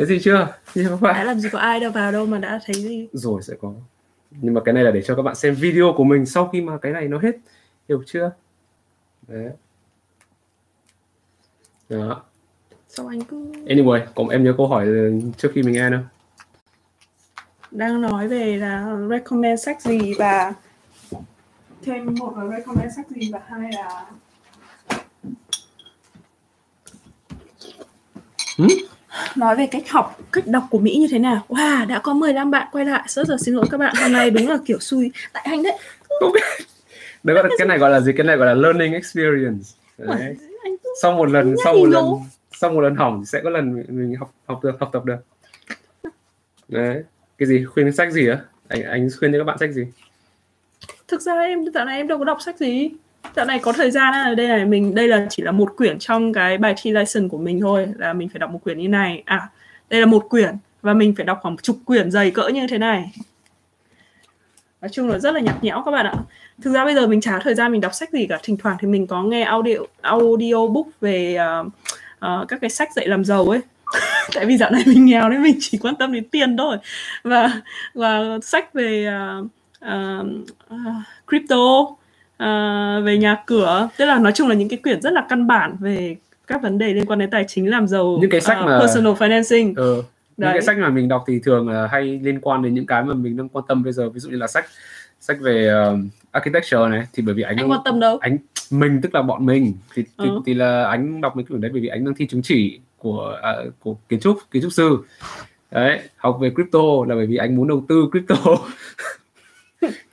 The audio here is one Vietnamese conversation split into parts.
thấy gì chưa? Chưa các đã bạn làm gì có ai đâu vào đâu mà đã thấy gì. Rồi sẽ có. Nhưng mà cái này là để cho các bạn xem video của mình sau khi mà cái này nó hết. Hiểu chưa? Đấy. Đó. Sao anh cứ anyway còn em nhớ câu hỏi trước khi mình end không? Đang nói về là recommend sách gì và thêm một là recommend sách gì và hai là Hmm? Nói về cách học cách đọc của Mỹ như thế nào? Wow đã có 15 bạn quay lại. Rất là xin lỗi các bạn. Hôm nay đúng là kiểu xui. Tại anh đấy. Đấy gọi là, cái này gọi là gì? Cái này gọi là learning experience. Đấy. sau một lần sau một lần sau một lần hỏng sẽ có lần mình- mình học học được học tập được. Đấy. Cái gì? Khuyên sách gì á? Anh anh khuyên cho các bạn sách gì? Thực ra em dạo này em đâu có đọc sách gì dạo này có thời gian là đây này mình đây là chỉ là một quyển trong cái bài thi license của mình thôi là mình phải đọc một quyển như này. À đây là một quyển và mình phải đọc khoảng chục quyển dày cỡ như thế này. Nói chung là rất là nhạt nhẽo các bạn ạ. Thực ra bây giờ mình chả thời gian mình đọc sách gì cả. Thỉnh thoảng thì mình có nghe audio audio book về uh, uh, các cái sách dạy làm giàu ấy. Tại vì dạo này mình nghèo nên mình chỉ quan tâm đến tiền thôi. Và và sách về uh, uh, crypto ờ, về nhà cửa. Tức là nói chung là những cái quyển rất là căn bản về các vấn đề liên quan đến tài chính làm giàu Những cái sách ờ, mà- personal financing. Ờ những Đấy. cái sách mà mình đọc thì thường là hay liên quan đến những cái mà mình đang quan tâm bây giờ. Ví dụ như là sách sách về ờ, architecture này thì bởi vì anh anh quan tâm đâu? anh mình tức là bọn mình. Thì thì, Ừ. thì là anh đọc mấy quyển đấy bởi vì anh đang thi chứng chỉ của à, của kiến trúc kiến trúc sư. Đấy học về crypto là bởi vì anh muốn đầu tư crypto.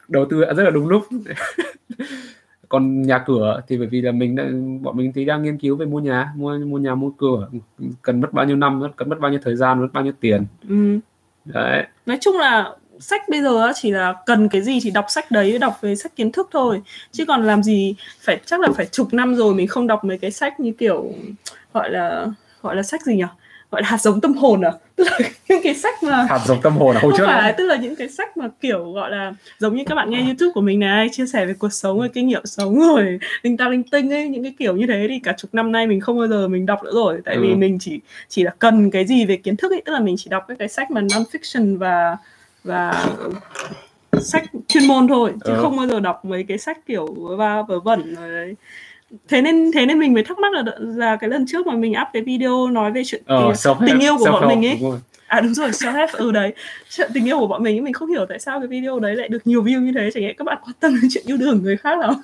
Đầu tư rất là đúng lúc còn nhà cửa thì bởi vì là mình đã, bọn mình thì đang nghiên cứu về mua nhà mua mua nhà mua cửa. Cần mất bao nhiêu năm cần mất bao nhiêu thời gian mất bao nhiêu tiền. Ừ. đấy. Nói chung là sách bây giờ chỉ là cần cái gì thì đọc sách đấy đọc về sách kiến thức thôi. Chứ còn làm gì phải chắc là phải chục năm rồi mình không đọc mấy cái sách như kiểu gọi là gọi là sách gì nhỉ gọi là hạt giống tâm hồn à? Tức là những cái sách mà hạt giống tâm hồn là hồi trước phải tức là những cái sách mà kiểu gọi là giống như các bạn nghe youtube của mình này chia sẻ về cuộc sống rồi kinh nghiệm sống rồi linh ta linh tinh ấy những cái kiểu như thế thì cả chục năm nay mình không bao giờ mình đọc nữa rồi. Tại vì Ừ. mình chỉ chỉ là cần cái gì về kiến thức ấy tức là mình chỉ đọc các cái sách mà non fiction và và sách chuyên môn thôi chứ Ừ. không bao giờ đọc mấy cái sách kiểu va vớ vẩn rồi đấy thế nên thế nên mình mới thắc mắc là là cái lần trước mà mình up cái video nói về chuyện ờ, tình, self-help, tình yêu của bọn mình ấy. đúng à đúng rồi self help ừ đấy. Chuyện tình yêu của bọn mình ấy, mình không hiểu tại sao cái video đấy lại được nhiều view như thế. Chẳng lẽ các bạn quan tâm đến chuyện yêu đương người khác nào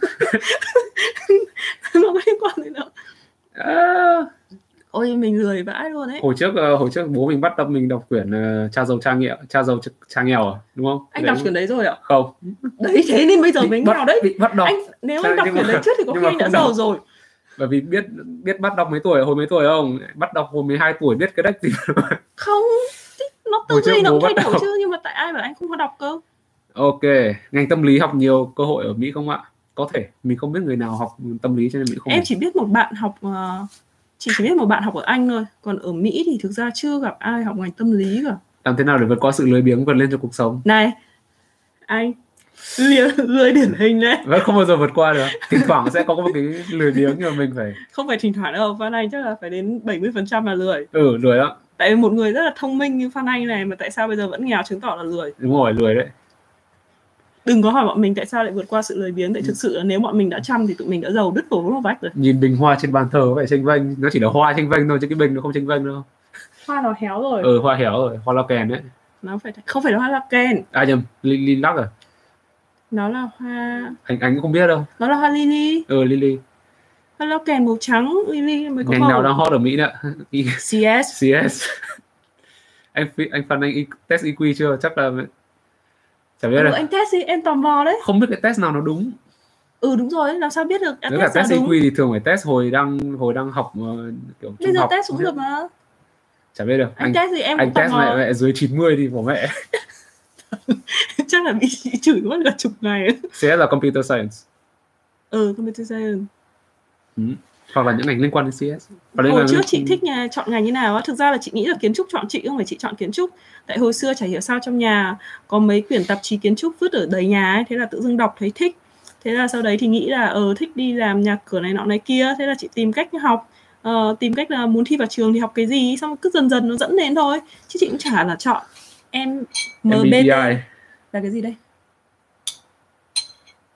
nó có liên quan đến đâu? À, ôi mình lười vãi luôn ấy. Hồi trước ờ, hồi trước bố mình bắt đọc mình đọc quyển ờ, cha giàu cha nghèo cha giàu ch- cha nghèo à đúng không? Anh Đấy. đọc quyển đấy rồi ạ? Không. Đấy thế nên bây giờ bị mới bắt, nghèo đấy. bị bắt đọc. Anh nếu anh đọc quyển đấy trước thì có khi đã giàu rồi. Bởi vì biết biết bắt đọc mấy tuổi hồi mấy tuổi không? Bắt đọc hồi 12 tuổi biết cái deck gì không nó tư duy nó thay đổi chứ nhưng mà tại ai bảo anh không có đọc cơ? Ok ngành tâm lý học nhiều cơ hội ở Mỹ không ạ? Có thể mình không biết người nào học tâm lý cho nên mình không em chỉ biết một bạn học ờ, chỉ chỉ biết một bạn học ở anh thôi còn ở mỹ thì thực ra chưa gặp ai học ngành tâm lý cả. Làm thế nào để vượt qua sự lười biếng vượt lên cho cuộc sống? Này anh lười, lười điển hình đấy. Vẫn không bao giờ vượt qua được. Thỉnh thoảng sẽ có một cái lười biếng nhưng mà mình phải không phải thỉnh thoảng đâu Phan Anh chắc là phải đến 70% là lười. Ừ lười lắm. Tại vì một người rất là thông minh như Phan Anh này mà tại sao bây giờ vẫn nghèo chứng tỏ là lười? Đúng rồi lười đấy đừng có hỏi bọn mình tại sao lại vượt qua sự lười biếng tại thực sự nếu bọn mình đã chăm thì tụi mình đã giàu đứt vốn vào vách rồi. Nhìn bình hoa trên bàn thờ có vẻ tranh vênh nó chỉ là hoa tranh vênh thôi chứ cái bình nó không tranh vênh đâu. Hoa nó héo rồi. Ừ hoa héo rồi hoa lao kèn đấy. Nó phải không phải là hoa la ken à nhầm li- lilac à nó là hoa anh anh cũng không biết đâu. Nó là hoa lily. Ừ lily. Hoa la ken màu trắng lily mới có ngành màu. nào đang hot ở mỹ nữa CS CS anh anh Phan anh test EQ chưa? Chắc là chả biết ừ, là anh test đi em tò mò đấy. Không biết cái test nào nó đúng. Ừ đúng rồi làm sao biết được nếu là test EQ thì thường phải test hồi đang hồi đang học ờ, kiểu bây giờ học. test cũng được mà. Chả biết được. Anh, anh test thì em anh test mẹ mẹ dưới 90 thì bỏ mẹ. Chắc là bị chửi mất cả chục ngày. CS là computer science. Ừ computer science. Ừ. hoặc là những ngành liên quan đến CS và đây hồi là trước chị thích nhà chọn ngành như nào á? Thực ra là chị nghĩ là kiến trúc chọn chị không phải chị chọn kiến trúc. Tại hồi xưa chả hiểu sao trong nhà có mấy quyển tạp chí kiến trúc vứt ở đầy nhà ấy thế là tự dưng đọc thấy thích. Thế là sau đấy thì nghĩ là ờ thích đi làm nhà cửa này nọ này kia. Thế là chị tìm cách học uh, tìm cách là muốn thi vào trường thì học cái gì? Xong cứ dần dần nó dẫn đến thôi. Chứ chị cũng chả là chọn. Em MBT MBTI là cái gì đây?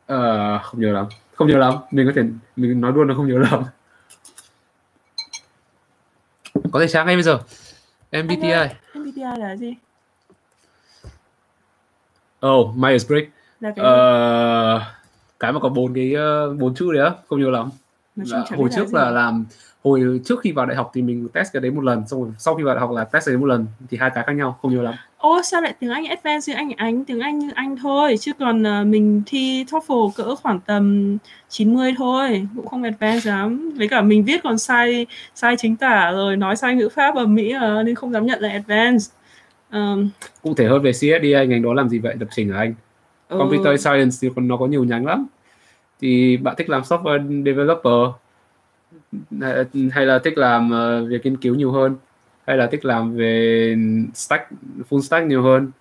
Ờ, không nhớ lắm. Không nhớ lắm. Mình có thể mình nói luôn là không nhớ lắm có thể tra ngay bây giờ. MBTI ơi, MBTI là gì? Oh Myers Briggs. Là cái Ờ, cái mà có bốn cái ờ, bốn chữ đấy á không nhớ lắm. Là hồi trước là gì. làm hồi trước khi vào đại học thì mình test cái đấy một lần xong rồi sau khi vào đại học là test cái đấy một lần thì hai cái khác nhau không nhớ lắm. Ô sao lại tiếng Anh advanced như anh Ánh tiếng Anh như anh thôi? Chứ còn ờ, mình thi TOEFL cỡ khoảng tầm 90 thôi cũng không advanced lắm. Với cả mình viết còn sai sai chính tả rồi nói sai ngữ pháp ở Mỹ ờ, nên không dám nhận là advanced. Ờm, cụ thể hơn về CSDA ngành đó làm gì vậy? Lập trình hả anh? Ờ, computer science thì còn nó có nhiều nhánh lắm. Thì bạn thích làm software developer hay, là thích làm ờ, việc nghiên cứu nhiều hơn? Hay là thích làm về stack full stack nhiều hơn?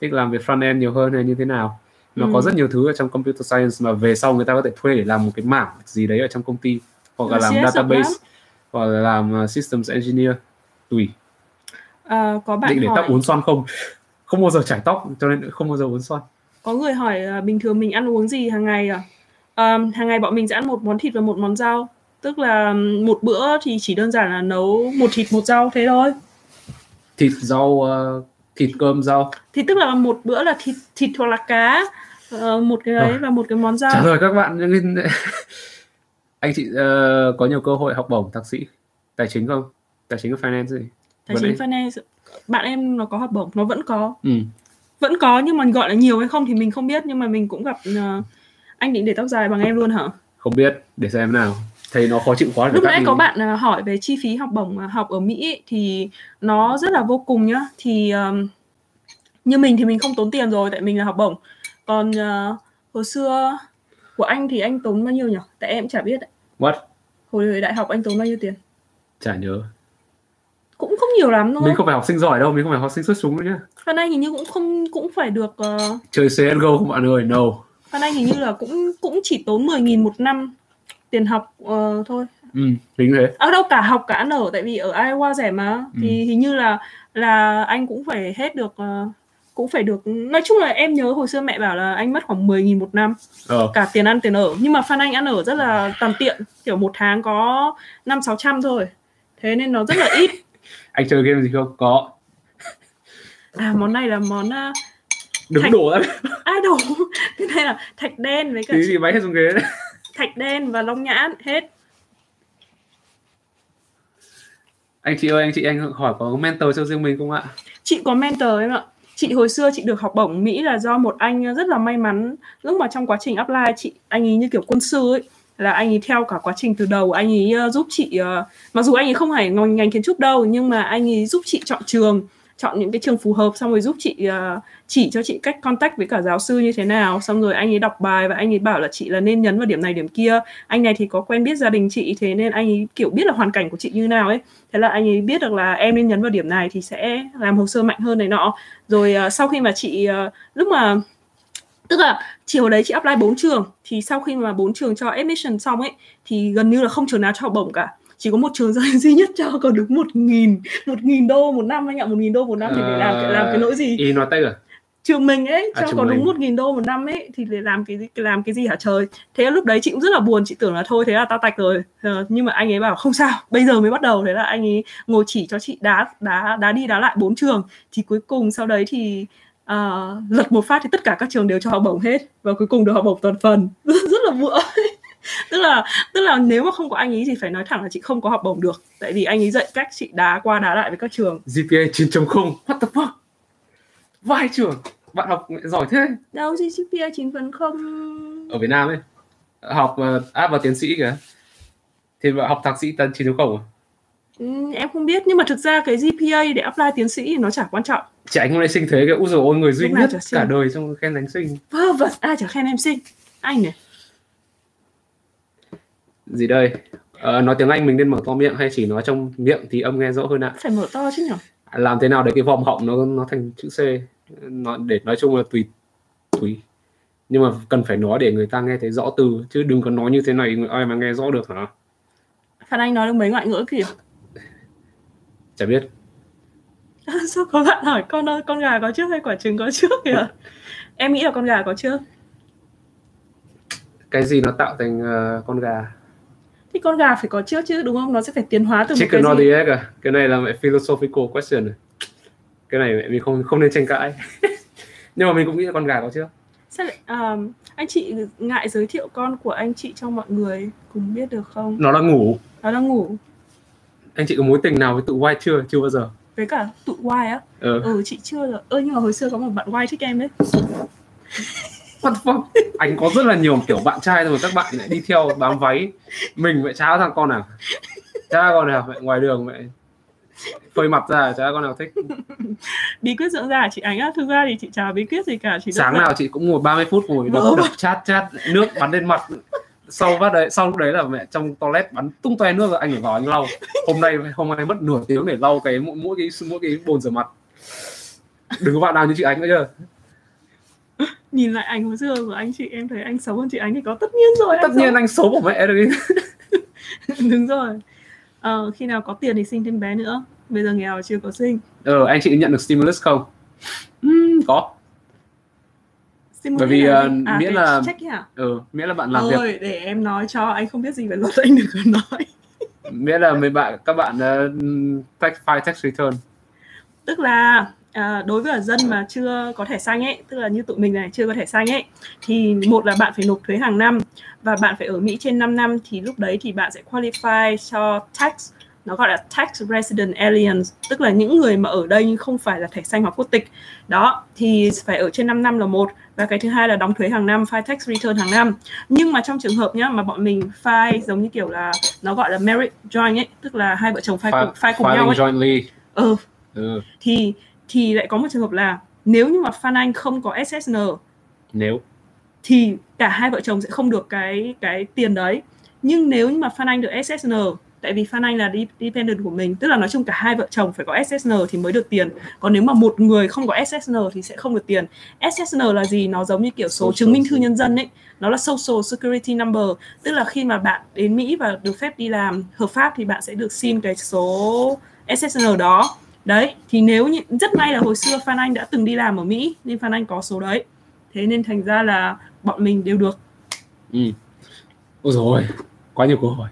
Thích làm về front end nhiều hơn hay như thế nào? Nó Ừ. có rất nhiều thứ ở trong computer science mà về sau người ta có thể thuê để làm một cái mảng gì đấy ở trong công ty hoặc là Là làm CS database hoặc là làm ờ, systems engineer. Tùy. Ờ, có bạn định để hỏi tóc uốn xoăn không? Không bao giờ chải tóc cho nên không bao giờ uốn xoăn. Có người hỏi ờ, bình thường mình ăn uống gì hàng ngày à? Ờm, hàng ngày bọn mình sẽ ăn một món thịt và một món rau tức là một bữa thì chỉ đơn giản là nấu một thịt một rau thế thôi. Thịt rau ờ, thịt cơm rau. Thì tức là một bữa là thịt thịt hoặc là cá ờ, một cái ấy Rồi. và một cái món trả rau lời các bạn nhưng anh chị ờ, có nhiều cơ hội học bổng thạc sĩ. Tài chính không? Tài chính và finance gì? Tài chính finance bạn em nó có học bổng nó vẫn có. Ừ. vẫn có nhưng mà gọi là nhiều hay không thì mình không biết nhưng mà mình cũng gặp ờ, anh định để tóc dài bằng em luôn hả? Không biết để xem nào thấy nó khó chịu quá lúc nãy có bạn ờ, hỏi về chi phí học bổng ờ, học ở Mỹ ấy, thì nó rất là vô cùng nhá. Thì ờm, như mình thì mình không tốn tiền rồi tại mình là học bổng. Còn ờ, hồi xưa của anh thì anh tốn bao nhiêu nhỉ? Tại em cũng chả biết what? Hồi đại học anh tốn bao nhiêu tiền? Chả nhớ. Cũng không nhiều lắm đúng mình không phải học sinh giỏi đâu mình không phải học sinh xuất chúng nữa nhá. Phan Anh hình như cũng không cũng phải được uh, chơi CSGO không bạn ơi no. Phan Anh hình như là cũng cũng chỉ tốn 10.000 một năm tiền học ờ, thôi. ừ tính thế. À đâu cả học cả ăn ở tại vì ở Iowa rẻ mà. Ừ. thì hình như là là anh cũng phải hết được ờ, cũng phải được nói chung là em nhớ hồi xưa mẹ bảo là anh mất khoảng 10.000 một năm. Ờ. Cả tiền ăn tiền ở. Nhưng mà Phan Anh ăn ở rất là tầm tiện kiểu một tháng có năm sáu trăm thôi. Thế nên nó rất là ít. Anh chơi game gì không? Có. À món này là món uh, đừng Thành- đổ ra. Idol cái này là thạch đen với cả tí thì máy xuống ghế. đấy thạch đen và long nhãn hết. Anh chị ơi anh chị anh hỏi có mentor cho riêng mình không ạ? Chị có mentor em ạ. Chị hồi xưa chị được học bổng Mỹ là do một anh rất là may mắn. Lúc mà trong quá trình apply chị anh ấy như kiểu quân sư ấy là anh ấy theo cả quá trình từ đầu. Anh ấy ờ, giúp chị ờ, mặc dù anh ấy không phải ngành ngành kiến trúc đâu nhưng mà anh ấy giúp chị chọn trường chọn những cái trường phù hợp xong rồi giúp chị uh, chỉ cho chị cách contact với cả giáo sư như thế nào. Xong rồi anh ấy đọc bài và anh ấy bảo là chị là nên nhấn vào điểm này điểm kia. Anh này thì có quen biết gia đình chị thế nên anh ấy kiểu biết là hoàn cảnh của chị như nào ấy. Thế là anh ấy biết được là em nên nhấn vào điểm này thì sẽ làm hồ sơ mạnh hơn này nọ. Rồi uh, sau khi mà chị uh, lúc mà tức là chiều đấy chị apply bốn trường thì sau khi mà bốn trường cho admission xong ấy thì gần như là không trường nào cho học bổng cả chỉ có một trường duy nhất cho có đúng một nghìn một nghìn đô một năm anh ạ một nghìn đô một năm thì để làm cái làm cái nỗi gì? y nói tay à? Trường mình ấy À, cho có đúng một nghìn đô một năm ấy thì để làm cái gì làm cái gì hả trời? Thế lúc đấy chị cũng rất là buồn chị tưởng là thôi thế là tao tạch rồi. Ờ, nhưng mà anh ấy bảo không sao bây giờ mới bắt đầu. Thế là anh ấy ngồi chỉ cho chị đá đá đá đi đá lại bốn trường. Thì cuối cùng sau đấy thì ờ, lật một phát thì tất cả các trường đều cho học bổng hết. Và cuối cùng được học bổng toàn phần. Rất là vữa tức là tức là nếu mà không có anh ấy thì phải nói thẳng là chị không có học bổng được. Tại vì anh ấy dạy cách chị đá qua đá lại với các trường. GPA 9.0 what the fuck? Vai trưởng bạn học giỏi thế. Đâu gì GPA 9 phần không? Ở Việt Nam ấy. Học ờ, áp vào tiến sĩ kìa. Thì bạn học thạc sĩ tận 9.0 à? Ừ, em không biết. Nhưng mà thực ra cái GPA để apply tiến sĩ thì nó chả quan trọng. Chị anh hôm nay sinh thế cái úi dồi ôi người duy nhất sinh. cả đời trong khen đánh sinh. Vơ vẩn ai chả khen em xinh anh này gì đây? Ờ, nói tiếng Anh mình nên mở to miệng hay chỉ nói trong miệng thì âm nghe rõ hơn ạ? Phải mở to chứ nhở làm thế nào để cái vòng họng nó nó thành chữ C? Nó để nói chung là tùy tùy. Nhưng mà cần phải nói để người ta nghe thấy rõ từ chứ đừng có nói như thế này ai mà nghe rõ được hả? Phan Anh nói được mấy ngoại ngữ kìa? Chả biết. Sao có bạn hỏi con con gà có trước hay quả trứng có trước kìa? Em nghĩ là con gà có trước. Cái gì nó tạo thành uh, con gà thì con gà phải có trước chứ đúng không? Nó sẽ phải tiến hóa từ một chicken cái or gì? egg à cái này là mẹ philosophical question này. Cái này mẹ mình không không nên tranh cãi. Nhưng mà mình cũng nghĩ là con gà có trước sao lại um, anh chị ngại giới thiệu con của anh chị cho mọi người cùng biết được không? Nó đang ngủ. Nó đang ngủ. Anh chị có mối tình nào với tụi white chưa? Chưa bao giờ. Với cả tụi Y á? Ờ ừ chị chưa rồi. Ơ nhưng mà hồi xưa có một bạn Y thích em đấy what the fuck anh có rất là nhiều kiểu bạn trai rồi các bạn lại đi theo bám váy. Mình mẹ có thằng con nào? Có con nào? Mẹ ngoài đường mẹ phơi mặt ra chả con nào thích? Bí quyết dưỡng da chị ánh á. Thực ra thì chị chả bí quyết gì cả chỉ sáng nào chị cũng ngồi 30 phút ngồi đập, Vâng. đập chát chát nước bắn lên mặt. Sau bắt đấy sau lúc đấy là mẹ trong toilet bắn tung toe nước rồi anh phải vào anh lau. Hôm nay hôm nay mất nửa tiếng để lau cái mỗi mỗi cái mỗi cái bồn rửa mặt. Đừng có bạn nào như chị ánh nữa chưa nhìn lại ảnh hồi xưa của anh chị em thấy anh xấu hơn chị ánh thì có tất nhiên rồi tất anh nhiên anh xấu của mẹ rồi. Xấu. đúng rồi. Ờ, khi nào có tiền thì sinh thêm bé nữa. Bây giờ nghèo chưa có sinh. Ờ anh chị nhận được stimulus không? Ừm, có. Stimulus Bởi vì, là gì? à, miễn là ừ miễn là bạn làm việc. Ôi, để em nói cho anh không biết gì về luật anh đừng có nói. Miễn là mấy bạn các bạn uh, tax file tax return. Tức là à, đối với cả dân mà chưa có thẻ xanh ấy tức là như tụi mình này chưa có thẻ xanh ấy thì một là bạn phải nộp thuế hàng năm và bạn phải ở Mỹ trên 5 năm thì lúc đấy thì bạn sẽ qualify cho tax nó gọi là tax resident aliens tức là những người mà ở đây nhưng không phải là thẻ xanh hoặc quốc tịch. Đó thì phải ở trên 5 năm là một và cái thứ hai là đóng thuế hàng năm file tax return hàng năm. Nhưng mà trong trường hợp nhá mà bọn mình file giống như kiểu là nó gọi là merit join ấy tức là hai vợ chồng file, cùng, file cùng nhau ấy. jointly. Ừ. Ừ. thì thì lại có một trường hợp là nếu như mà Phan Anh không có SSN nếu. thì cả hai vợ chồng sẽ không được cái cái tiền đấy. Nhưng nếu như mà Phan Anh được SSN tại vì Phan Anh là de- dependent của mình tức là nói chung cả hai vợ chồng phải có SSN thì mới được tiền. Còn nếu mà một người không có SSN thì sẽ không được tiền. SSN là gì? Nó giống như kiểu số Social chứng minh thư nhân dân ấy. Nó là Social Security Number tức là khi mà bạn đến Mỹ và được phép đi làm hợp pháp thì bạn sẽ được xin cái số SSN đó đấy thì nếu như rất may là hồi xưa Phan Anh đã từng đi làm ở Mỹ nên Phan Anh có số đấy. Thế nên thành ra là bọn mình đều được. Ừ. ôi rồi quá nhiều câu hỏi.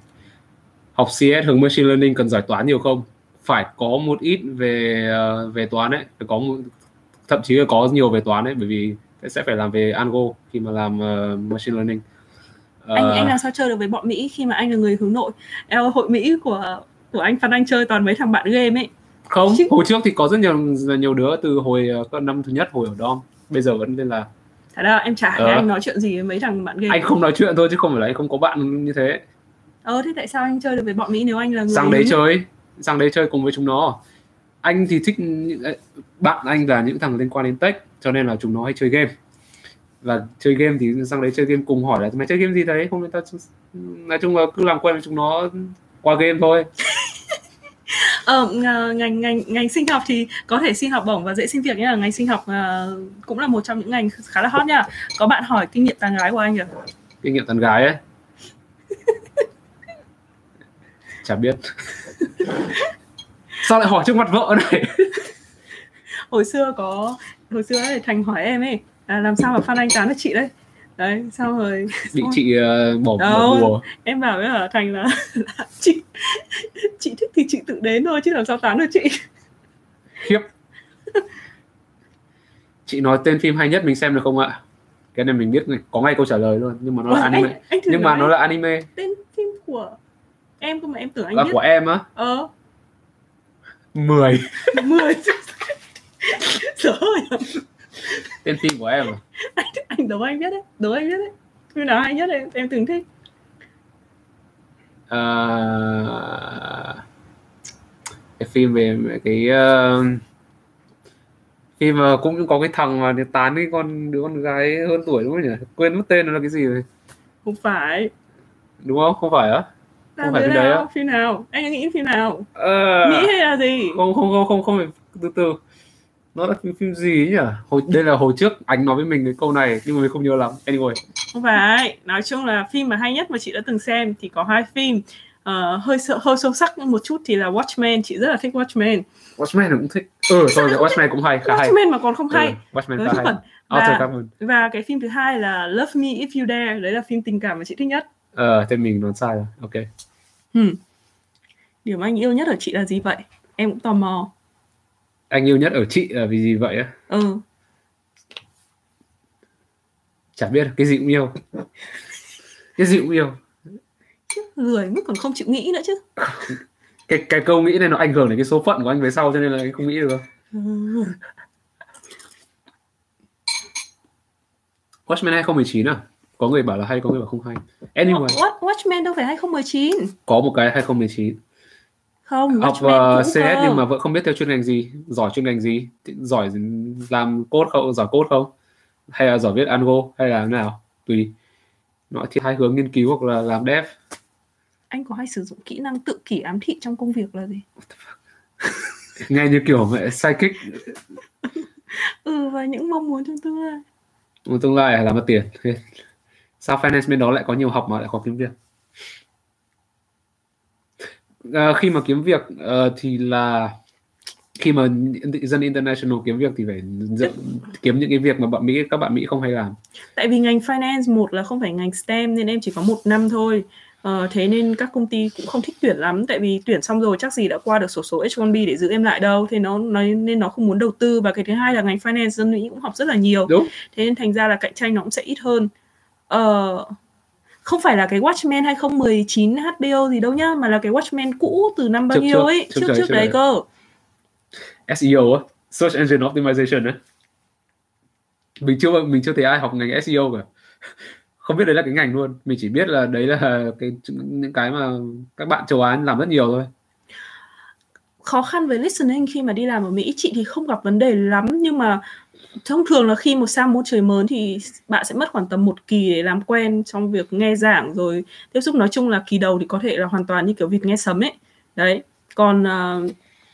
Học CS hướng machine learning cần giỏi toán nhiều không? Phải có một ít về ờ, về toán ấy phải có một, thậm chí là có nhiều về toán ấy bởi vì sẽ phải làm về algo khi mà làm ờ, machine learning. Ờ, anh anh làm sao chơi được với bọn Mỹ khi mà anh là người hướng nội? Eo, hội Mỹ của của anh Phan Anh chơi toàn mấy thằng bạn game ấy không hồi trước thì có rất nhiều nhiều đứa từ hồi ờ, năm thứ nhất hồi ở dom bây giờ vẫn nên là thật ra em chả Ờ. anh nói chuyện gì với mấy thằng bạn game. Anh không nói chuyện thôi chứ không phải là anh không có bạn như thế. Ờ thế tại sao anh chơi được với bọn Mỹ nếu anh là người sang đấy chơi. Sang đấy chơi cùng với chúng nó. Anh thì thích những bạn anh là những thằng liên quan đến tech cho nên là chúng nó hay chơi game. Và chơi game thì sang đấy chơi game cùng hỏi là mày chơi game gì đấy? Không người ta nói chung là cứ làm quen với chúng nó qua game thôi ờ ng- ngành ngành ngành sinh học thì có thể xin học bổng và dễ xin việc nhá ngành sinh học ờ, cũng là một trong những ngành khá là hot nha. Có bạn hỏi kinh nghiệm tán gái của anh kìa. Kinh nghiệm tán gái ấy? Chả biết. Sao lại hỏi trước mặt vợ này? Hồi xưa có hồi xưa ấy, thành hỏi em ấy à, làm sao mà Phan Anh tán được chị đấy đấy xong rồi bị xong chị ờ, bỏ, bỏ Đâu. bùa. em bảo với ở thành là, là chị chị thích thì chị tự đến thôi chứ làm sao tán được chị. Khiếp. Chị nói tên phim hay nhất mình xem được không ạ? Cái này mình biết này có ngay câu trả lời luôn nhưng mà nó là anime. anh, anh nhưng mà nó là anime. tên phim của em cơ mà em tưởng anh là biết của em á? Ờ. 10 mười. Trời ơi tên phim của em à? Anh, anh đố anh biết đấy đố anh biết đấy. Phim nào hay nhất em em từng thích? À, cái phim về cái ờ, phim mà cũng có cái thằng mà tán cái con đứa con gái hơn tuổi đúng không nhỉ? Quên mất tên nó là cái gì rồi. Không phải. Đúng không? Không phải á? Không phải phim đấy nào? á? phim nào? Anh nghĩ phim nào? Ờ, nghĩ hay là gì? không không không không không phải từ từ nó là phim, phim gì ấy nhỉ? Hồi đây là hồi trước anh nói với mình cái câu này nhưng mà mình không nhớ lắm. Anyway. Không phải. Nói chung là phim mà hay nhất mà chị đã từng xem thì có hai phim. Ờ, hơi sợ hơi sâu sắc một chút thì là Watchmen. Chị rất là thích Watchmen. Watchmen cũng thích. Ừ thôi Watchmen cũng hay khá hay. Watchmen mà còn không hay? Ừ, Watchmen khá hay. và Carbon và cái phim thứ hai là Love Me If You Dare. Đấy là phim tình cảm mà chị thích nhất. Ờ tên mình đoán sai rồi. Ok. Hmm. điểm anh yêu nhất ở chị là gì vậy? Em cũng tò mò anh yêu nhất ở chị là vì gì vậy á? Ừ. Chả biết cái gì cũng yêu. Cái gì cũng yêu. Lười mức còn không chịu nghĩ nữa chứ. Cái cái câu nghĩ này nó ảnh hưởng đến cái số phận của anh về sau cho nên là anh không nghĩ được ừ. Watchmen 2019 à? Có người bảo là hay có người bảo không hay. Anyway. Watch, Watchmen đâu phải 2019 có một cái 2019 không học uh, CS cơ. nhưng mà vẫn không biết theo chuyên ngành gì. Giỏi chuyên ngành gì? Giỏi làm code không? Giỏi code không? Hay là giỏi viết algo? Hay là nào? Tùy. Nó thì hai hướng nghiên cứu hoặc là làm dev. Anh có hay sử dụng kỹ năng tự kỷ ám thị trong công việc là gì? Nghe như kiểu mẹ psychic. Ừ và những mong muốn trong tương lai. Tương lai là mất tiền. Sao finance bên đó lại có nhiều học mà lại có kiếm việc à, khi mà kiếm việc ờ, thì là khi mà dân international kiếm việc thì phải dẫn, kiếm những cái việc mà bạn Mỹ các bạn Mỹ không hay làm. Tại vì ngành finance một là không phải ngành STEM nên em chỉ có một năm thôi. Ờ, thế nên các công ty cũng không thích tuyển lắm. Tại vì tuyển xong rồi chắc gì đã qua được sổ số H1B để giữ em lại đâu. Thế nó, nó nên nó không muốn đầu tư. Và cái thứ hai là ngành finance dân Mỹ cũng học rất là nhiều. Đúng. Thế nên thành ra là cạnh tranh nó cũng sẽ ít hơn. Ờ, không phải là cái Watchmen 2019 HBO gì đâu nhá mà là cái Watchmen cũ từ năm bao Trước- nhiêu trước- ấy trước trước đấy, trước trước đấy đấy. cơ. SEO á search engine optimization á. Mình chưa mình chưa thấy ai học ngành SEO cả. Không biết đấy là cái ngành luôn mình chỉ biết là đấy là cái những cái mà các bạn châu Á làm rất nhiều thôi. Khó khăn với listening khi mà đi làm ở Mỹ chị thì không gặp vấn đề lắm nhưng mà thông thường là khi một sang môi trường mới thì bạn sẽ mất khoảng tầm một kỳ để làm quen trong việc nghe giảng rồi tiếp xúc nói chung là kỳ đầu thì có thể là hoàn toàn như kiểu vịt nghe sấm ấy đấy còn à,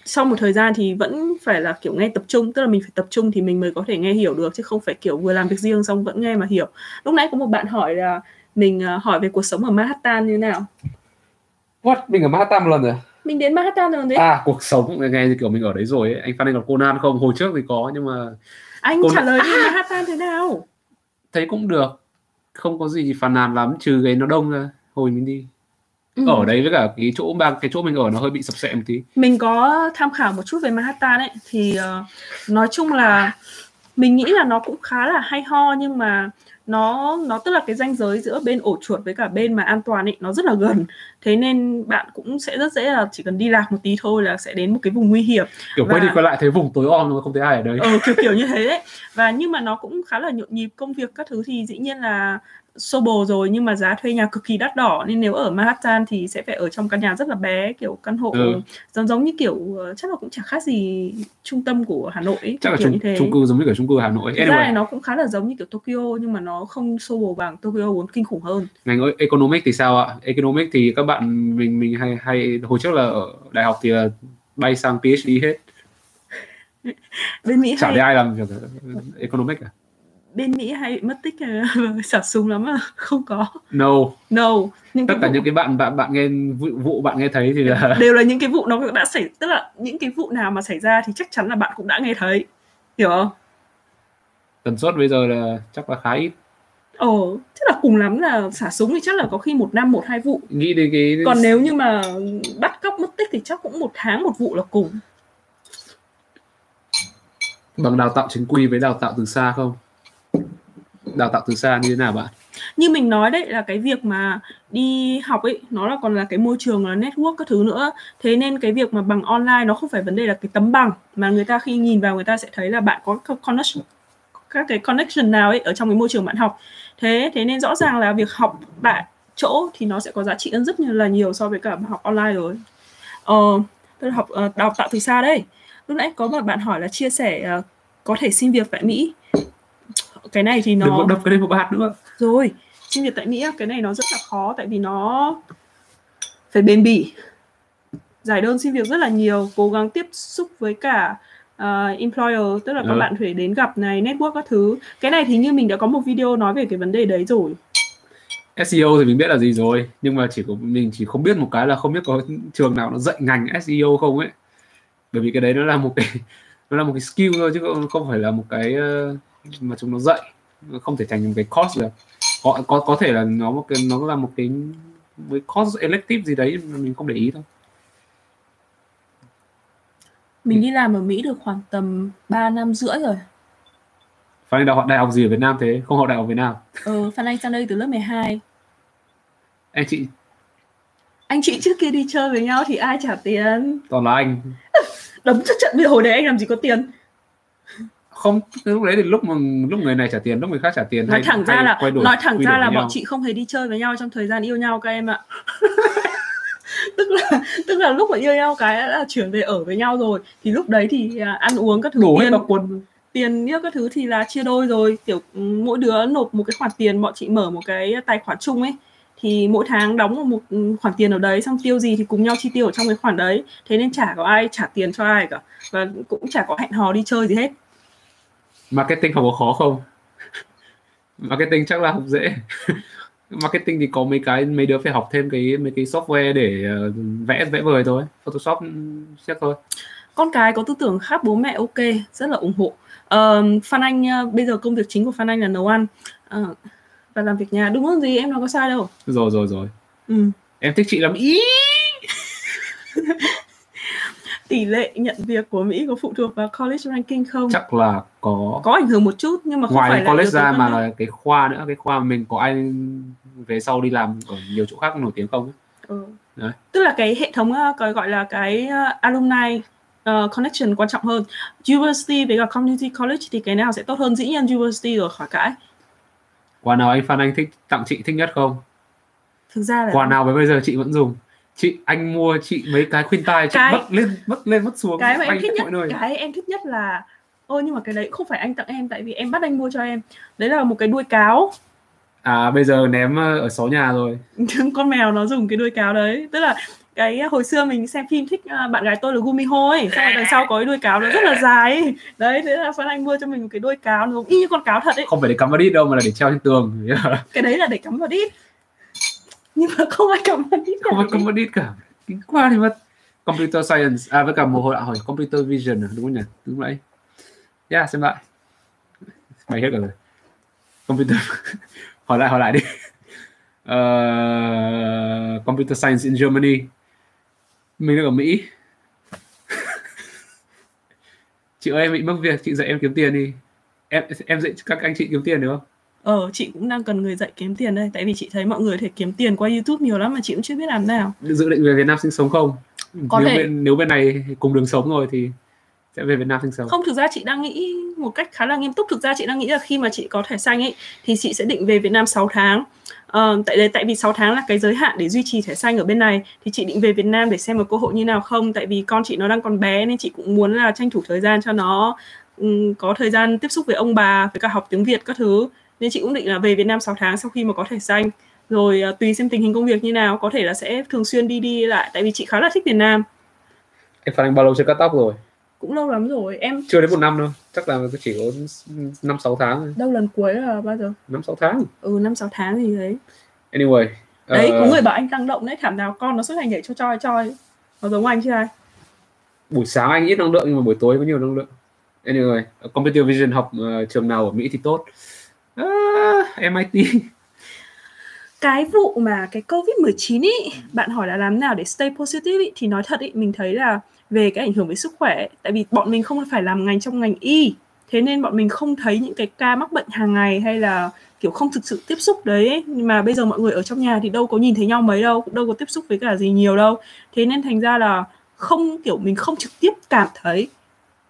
sau một thời gian thì vẫn phải là kiểu nghe tập trung tức là mình phải tập trung thì mình mới có thể nghe hiểu được chứ không phải kiểu vừa làm việc riêng xong vẫn nghe mà hiểu lúc nãy có một bạn hỏi là mình à, hỏi về cuộc sống ở Manhattan như nào What? Mình ở Manhattan một lần rồi. mình đến Manhattan rồi đấy À, cuộc sống nghe như kiểu mình ở đấy rồi ấy. Anh Phan Anh gặp Conan không? Hồi trước thì có nhưng mà anh Cô- trả lời đi Manhattan thế nào thấy cũng được. Không có gì phàn nàn lắm trừ cái nó đông ra. Hồi mình đi. Ừ. Ở đấy với cả cái chỗ bang cái chỗ mình ở nó hơi bị sập sệ một tí. mình có tham khảo một chút về Manhattan ấy thì ờ, nói chung là mình nghĩ là nó cũng khá là hay ho nhưng mà nó nó tức là cái ranh giới giữa bên ổ chuột với cả bên mà an toàn ấy nó rất là gần. Thế nên bạn cũng sẽ rất dễ là chỉ cần đi lạc một tí thôi là sẽ đến một cái vùng nguy hiểm. Kiểu quay Và- đi quay lại thấy vùng tối om mà không thấy ai ở đấy. ờ, kiểu kiểu như thế đấy. Và nhưng mà nó cũng khá là nhộn nhịp công việc các thứ thì dĩ nhiên là Sobo rồi nhưng mà giá thuê nhà cực kỳ đắt đỏ nên nếu ở Manhattan thì sẽ phải ở trong căn nhà rất là bé kiểu căn hộ Ừ. giống giống như kiểu ờ, chắc là cũng chả khác gì trung tâm của Hà Nội ấy, Chắc là kiểu chung, như thế chung cư giống như kiểu chung cư Hà Nội. Thực ra Anyway, thì nó cũng khá là giống như kiểu Tokyo nhưng mà nó không Sobo bằng Tokyo vốn kinh khủng hơn ngành economic thì sao ạ? Economic thì các bạn mình mình hay hay hồi trước là ở đại học thì là bay sang PhD hết. bên Mỹ Chả hay ai làm economic cả. Bên Mỹ hay mất tích ờ, xả súng lắm à? Không có. No, no. Những tất cả vụ những cái bạn bạn bạn nghe vụ, vụ bạn nghe thấy thì là đều là những cái vụ nó đã xảy tức là những cái vụ nào mà xảy ra thì chắc chắn là bạn cũng đã nghe thấy. Hiểu không? Tần suất bây giờ là chắc là khá ít. ồ tức là cùng lắm là xả súng thì chắc là có khi một năm một hai vụ. Nghĩ đến cái còn nếu như mà bắt cóc mất tích thì chắc cũng một tháng một vụ là cùng. Bằng đào tạo chính quy với đào tạo từ xa không? Đào tạo từ xa như thế nào bạn? như mình nói đấy, là cái việc mà đi học ấy, nó là còn là cái môi trường, là network các thứ nữa. Thế nên cái việc mà bằng online nó không phải vấn đề là cái tấm bằng, mà người ta khi nhìn vào người ta sẽ thấy là bạn có các connection, các cái connection nào ấy ở trong cái môi trường bạn học. Thế thế nên rõ ràng là việc học tại chỗ thì nó sẽ có giá trị hơn rất là nhiều so với cả học online rồi. Ờ tôi học ờ, đào tạo từ xa đây lúc nãy có một bạn hỏi là chia sẻ ờ, có thể xin việc tại Mỹ cái này thì nó Đừng có đập cái đấy một bát nữa. rồi xin việc tại Mỹ cái này nó rất là khó tại vì nó phải bền bỉ giải đơn xin việc rất là nhiều cố gắng tiếp xúc với cả uh, employer tức là các Ừ. bạn phải đến gặp này network các thứ cái này thì như mình đã có một video nói về cái vấn đề đấy rồi SEO thì mình biết là gì rồi nhưng mà chỉ có mình chỉ không biết một cái là không biết có trường nào nó dạy ngành SEO không ấy bởi vì cái đấy nó là một cái nó là một cái skill thôi chứ không, không phải là một cái uh, mà chúng nó dạy. Không thể thành một cái course được. Có có có thể là nó một cái nó là một cái với course elective gì đấy mình không để ý thôi. Mình đi làm ở Mỹ được khoảng tầm 3 năm rưỡi rồi. Phan Anh đọc đại học gì ở Việt Nam thế? Không học đại học Việt Nam? Ừ, Phan Anh sang đây từ lớp 12 Anh chị Anh chị trước kia đi chơi với nhau thì ai trả tiền? Toàn là anh. Đấm cho trận hồi đấy anh làm gì có tiền không lúc đấy thì lúc mà lúc người này trả tiền lúc người khác trả tiền nói hay, thẳng ra hay là quay đổi, nói thẳng ra là bọn nhau. chị không hề đi chơi với nhau trong thời gian yêu nhau các em ạ. Tức là tức là lúc mà yêu nhau cái đã là chuyển về ở với nhau rồi. Thì lúc đấy thì à, ăn uống các thứ đổ tiền quân tiền như các thứ thì là chia đôi rồi. Kiểu ừ, mỗi đứa nộp một cái khoản tiền bọn chị mở một cái tài khoản chung ấy. Thì mỗi tháng đóng một ừ, khoản tiền ở đấy xong tiêu gì thì cùng nhau chi tiêu ở trong cái khoản đấy. Thế nên chả có ai trả tiền cho ai cả. Và cũng chả có hẹn hò đi chơi gì hết marketing học có khó không? Marketing chắc là học dễ. Marketing thì có mấy cái mấy đứa phải học thêm cái mấy cái software để ờ, vẽ vẽ vời thôi. Photoshop xét thôi. Con cái có tư tưởng khác bố mẹ ok rất là ủng hộ. Ờ, Phan Anh ờ, bây giờ công việc chính của Phan Anh là nấu ăn. Ờ, và làm việc nhà. Đúng không? Gì? Em nói có sai đâu. Rồi rồi rồi. Ừ. em thích chị lắm. Ý tỷ lệ nhận việc của Mỹ có phụ thuộc vào college ranking không? Chắc là có. Có ảnh hưởng một chút nhưng mà không ngoài phải là college ra mà là cái khoa nữa cái khoa mình có ai về sau đi làm ở nhiều chỗ khác nổi tiếng không ừ. Đấy. tức là cái hệ thống ờ, cái gọi là cái ờ, alumni ờ, connection quan trọng hơn. University với cả community college thì cái nào sẽ tốt hơn? Dĩ nhiên university rồi khỏi cãi. Quà nào anh Phan Anh thích tặng chị thích nhất không? Thực ra là quà nào với bây giờ chị vẫn dùng chị anh mua chị mấy cái khuyên tai chị Cái- mất lên mất lên mất xuống cái mà em thích nhất mọi nơi. cái em thích nhất là ôi nhưng mà cái đấy không phải anh tặng em tại vì em bắt anh mua cho em. Đấy là một cái đuôi cáo. À bây giờ ném ờ, ở sáu nhà rồi. Con mèo nó dùng cái đuôi cáo đấy. Tức là cái hồi xưa mình xem phim thích à, bạn gái tôi là Gumiho ấy. Xong rồi đằng sau có cái đuôi cáo nó rất là dài ấy. đấy thế là Phan Anh mua cho mình một cái đuôi cáo. Nó giống y như con cáo thật ấy. Không phải để cắm vào đít đâu mà là để treo trên tường. Cái đấy là để cắm vào đít nhưng mà không ai vào đít không phải cả. cắm vào đít cả. Kính qua thì mất. Computer science à với cả một hồi à, hỏi computer vision à, đúng không nhỉ? Đúng vậy. Yeah xem lại. Mày hết cả rồi. Computer. Hỏi lại hỏi lại đi. Ờ, computer science in Germany. Mình đang ở Mỹ. Chị ơi em bị mất việc chị dạy em kiếm tiền đi. Em em dạy các anh chị kiếm tiền được không ờ chị cũng đang cần người dạy kiếm tiền đây tại vì chị thấy mọi người thể kiếm tiền qua YouTube nhiều lắm mà chị cũng chưa biết làm nào. Dự định về Việt Nam sinh sống không? Có nếu thể. bên, nếu bên này cùng đường sống rồi thì sẽ về Việt Nam sinh sống. Không thực ra chị đang nghĩ một cách khá là nghiêm túc. Thực ra chị đang nghĩ là khi mà chị có thẻ xanh ấy thì chị sẽ định về Việt Nam 6 tháng. Ờ, tại tại vì 6 tháng là cái giới hạn để duy trì thẻ xanh ở bên này. Thì chị định về Việt Nam để xem một cơ hội như nào không? Tại vì con chị nó đang còn bé nên chị cũng muốn là tranh thủ thời gian cho nó có thời gian tiếp xúc với ông bà với cả học tiếng Việt các thứ nên chị cũng định là về Việt Nam 6 tháng sau khi mà có thẻ xanh. Rồi à, tùy xem tình hình công việc như nào có thể là sẽ thường xuyên đi đi lại tại vì chị khá là thích Việt Nam. Em Phan Anh bao lâu chưa cắt tóc rồi? Cũng lâu lắm rồi em chưa đến một năm đâu chắc là chỉ có năm sáu tháng thôi. đâu lần cuối là bao giờ? Năm sáu tháng. Ừ năm sáu tháng gì đấy. Anyway đấy ờ, có người bảo anh tăng động đấy thảm nào con nó suốt ngày nhảy cho choi choi. Nó giống anh chứ ai? Buổi sáng anh ít năng lượng nhưng mà buổi tối có nhiều năng lượng. Anyway computer vision học ờ, trường nào ở Mỹ thì tốt à, MIT cái vụ mà cái covid 19 ý bạn hỏi là làm nào để stay positive ý, thì nói thật ý mình thấy là về cái ảnh hưởng với sức khỏe tại vì bọn mình không phải làm ngành trong ngành y. Thế nên bọn mình không thấy những cái ca mắc bệnh hàng ngày hay là kiểu không thực sự tiếp xúc đấy ấy. nhưng mà bây giờ mọi người ở trong nhà thì đâu có nhìn thấy nhau mấy đâu đâu có tiếp xúc với cả gì nhiều đâu. Thế nên thành ra là không kiểu mình không trực tiếp cảm thấy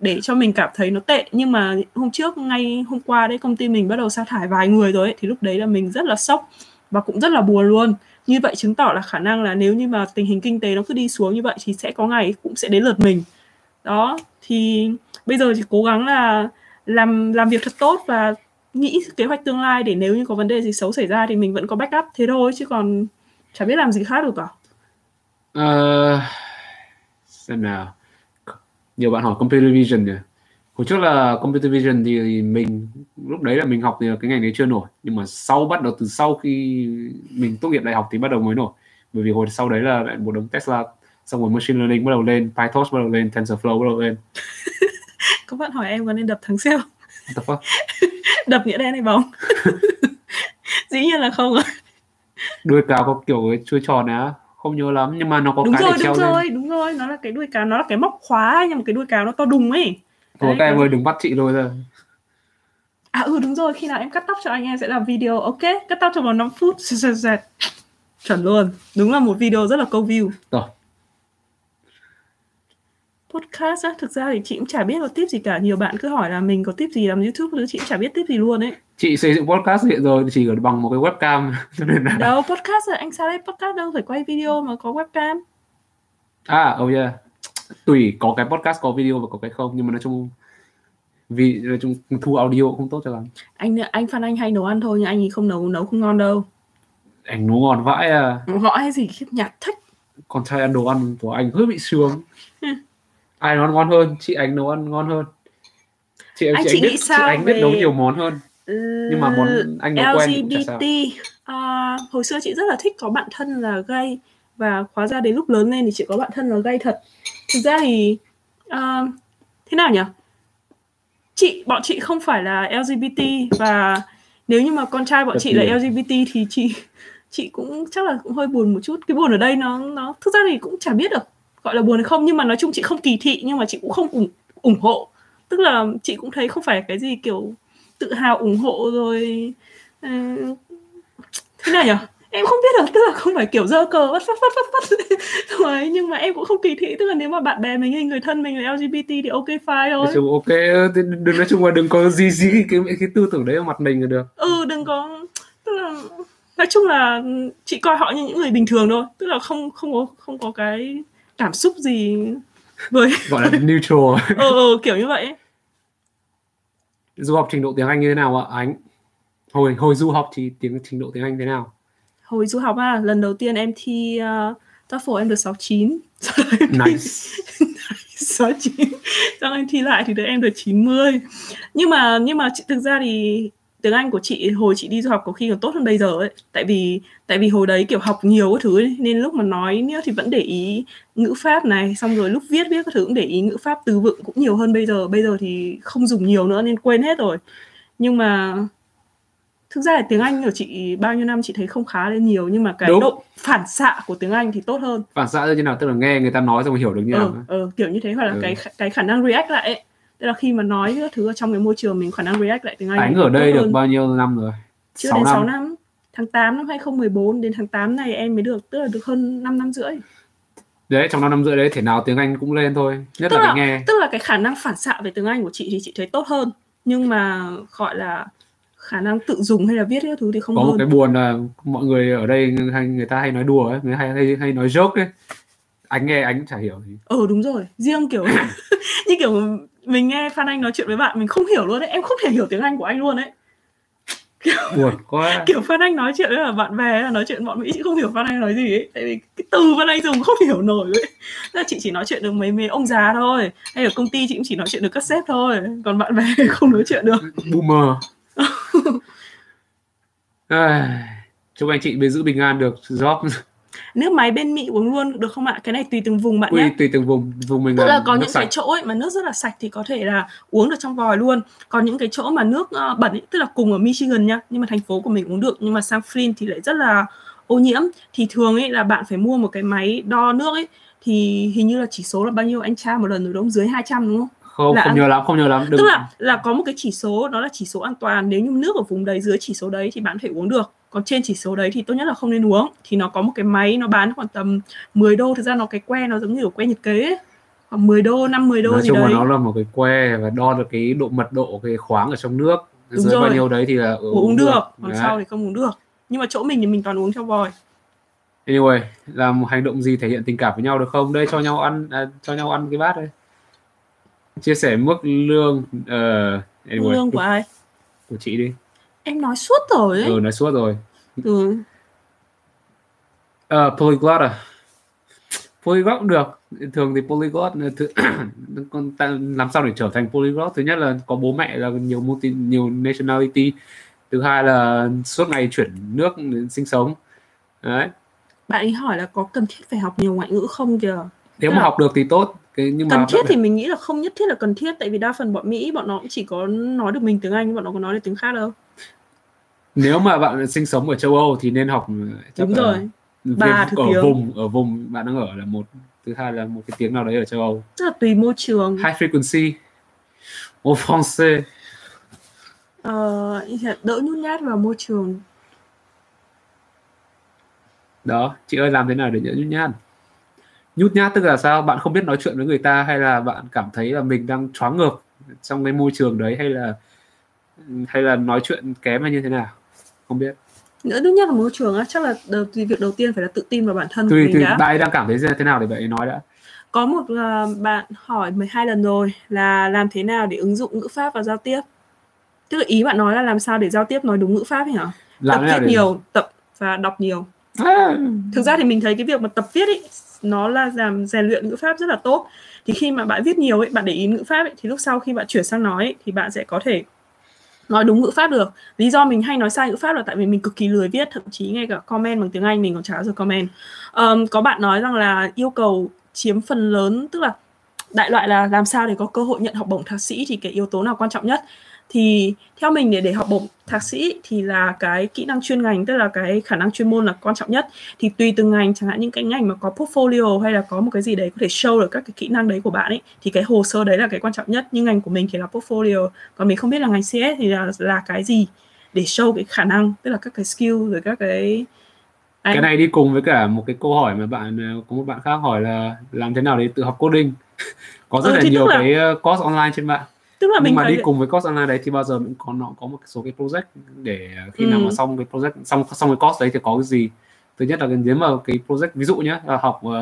để cho mình cảm thấy nó tệ. Nhưng mà hôm trước ngay hôm qua đấy công ty mình bắt đầu sa thải vài người rồi ấy, thì lúc đấy là mình rất là sốc và cũng rất là buồn luôn. Như vậy chứng tỏ là khả năng là nếu như mà tình hình kinh tế nó cứ đi xuống như vậy thì sẽ có ngày cũng sẽ đến lượt mình. Đó thì bây giờ chỉ cố gắng là làm làm việc thật tốt và nghĩ kế hoạch tương lai để nếu như có vấn đề gì xấu xảy ra thì mình vẫn có backup thế thôi chứ còn chả biết làm gì khác được cả. Ờ, xem nào nhiều bạn hỏi computer vision nhỉ hồi trước là computer vision thì mình lúc đấy là mình học thì cái ngành đấy chưa nổi. Nhưng mà sau bắt đầu từ sau khi mình tốt nghiệp đại học thì bắt đầu mới nổi. Bởi vì hồi sau đấy là lại một đống Tesla xong rồi machine learning bắt đầu lên PyTorch bắt đầu lên TensorFlow bắt đầu lên. Có bạn hỏi em có nên đập thằng sale the fuck? Đập nghĩa đen hay bóng? Dĩ nhiên là không rồi. Đuôi cáo có kiểu cái chuôi tròn á không nhớ lắm nhưng mà nó có Đúng cái rồi, để treo đúng lên. rồi, đúng rồi Nó là cái đuôi cáo, nó là cái móc khóa Nhưng mà cái đuôi cáo nó to đùng ấy. Đấy, các em có- ơi đừng bắt chị rồi rồi À ừ đúng rồi, khi nào em cắt tóc cho anh em sẽ làm video. Ok, cắt tóc trong vòng 5 phút. Chuẩn luôn Đúng là một video rất là câu view. Rồi. Podcast á, thực ra thì chị cũng chả biết có tip gì cả. Nhiều bạn cứ hỏi là mình có tip gì làm YouTube chứ Chị cũng chả biết tip gì luôn ấy chị xây dựng podcast hiện rồi chỉ ở bằng một cái webcam. Cho nên là Đâu, podcast là anh sao đây? Podcast đâu phải quay video mà có webcam. À oh yeah. Tùy có cái podcast có video và có cái không nhưng mà nói chung vì nói chung thu audio cũng không tốt cho lắm. Anh anh Phan Anh hay nấu ăn thôi Nhưng anh ấy không nấu, nấu không ngon đâu. Anh nấu ngon vãi à. Họ hay gì? Khiếp nhạt thích. Con trai ăn đồ ăn của anh hơi bị sướng. Ai nấu ăn ngon hơn? Chị anh nấu ăn ngon hơn. Chị Anh chị chị anh biết sao chị anh biết về- nấu nhiều món hơn nhưng mà món anh nấu quen thì cũng sao. LGBT à, hồi xưa chị rất là thích có bạn thân là gay và hóa ra đến lúc lớn lên thì chị có bạn thân là gay thật. Thực ra thì à, thế nào nhỉ? Chị bọn chị không phải là LGBT và nếu như mà con trai bọn Tất chị là nhiên. LGBT thì chị chị cũng chắc là cũng hơi buồn một chút. Cái buồn ở đây nó nó thực ra thì cũng chả biết được gọi là buồn hay không nhưng mà nói chung chị không kỳ thị nhưng mà chị cũng không ủng ủng hộ. Tức là chị cũng thấy không phải cái gì kiểu tự hào ủng hộ rồi. Ờ, thế nào nhỉ em không biết được tức là không phải kiểu dơ cờ bắt phát phát phát phát rồi nhưng mà em cũng không kỳ thị tức là nếu mà bạn bè mình hay người thân mình là LGBT thì ok fine thôi. Chung ok đừng nói chung là đừng có gì gì cái cái tư tưởng đấy vào mặt mình là được. Ừ đừng có tức là nói chung là chị coi họ như những người bình thường thôi. Tức là không không có không có cái cảm xúc gì với gọi là neutral. Ừ, ừ kiểu như vậy. Du học trình độ tiếng Anh như thế nào ạ? Anh hồi hồi du học thì tiếng trình độ tiếng Anh thế nào? Hồi du học à lần đầu tiên em thi uh, TOEFL em được 69 sau đó em thi nice. 69 sau em thi lại thì được em được 90 nhưng mà nhưng mà thực ra thì tiếng Anh của chị hồi chị đi du học có khi còn tốt hơn bây giờ ấy tại vì tại vì hồi đấy kiểu học nhiều các thứ ấy, nên lúc mà nói nữa thì vẫn để ý ngữ pháp này xong rồi lúc viết viết các thứ cũng để ý ngữ pháp từ vựng cũng nhiều hơn bây giờ bây giờ thì không dùng nhiều nữa nên quên hết rồi nhưng mà thực ra là tiếng Anh của chị bao nhiêu năm chị thấy không khá lên nhiều nhưng mà cái Đúng. độ phản xạ của tiếng Anh thì tốt hơn phản xạ như thế nào tức là nghe người ta nói xong hiểu được như ừ, nào ừ, kiểu như thế hoặc là Ừ. cái cái khả năng react lại ấy. Tức là khi mà nói các thứ ở trong cái môi trường mình khả năng react lại tiếng Anh anh ở đây được hơn. bao nhiêu năm rồi? Chưa 6 đến năm. 6 năm. Tháng 8 năm 2014 đến tháng 8 này em mới được tức là được hơn 5 năm rưỡi. Đấy trong năm năm rưỡi đấy thể nào tiếng Anh cũng lên thôi nhất Tức là là- nghe. tức là cái khả năng phản xạ về tiếng Anh của chị thì chị thấy tốt hơn. Nhưng mà gọi là khả năng tự dùng hay là viết các thứ thì không có một hơn. cái buồn là mọi người ở đây hay người ta hay nói đùa ấy người hay hay hay nói joke ấy. Anh nghe anh cũng chả hiểu gì. Ờ đúng rồi. Riêng kiểu như kiểu mình nghe Phan Anh nói chuyện với bạn mình không hiểu luôn đấy. Em không thể hiểu tiếng Anh của anh luôn đấy. Buồn quá. kiểu Phan Anh nói chuyện với là bạn bè là nói chuyện bọn Mỹ chị không hiểu Phan Anh nói gì ấy. Tại vì cái từ Phan Anh dùng không hiểu nổi ấy. Là chị chỉ nói chuyện được mấy mấy ông già thôi. Hay ở công ty chị cũng chỉ nói chuyện được các sếp thôi. Còn bạn bè không nói chuyện được. Boomer. Ai, chúc anh chị bên giữ bình an được. Job nước máy bên Mỹ uống luôn được không ạ? Cái này tùy từng vùng bạn quy nhé. tùy từng vùng. Vùng mình tức là có những cái sạch. chỗ ấy mà nước rất là sạch thì có thể là uống được trong vòi luôn. Còn những cái chỗ mà nước ờ, bẩn ấy, tức là cùng ở Michigan nhá nhưng mà thành phố của mình uống được nhưng mà sang Flint thì lại rất là ô nhiễm. Thì thường ấy là bạn phải mua một cái máy đo nước ấy thì hình như là chỉ số là bao nhiêu? Anh tra một lần rồi đúng dưới 200 đúng không? không là không nhớ lắm không nhớ lắm. Đừng Tức là là có một cái chỉ số đó là chỉ số an toàn. Nếu như nước ở vùng đấy dưới chỉ số đấy thì bạn có thể uống được còn trên chỉ số đấy thì tốt nhất là không nên uống. Thì nó có một cái máy nó bán khoảng tầm 10 đô. Thực ra nó cái que nó giống như kiểu que nhiệt kế ấy. khoảng 10 đô 5 10 đô nói gì chung là đấy. nó là một cái que và đo được cái độ mật độ cái khoáng ở trong nước. Đúng dưới bao rồi. nhiêu đấy thì là ừ, uống, được, còn Đấy. sau thì không uống được. Nhưng mà chỗ mình thì mình toàn uống trong vòi. Anyway làm một hành động gì thể hiện tình cảm với nhau được không? Đây cho nhau ăn à, cho nhau ăn cái bát đây. Chia sẻ mức lương ờ anyway, lương của ai? của chị đi em nói suốt rồi ấy. Ừ nói suốt rồi. Ừ. Ờ, polyglot à? Polyglot cũng được. Thường thì polyglot là thứ, con ta làm sao để trở thành polyglot? Thứ nhất là có bố mẹ là nhiều multi nhiều nationality. Thứ hai là suốt ngày chuyển nước sinh sống. Đấy. Bạn ấy hỏi là có cần thiết phải học nhiều ngoại ngữ không kìa? Nếu Tức mà là học được thì tốt. Cái nhưng mà cần thiết bạn- thì mình nghĩ là không nhất thiết là cần thiết. Tại vì đa phần bọn Mỹ bọn nó cũng chỉ có nói được mình tiếng Anh bọn nó có nói được tiếng khác đâu nếu mà bạn sinh sống ở châu Âu thì nên học chắc đúng rồi. ba thứ ở tiếng. vùng ở vùng bạn đang ở là một thứ hai là một cái tiếng nào đấy ở châu Âu. Tức là tùy môi trường. High frequency. Au français ờ, đỡ nhút nhát vào môi trường. Đó chị ơi làm thế nào để nhỡ nhút nhát? Nhút nhát tức là sao? Bạn không biết nói chuyện với người ta hay là bạn cảm thấy là mình đang choáng ngợp trong cái môi trường đấy hay là hay là nói chuyện kém hay như thế nào không biết. Đỡ nhút nhát vào môi trường á chắc là đầu, việc đầu tiên phải là tự tin vào bản thân tùy mình tùy đã. Bạn ấy đang cảm thấy thế nào để bạn ấy nói đã. Có một à, bạn hỏi 12 lần rồi là làm thế nào để ứng dụng ngữ pháp vào giao tiếp? Tức là ý bạn nói là làm sao để giao tiếp nói đúng ngữ pháp hả? Làm tập viết để nhiều tập và đọc nhiều. À, thực ra thì mình thấy cái việc mà tập viết ấy nó là làm rèn luyện ngữ pháp rất là tốt. Thì khi mà bạn viết nhiều ấy bạn để ý ngữ pháp ấy thì lúc sau khi bạn chuyển sang nói ấy, thì bạn sẽ có thể nói đúng ngữ pháp được. Lý do mình hay nói sai ngữ pháp là tại vì mình cực kỳ lười viết thậm chí ngay cả comment bằng tiếng anh mình còn chả giờ comment. Um, có bạn nói rằng là yêu cầu chiếm phần lớn tức là đại loại là làm sao để có cơ hội nhận học bổng thạc sĩ thì cái yếu tố nào quan trọng nhất? Thì theo mình để để học bổng thạc sĩ thì là cái kỹ năng chuyên ngành tức là cái khả năng chuyên môn là quan trọng nhất. Thì tùy từng ngành chẳng hạn những cái ngành mà có portfolio hay là có một cái gì đấy có thể show được các cái kỹ năng đấy của bạn ấy thì cái hồ sơ đấy là cái quan trọng nhất. Nhưng ngành của mình thì là portfolio còn mình không biết là ngành CS thì là là cái gì để show cái khả năng tức là các cái skill rồi các cái cái này đi cùng với cả một cái câu hỏi mà bạn có một bạn khác hỏi là làm thế nào để tự học coding? Có rất Ừ, là nhiều là- cái ờ, course online trên mạng tức là mình mà đi cùng với course online đấy thì bao giờ cũng có nó có một số cái project để khi nào Ừ. mà xong cái project xong xong cái course đấy thì có cái gì? Thứ nhất là nếu mà cái project ví dụ nhé là học uh,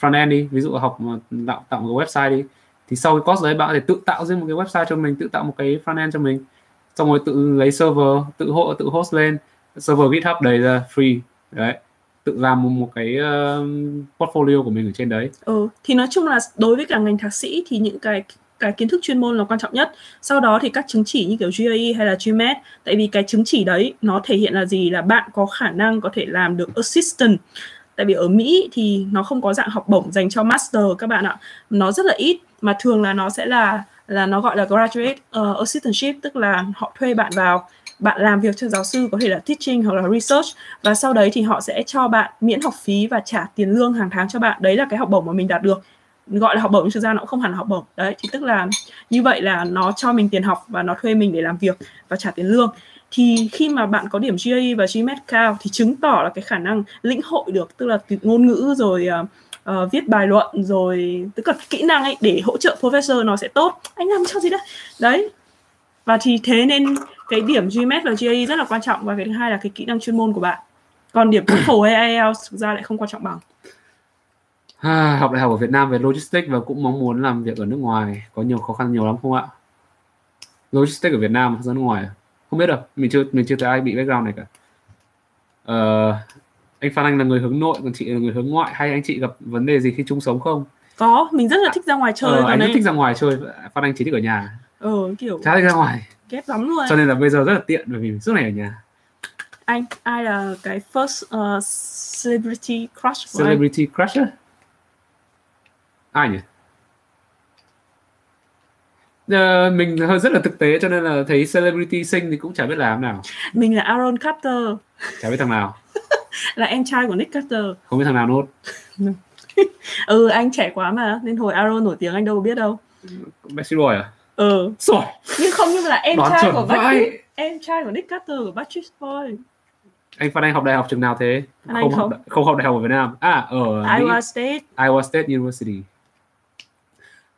front end đi ví dụ là học ờ, tạo tạo một cái website đi thì sau cái course đấy bạn có thể tự tạo riêng một cái website cho mình tự tạo một cái front end cho mình. Xong rồi tự lấy server tự hộ tự host lên. Server GitHub đầy ra free đấy. Tự làm một, một cái ờ, portfolio của mình ở trên đấy. Ừ, thì nói chung là đối với cả ngành thạc sĩ thì những cái cái kiến thức chuyên môn là quan trọng nhất. Sau đó thì các chứng chỉ như kiểu GRE hay là GMAT, tại vì cái chứng chỉ đấy nó thể hiện là gì là bạn có khả năng có thể làm được assistant. Tại vì ở Mỹ thì nó không có dạng học bổng dành cho master các bạn ạ. Nó rất là ít mà thường là nó sẽ là là nó gọi là graduate uh, assistantship tức là họ thuê bạn vào bạn làm việc cho giáo sư có thể là teaching hoặc là research và sau đấy thì họ sẽ cho bạn miễn học phí và trả tiền lương hàng tháng cho bạn đấy là cái học bổng mà mình đạt được gọi là học bổng nhưng thực ra nó cũng không hẳn là học bổng. Đấy thì tức là như vậy là nó cho mình tiền học và nó thuê mình để làm việc và trả tiền lương. Thì khi mà bạn có điểm GRE và GMAT cao thì chứng tỏ là cái khả năng lĩnh hội được tức là từ ngôn ngữ rồi uh, uh, viết bài luận rồi tức là cái kỹ năng ấy để hỗ trợ professor nó sẽ tốt. Anh làm cho gì đấy? Đấy. Và thì thế nên cái điểm GMAT và GRE rất là quan trọng và cái thứ hai là cái kỹ năng chuyên môn của bạn. Còn điểm TOEFL hay IELTS thực ra lại không quan trọng bằng. À, học đại học ở Việt Nam về logistics và cũng mong muốn làm việc ở nước ngoài có nhiều khó khăn nhiều lắm không ạ? Logistics ở Việt Nam ra nước ngoài à? không biết đâu mình chưa mình chưa thấy ai bị background này cả. Ờ, anh Phan Anh là người hướng nội còn chị là người hướng ngoại hay anh chị gặp vấn đề gì khi chung sống không? có mình rất là thích ra ngoài chơi ờ, anh rất thích ra ngoài chơi Phan Anh chỉ thích ở nhà ờ kiểu chả thích ra ngoài ghét lắm luôn cho nên là bây giờ rất là tiện bởi vì suốt ngày ở nhà anh ai là cái first uh, celebrity crush của anh celebrity crush á? Ai nhỉ? Ờ, mình hơi rất là thực tế cho nên là thấy celebrity xinh thì cũng chả biết làm nào. Mình là Aaron Carter. Chả biết thằng nào. Là em trai của Nick Carter. Không biết thằng nào nốt. Ừ anh trẻ quá mà nên hồi Aaron nổi tiếng anh đâu có biết đâu. Backstreet Boy à? Ừ. Rồi nhưng không như là em Đoán trai của. Backstreet em trai của Nick Carter của Backstreet Boy anh Phan Anh học đại học trường nào thế? Anh không, không. học, không học đại học ở Việt Nam. À ở Mỹ. Iowa State. Iowa State University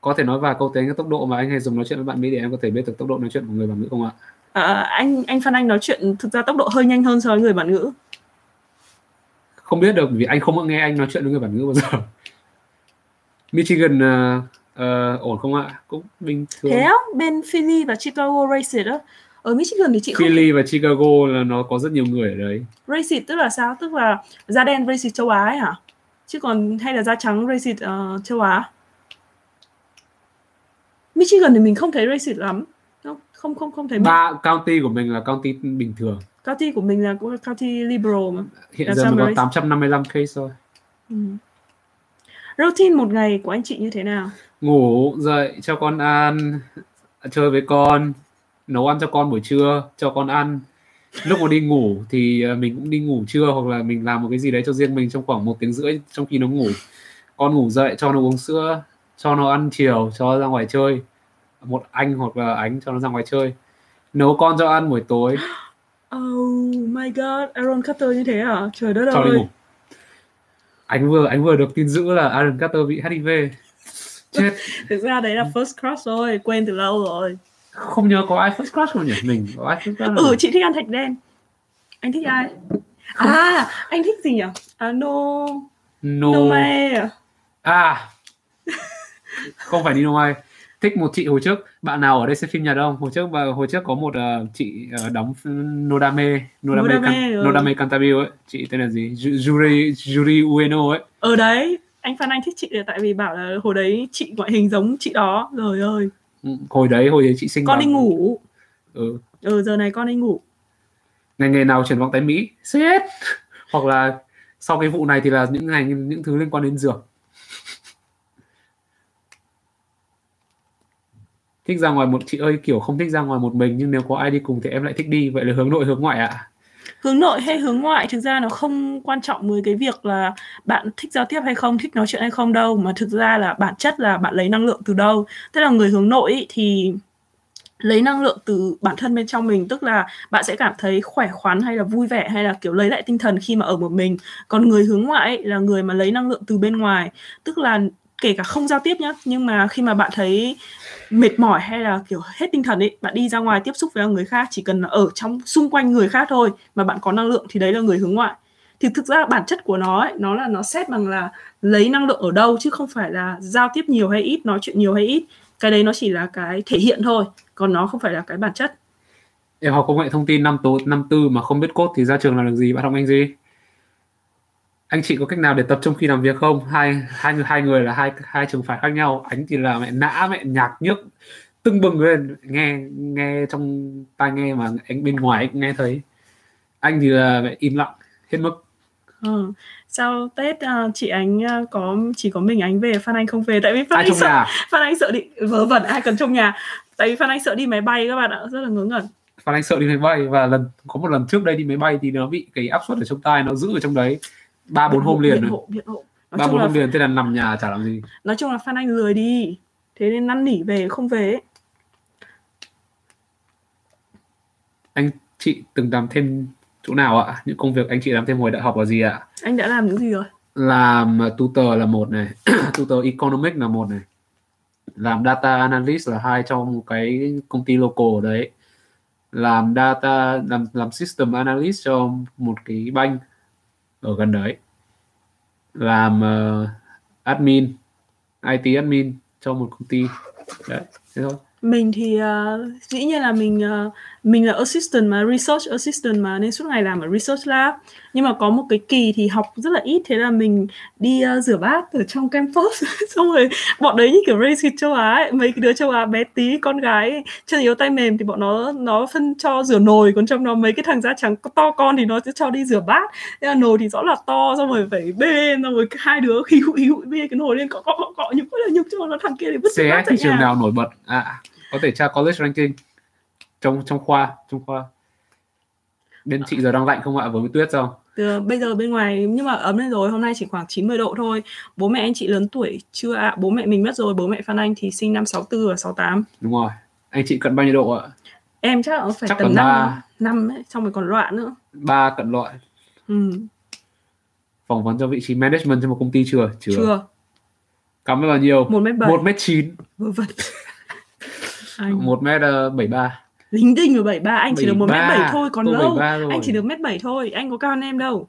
có thể nói vài câu tiếng cái tốc độ mà anh hay dùng nói chuyện với bạn Mỹ để em có thể biết được tốc độ nói chuyện của người bản ngữ không ạ? Ờ, anh anh Phan Anh nói chuyện thực ra tốc độ hơi nhanh hơn so với người bản ngữ. Không biết được vì anh không có nghe anh nói chuyện với người bản ngữ bao giờ. Michigan ờ, ờ, ổn không ạ? Cũng bình thường. Thế á bên Philly và Chicago Racing đó ở Michigan thì chị không Philly và Chicago là nó có rất nhiều người ở đấy. Racing tức là sao? Tức là da đen Racing châu Á ấy hả? Chứ còn hay là da trắng racist uh, châu Á Michigan thì mình không thấy racist lắm. Không không không không thấy ba county của mình là county bình thường. County của mình là county liberal. Mà hiện Là giờ mà có 855 case thôi. Ừ. routine một ngày của anh chị như thế nào? Ngủ dậy cho con ăn chơi với con nấu ăn cho con buổi trưa cho con ăn. Lúc mà đi ngủ thì ờ, mình cũng đi ngủ trưa hoặc là mình làm một cái gì đấy cho riêng mình trong khoảng một tiếng rưỡi trong khi nó ngủ. Con ngủ dậy cho nó uống sữa cho nó ăn chiều cho ra ngoài chơi một anh hoặc là ánh cho nó ra ngoài chơi. Nấu con cho ăn buổi tối. Oh my god Aaron Carter như thế à? Trời đất cho đi ơi. ngủ. Anh vừa anh vừa được tin dữ là Aaron Carter bị HIV chết. Thực ra đấy là first crush rồi quên từ lâu rồi. Không nhớ có ai first crush không nhỉ? Mình có ai first crush ừ chị thích ăn thạch đen. Anh thích ai? À anh thích gì nhỉ? À no. No, no Mae à. À không phải Nino Mai thích một chị hồi trước. Bạn nào ở đây xem phim Nhật không hồi trước và hồi trước có một ờ, chị ờ, đóng Nodame Nodame Nodame, Can, ừ. Nodame Cantabile ấy. Chị tên là gì? Yuri Yuri Ueno ấy. Ở đấy. Anh Phan Anh thích chị là tại vì bảo là hồi đấy chị ngoại hình giống chị đó. Rồi ơi. Ừ, hồi đấy hồi đấy chị sinh con đi ngủ. Ừ. ừ giờ này con đi ngủ. Ngành nghề nào chuyển vọng tới Mỹ? Chết! Hoặc là sau cái vụ này thì là những ngành những thứ liên quan đến dược thích ra ngoài một chị ơi kiểu không thích ra ngoài một mình nhưng nếu có ai đi cùng thì em lại thích đi. Vậy là hướng nội hướng ngoại ạ? Hướng nội hay hướng ngoại? Thực ra nó không quan trọng với cái việc là bạn thích giao tiếp hay không thích nói chuyện hay không đâu. Mà thực ra là bản chất là bạn lấy năng lượng từ đâu. Tức là người hướng nội ý, thì lấy năng lượng từ bản thân bên trong mình. Tức là bạn sẽ cảm thấy khỏe khoắn hay là vui vẻ hay là kiểu lấy lại tinh thần khi mà ở một mình. Còn người hướng ngoại ấy là người mà lấy năng lượng từ bên ngoài. Tức là kể cả không giao tiếp nhá nhưng mà khi mà bạn thấy mệt mỏi hay là kiểu hết tinh thần ấy bạn đi ra ngoài tiếp xúc với người khác chỉ cần ở trong xung quanh người khác thôi mà bạn có năng lượng thì đấy là người hướng ngoại. Thì thực ra bản chất của nó ấy, nó là nó xét bằng là lấy năng lượng ở đâu chứ không phải là giao tiếp nhiều hay ít nói chuyện nhiều hay ít. Cái đấy nó chỉ là cái thể hiện thôi còn nó không phải là cái bản chất. Em học công nghệ thông tin năm tố năm tư mà không biết cốt thì ra trường làm được gì? Bạn học ngành gì? Anh chị có cách nào để tập trung khi làm việc không? Hai hai người hai người là hai hai trường phái khác nhau. Anh thì là mẹ nã mẹ nhạc nhức tưng bừng lên. Nghe nghe trong tai nghe mà anh bên ngoài anh nghe thấy. Anh thì là mẹ im lặng hết mức. Ừ. sau tết ờ, chị ánh ờ, có chỉ có mình ánh về phan anh không về. Tại vì phan ai anh sợ nhà? Phan anh sợ đi vớ vẩn ai cần trong nhà? Tại vì phan anh sợ đi máy bay các bạn ạ rất là ngớ ngẩn. Phan Anh sợ đi máy bay và lần có một lần trước đây đi máy bay thì nó bị cái áp suất ở trong tai nó giữ ở trong đấy ba bốn hôm liền biện hộ biện hộ. Nói ba bốn hôm liền thế là nằm nhà chả làm gì. Nói chung là phan anh lười đi. Thế nên năn nỉ về không về ấy. anh chị từng làm thêm chỗ nào ạ? Những công việc anh chị làm thêm hồi đại học là gì ạ? Anh đã làm những gì rồi? Làm uh, tutor là một này. Tutor economic là một này. Làm data analyst là hai trong một cái công ty local đấy. Làm data làm làm system analyst cho một cái bank ở gần đấy. Làm uh, admin IT admin cho một công ty. Đấy thế thôi. Mình thì uh, dĩ nhiên là mình uh, mình là assistant mà research assistant mà nên suốt ngày làm ở research lab. Nhưng mà có một cái kỳ thì học rất là ít thế là mình đi ờ, rửa bát ở trong campus. Xong rồi bọn đấy như kiểu race châu Á ấy. mấy cái đứa châu Á bé tí con gái ấy, chân yếu tay mềm thì bọn nó nó phân cho rửa nồi còn trong đó mấy cái thằng da trắng to con thì nó sẽ cho đi rửa bát. Thế là nồi thì rõ là to xong rồi phải bê xong rồi hai đứa khí hụi hụi bê cái nồi lên cọ cọ cọ, cọ nhục rất là nhục cho nó thằng kia thì vứt thị trường nào nổi bật? À có thể tra college ranking trong trong khoa trong khoa. Bên chị giờ đang lạnh không ạ? Vừa mới tuyết xong. Từ bây giờ bên ngoài nhưng mà ấm lên rồi, hôm nay chỉ khoảng 90 độ thôi. Bố mẹ anh chị lớn tuổi chưa ạ? Bố mẹ mình mất rồi, bố mẹ Phan Anh thì sinh năm 64 và 68. đúng rồi. Anh chị cận bao nhiêu độ ạ? Em chắc là phải Chắc tầm tầm 5 ba. năm ấy, xong rồi còn loạn nữa. ba cận loại. Ừ, phỏng vấn cho vị trí management cho một công ty chưa? Chưa, chưa. cắm với bao nhiêu? 1 mét 7 một mét chín. Một mét ờ, bảy ba lính đinh ở 73, anh chỉ được 1 mét 7 73, thôi, còn lâu. 73. Anh chỉ được mét 7 thôi, anh có cao hơn em đâu.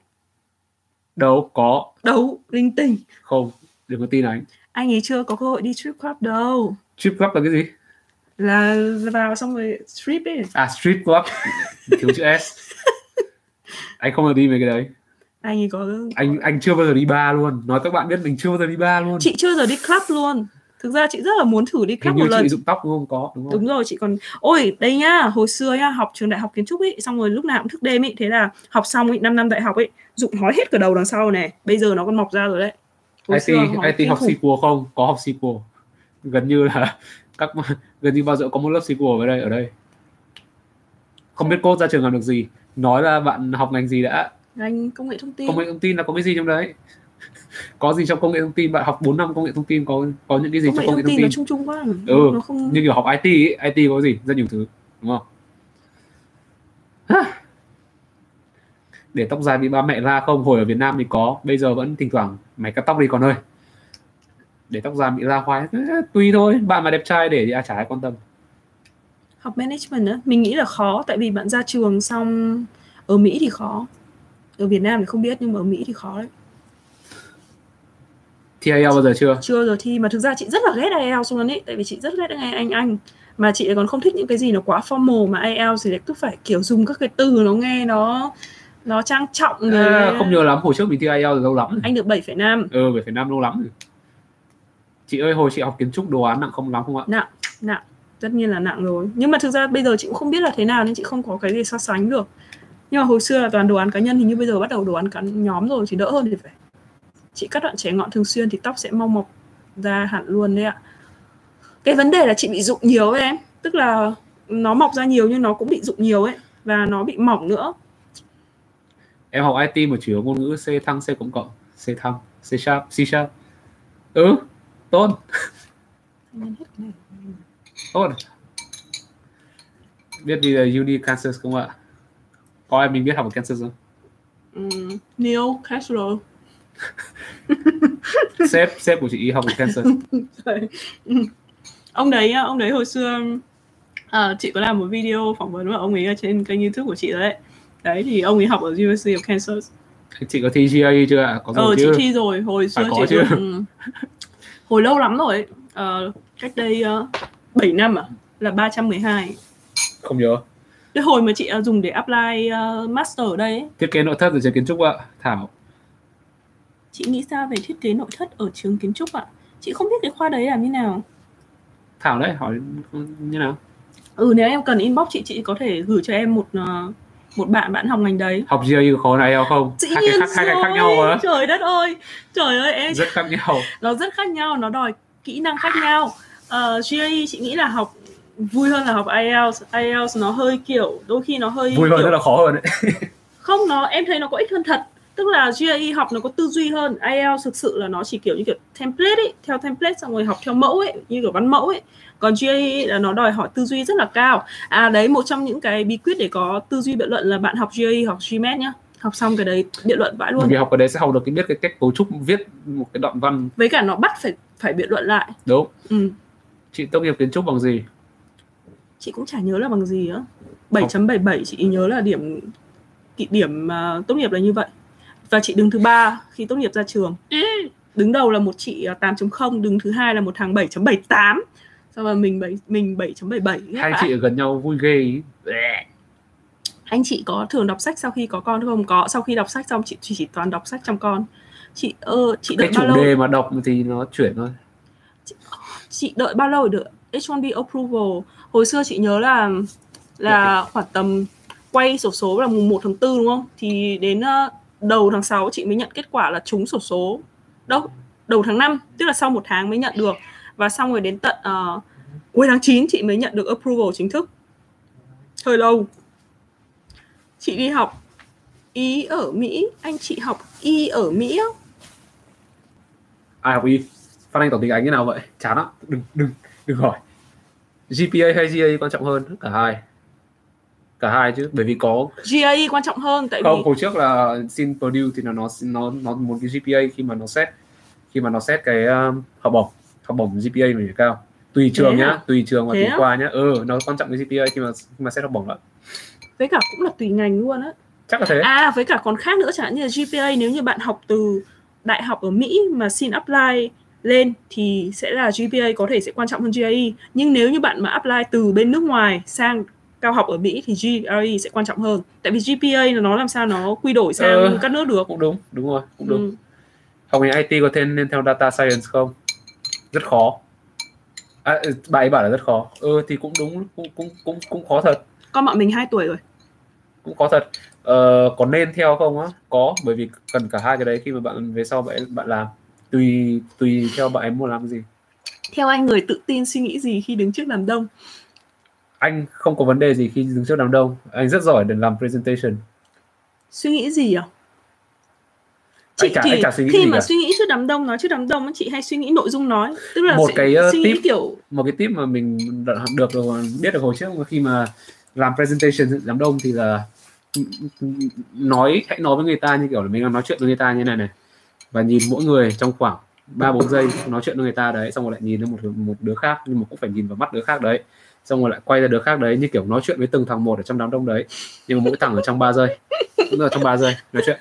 đâu có Đâu, linh tinh. không đừng có tin anh Anh ấy chưa có cơ hội đi strip club đâu. strip club là cái gì Là vào xong rồi strip ấy. à strip club thiếu chữ s anh không được đi mấy cái đấy anh ấy có anh anh chưa bao giờ đi bar luôn nói các bạn biết mình chưa bao giờ đi bar luôn chị chưa bao giờ đi club luôn thực ra chị rất là muốn thử đi như một lần. chị dụng tóc đúng không? Có đúng không? Đúng rồi chị còn ôi đây nhá hồi xưa nhá học trường đại học kiến trúc ấy xong rồi lúc nào cũng thức đêm ấy thế là học xong ấy 5 năm đại học ấy dụng hói hết cả đầu đằng sau này bây giờ nó còn mọc ra rồi đấy. Hồi IT xưa IT học sequel không? Có học sequel gần như là các gần như bao giờ có một lớp sequel ở đây ở đây. Không biết cô ra trường làm được gì. Nói là bạn học ngành gì đã? Ngành công nghệ thông tin. Công nghệ thông tin là có cái gì trong đấy có gì trong công nghệ thông tin? Bạn học 4 năm công nghệ thông tin có có những cái gì công trong công nghệ thông thông tin nó tin? chung chung quá. Ừ, nó không như kiểu học IT ấy, IT có gì? Rất nhiều thứ đúng không? Để tóc dài bị ba mẹ la không hồi ở Việt Nam thì có bây giờ vẫn thỉnh thoảng mày cắt tóc đi con ơi. Để tóc dài bị la hoài tùy thôi bạn mà đẹp trai để thì ai chả ai quan tâm. Học management á mình nghĩ là khó tại vì bạn ra trường xong ở Mỹ thì khó. Ở Việt Nam thì không biết nhưng mà ở Mỹ thì khó đấy thi IELTS bao giờ chưa? Chưa giờ thi mà thực ra chị rất là ghét IELTS luôn ấy tại vì chị rất ghét nghe anh anh. Mà chị lại còn không thích những cái gì nó quá formal mà IELTS thì cứ phải kiểu dùng các cái từ nó nghe nó nó trang trọng rồi à, không nhớ lắm hồi trước mình thi IELTS lâu lắm rồi. anh được 7,5 ừ về Việt Nam lâu lắm rồi. Chị ơi hồi chị học kiến trúc đồ án nặng không lắm không ạ? Nặng nặng. Tất nhiên là nặng rồi. Nhưng mà thực ra bây giờ chị cũng không biết là thế nào nên chị không có cái gì so sánh được. Nhưng mà hồi xưa là toàn đồ án cá nhân thì như bây giờ bắt đầu đồ án cá nhóm rồi thì đỡ hơn thì phải chị cắt đoạn trẻ ngọn thường xuyên thì tóc sẽ mau mọc ra hẳn luôn đấy ạ. Cái vấn đề là chị bị rụng nhiều ấy em. Tức là nó mọc ra nhiều nhưng nó cũng bị rụng nhiều ấy và nó bị mỏng nữa. Em học IT mà chủ yếu ngôn ngữ C thăng C cộng cộng C thăng C sharp C sharp. Ừ tốt. Tốt. Biết đi là uni Kansas không ạ? Có em mình biết học ở Kansas không? Um, Neil Casual sếp sếp của chị học ở Kansas Rồi. Ông đấy ông đấy hồi xưa à, chị có làm một video phỏng vấn của ông ấy ở trên kênh youtube của chị đấy. Đấy thì ông ấy học ở University of Kansas. Chị có thi GRE chưa ạ? Có rồi ờ chị thi rồi. Hồi xưa À, có chị chứ. được, ừ. hồi lâu lắm rồi Ờ, cách đây uh, 7 năm à? Là 312 không nhớ. Cái hồi mà chị ờ, dùng để apply ờ, master ở đây ấy, thiết kế nội thất ở trường kiến trúc ạ Thảo chị nghĩ sao về thiết kế nội thất ở trường kiến trúc ạ? Chị không biết cái khoa đấy làm như nào. Thảo đấy hỏi như nào? Ừ nếu em cần inbox chị chị có thể gửi cho em một ờ, một bạn bạn học ngành đấy. Học GRE có khó này không? Dĩ hai nhiên cái khác hai cái khác rồi. nhau mà. Trời đất ơi. Trời ơi em rất khác nhau. Nó rất khác nhau nó đòi kỹ năng khác nhau. Uh, GRE chị nghĩ là học vui hơn là học IELTS. IELTS nó hơi kiểu đôi khi nó hơi vui hơn kiểu, rất là khó hơn đấy không nó em thấy nó có ích hơn thật tức là GRE học nó có tư duy hơn. IELTS thực sự là nó chỉ kiểu như kiểu template ấy theo template xong rồi học theo mẫu ấy như kiểu văn mẫu ấy. Còn GRE là nó đòi hỏi tư duy rất là cao. À đấy một trong những cái bí quyết để có tư duy biện luận là bạn học GRE học GMAT nhá. Học xong cái đấy biện luận vãi luôn. Vì học cái đấy sẽ học được cái biết cái cách cấu trúc viết một cái đoạn văn. Với cả nó bắt phải phải biện luận lại. Đúng. Ừ. chị tốt nghiệp kiến trúc bằng gì? Chị cũng chả nhớ là bằng gì á. 7.77 chị nhớ là điểm điểm uh, tốt nghiệp là như vậy và chị đứng thứ ba khi tốt nghiệp ra trường. Đứng đầu là một chị à, 8.0 đứng thứ hai là một thằng 7.78 sau rồi mình bảy mình 7.77 ghét hai chị ở gần nhau vui ghê. Ý. anh chị có thường đọc sách sau khi có con không? Có sau khi đọc sách xong chị chỉ, chỉ toàn đọc sách trong con. Chị ơ chị đợi cái chủ bao lâu? đề mà đọc thì nó chuyển thôi. Chị đợi bao lâu để được H1B approval? Hồi xưa chị nhớ là là khoảng tầm quay sổ số là mùng 1 tháng 4 đúng không? Thì đến ờ, đầu tháng 6 chị mới nhận kết quả là trúng sổ số. Đâu đầu tháng 5 tức là sau một tháng mới nhận được. Và xong rồi đến tận uh, cuối tháng 9 chị mới nhận được approval chính thức. Hơi lâu. Chị đi học y ở Mỹ. Anh chị học y ở Mỹ á. Ai học y? Phát anh tổng tiếng Anh như nào vậy? Chán á đừng đừng đừng hỏi. GPA hay GA quan trọng hơn cả hai? Cả hai chứ bởi vì có GRE quan trọng hơn tại không vì hồi trước là xin Purdue thì nó nó nó nó một cái GPA khi mà nó xét khi mà nó xét cái um, học bổng học bổng GPA mình phải cao. Tùy trường Thế nhá à? tùy trường và Thế tùy à? khoa nhá. Ừ nó quan trọng cái GPA khi mà khi mà xét học bổng đó với cả cũng là tùy ngành luôn á. Chắc là thế. À với cả còn khác nữa chẳng hạn như là GPA nếu như bạn học từ đại học ở Mỹ mà xin apply lên thì sẽ là GPA có thể sẽ quan trọng hơn GRE nhưng nếu như bạn mà apply từ bên nước ngoài sang cao học ở Mỹ thì GRE sẽ quan trọng hơn. Tại vì GPA là nó làm sao nó quy đổi sang Ờ, các nước được. cũng đúng đúng rồi cũng đúng. Ừ. học ngành IT có thêm nên theo data science không? Rất khó. À, ừ, bà ấy bảo là rất khó. Ừ thì cũng đúng cũng cũng cũng cũng khó thật. Con bọn mình 2 tuổi rồi. Cũng khó thật. Ờ, có nên theo không á? Có bởi vì cần cả hai cái đấy khi mà bạn về sau bạn bạn làm. Tùy tùy theo bạn ấy muốn làm cái gì. Theo anh người tự tin suy nghĩ gì khi đứng trước đám đông anh không có vấn đề gì khi đứng trước đám đông. Anh rất giỏi để làm presentation. Suy nghĩ gì à Anh chả- anh chả suy nghĩ khi gì mà cả. suy nghĩ trước đám đông nói trước đám đông chị hay suy nghĩ nội dung nói. Tức là Một cái, uh, suy nghĩ tip. kiểu một cái tip mà mình được biết được hồi trước khi mà làm presentation đám đông thì là nói hãy nói với người ta như kiểu là mình đang nói chuyện với người ta như này này. Và nhìn mỗi người trong khoảng ba bốn giây nói chuyện với người ta đấy xong rồi lại nhìn lên một một đứa khác nhưng mà cũng phải nhìn vào mắt đứa khác đấy xong rồi lại quay ra đứa khác đấy như kiểu nói chuyện với từng thằng một ở trong đám đông đấy. Nhưng mà mỗi thằng ở trong 3 giây. Cũng là trong 3 giây nói chuyện.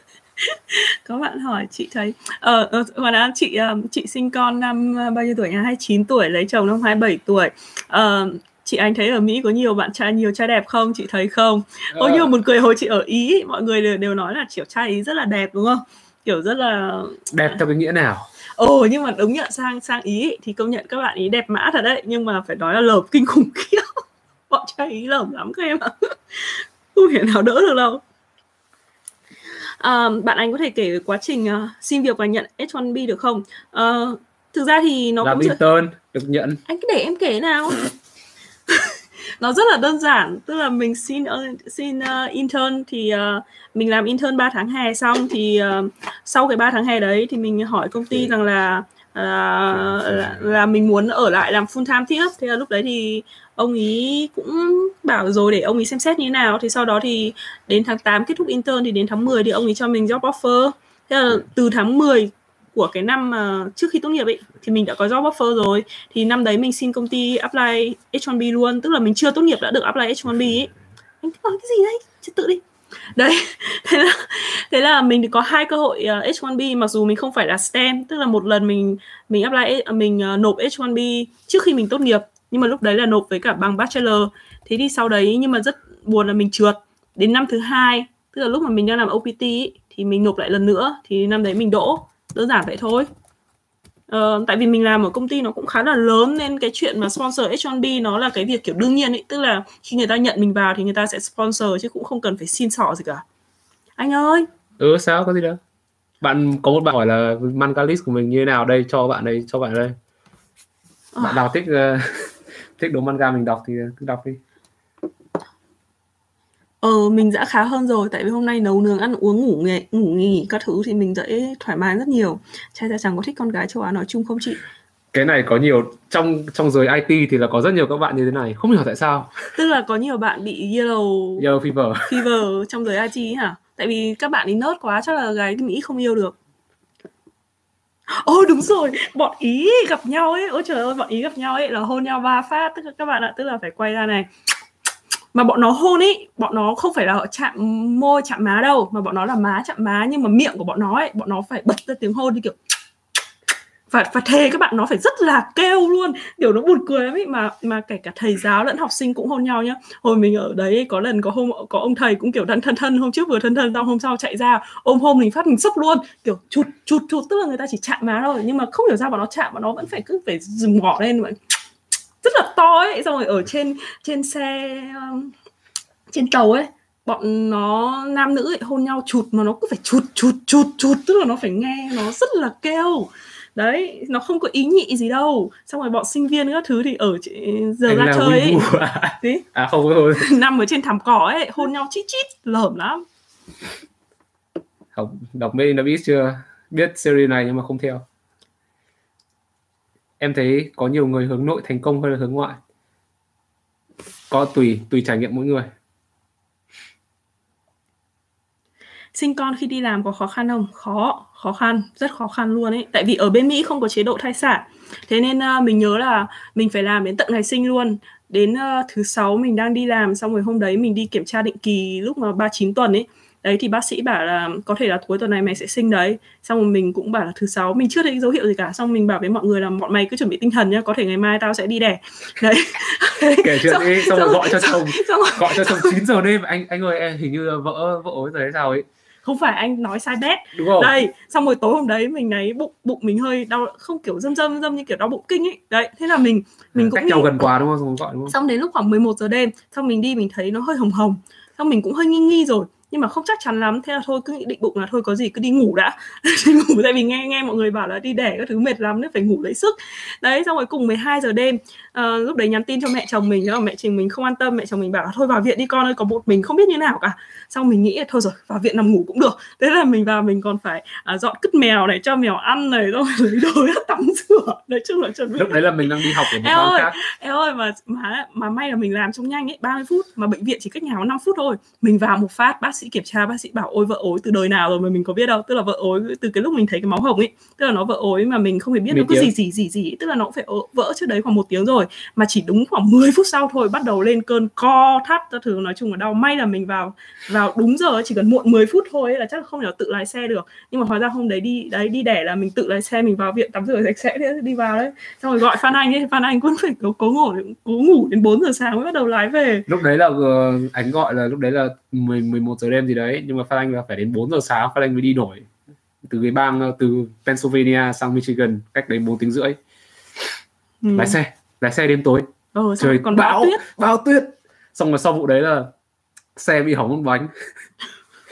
Có bạn hỏi chị thấy ờ ờ, mà đã chị ờ, chị sinh con năm ờ, bao nhiêu tuổi nhỉ? 29 tuổi lấy chồng năm 27 tuổi. Ờ, chị anh thấy ở Mỹ có nhiều bạn trai nhiều trai đẹp không? Chị thấy không? Ôi nhưng mà một cười hồi chị ở Ý mọi người đều, đều nói là kiểu trai Ý rất là đẹp đúng không? Kiểu rất là đẹp theo cái nghĩa nào ồ nhưng mà đúng nhận sang sang Ý thì công nhận các bạn Ý đẹp mã thật đấy. Nhưng mà phải nói là lởm kinh khủng khiếp. Bọn trai Ý lởm lắm các em ạ. Không thể nào đỡ được đâu. À, bạn anh có thể kể về quá trình ờ, xin việc và nhận H1B được không? Ờ, thực ra thì nó làm cũng intern được nhận. Anh cứ để em kể nào nó rất là đơn giản tức là mình xin ờ, xin ờ, intern thì ờ, mình làm intern 3 tháng hè xong thì ờ, sau cái 3 tháng hè đấy thì mình hỏi công ty rằng là là, là, là mình muốn ở lại làm full time tiếp. Thế là lúc đấy thì ông ý cũng bảo rồi để ông ý xem xét như thế nào. Thì sau đó thì đến tháng 8 kết thúc intern thì đến tháng 10 thì ông ý cho mình job offer. Thế là từ tháng 10 của cái năm uh, trước khi tốt nghiệp ấy thì mình đã có job offer rồi. Thì năm đấy mình xin công ty apply H1B luôn tức là mình chưa tốt nghiệp đã được apply H1B ấy. Anh nói cái gì đấy? Chứ tự đi. Đấy thế là thế là mình có hai cơ hội ờ, uh, H1B mặc dù mình không phải là STEM tức là một lần mình mình apply ờ, mình uh, nộp H1B trước khi mình tốt nghiệp nhưng mà lúc đấy là nộp với cả bằng bachelor. Thế thì sau đấy nhưng mà rất buồn là mình trượt. Đến năm thứ hai tức là lúc mà mình đang làm OPT ý, thì mình nộp lại lần nữa thì năm đấy mình đỗ đơn giản vậy thôi. Ờ, tại vì mình làm ở công ty nó cũng khá là lớn nên cái chuyện mà sponsor H1B nó là cái việc kiểu đương nhiên ấy. Tức là khi người ta nhận mình vào thì người ta sẽ sponsor chứ cũng không cần phải xin sỏ gì cả. Anh ơi! Ừ sao? Có gì đâu. Bạn có một bạn hỏi là manga list của mình như thế nào? Đây cho bạn đây cho bạn đây. Bạn nào thích uh, thích đồ manga mình đọc thì cứ đọc đi ờ mình đã khá hơn rồi tại vì hôm nay nấu nướng ăn uống ngủ nghề ngủ nghỉ các thứ thì mình dễ thoải mái rất nhiều. Trai da trắng có thích con gái châu Á nói chung không chị? Cái này có nhiều trong trong giới IT thì là có rất nhiều các bạn như thế này không hiểu tại sao. Tức là có nhiều bạn bị yellow yellow fever. fever trong giới IT ấy hả? Tại vì các bạn ấy nớt quá chắc là gái Mỹ không yêu được. Ôi đúng rồi, bọn Ý gặp nhau ấy, ôi trời ơi, bọn Ý gặp nhau ấy là hôn nhau ba phát, tức là các bạn ạ, tức là phải quay ra này. Mà bọn nó hôn ấy, bọn nó không phải là chạm môi chạm má đâu, mà bọn nó là má chạm má nhưng mà miệng của bọn nó ấy, bọn nó phải bật ra tiếng hôn như kiểu và và thề các bạn nó phải rất là kêu luôn. Kiểu nó buồn cười lắm ấy mà mà kể cả thầy giáo lẫn học sinh cũng hôn nhau nhá. Hồi mình ở đấy có lần có hôm có ông thầy cũng kiểu thân thân thân hôm trước vừa thân thân xong hôm sau chạy ra ôm hôm mình phát mình sốc luôn. Kiểu chụt chụt chụt tức là người ta chỉ chạm má thôi nhưng mà không hiểu sao bọn nó chạm bọn nó vẫn phải cứ phải dừng ngỏ lên mà rất là to ấy. Xong rồi ở trên trên xe um, trên tàu ấy bọn nó nam nữ ấy, hôn nhau chụt mà nó cứ phải chụt chụt chụt chụt. Tức là nó phải nghe nó rất là kêu. Đấy nó không có ý nhị gì đâu. Xong rồi bọn sinh viên các thứ thì ở giờ Anh ra chơi ấy. à? Tí, à không thôi nằm ở trên thảm cỏ ấy hôn nhau chít chít lởm lắm. Học đọc Made in Abyss chưa? Biết series này nhưng mà không theo em thấy có nhiều người hướng nội thành công hơn là hướng ngoại. Có tùy tùy trải nghiệm mỗi người. Sinh con khi đi làm có khó khăn không? Khó khó khăn rất khó khăn luôn ấy. Tại vì ở bên Mỹ không có chế độ thai sản. Thế nên uh, mình nhớ là mình phải làm đến tận ngày sinh luôn. Đến uh, thứ sáu mình đang đi làm xong rồi hôm đấy mình đi kiểm tra định kỳ lúc mà 39 tuần ấy đấy thì bác sĩ bảo là có thể là cuối tuần này mày sẽ sinh đấy. Xong rồi mình cũng bảo là thứ sáu mình chưa thấy dấu hiệu gì cả. Xong mình bảo với mọi người là bọn mày cứ chuẩn bị tinh thần nhá có thể ngày mai tao sẽ đi đẻ. Đấy. Kể chuyện đi xong rồi gọi cho chồng. Gọi cho chồng 9 giờ đêm. Anh anh ơi em hình như vợ vợ ối rồi hay sao ấy. Không phải anh nói sai bét. Đúng không? Đây xong rồi tối hôm đấy mình thấy bụng bụng mình hơi đau không kiểu dâm dâm dâm như kiểu đau bụng kinh ấy. Đấy thế là mình mình à, cũng cách nghĩ nhau gần quá đúng không? Xong gọi đúng không? Xong đến lúc khoảng 11 giờ đêm xong mình đi mình thấy nó hơi hồng hồng. Xong mình cũng hơi nghi nghi rồi nhưng mà không chắc chắn lắm. Thế là thôi cứ định bụng là thôi có gì cứ đi ngủ đã. Đi ngủ tại vì nghe nghe mọi người bảo là đi đẻ các thứ mệt lắm nên phải ngủ lấy sức. Đấy xong rồi cùng 12 giờ đêm uh, lúc đấy nhắn tin cho mẹ chồng mình nhưng mẹ chồng mình không an tâm mẹ chồng mình bảo là thôi vào viện đi con ơi có một mình không biết như nào cả. Xong mình nghĩ thôi rồi vào viện nằm ngủ cũng được. Thế là mình vào mình còn phải uh, dọn cứt mèo này cho mèo ăn này rồi lấy đồ tắm rửa. Nói chung là chuẩn bị lúc đấy là mình đang đi học ở một ơi khác. em ơi mà mà mà may là mình làm trong nhanh ấy 30 phút mà bệnh viện chỉ cách nhà có 5 phút thôi. Mình vào một phát bác sĩ kiểm tra bác sĩ bảo ôi vợ ối từ đời nào rồi mà mình có biết đâu. Tức là vợ ối từ cái lúc mình thấy cái máu hồng ấy tức là nó vợ ối mà mình không hề biết nó cứ gì gì gì gì tức là nó cũng phải vỡ trước đấy khoảng một tiếng rồi mà chỉ đúng khoảng 10 phút sau thôi bắt đầu lên cơn co thắt các thứ. Nói chung là đau may là mình vào vào đúng giờ chỉ cần muộn 10 phút thôi là chắc không thể tự lái xe được. Nhưng mà hóa ra hôm đấy đi đấy đi đẻ là mình tự lái xe mình vào viện tắm rửa sạch sẽ đi vào đấy. Xong rồi gọi Phan Anh ấy Phan Anh cũng phải cố, cố ngủ cố ngủ đến 4 giờ sáng mới bắt đầu lái về. Lúc đấy là ờ, anh gọi là lúc đấy là 10 11 giờ đêm gì đấy nhưng mà Phan Anh là phải đến 4 giờ sáng Phan Anh mới đi nổi từ cái bang ờ, từ Pennsylvania sang Michigan cách đấy 4 tiếng rưỡi. Ừ. lái xe lái xe đêm tối. Xong trời còn bão tuyết. bão tuyết. Xong rồi sau vụ đấy là xe bị hỏng một bánh.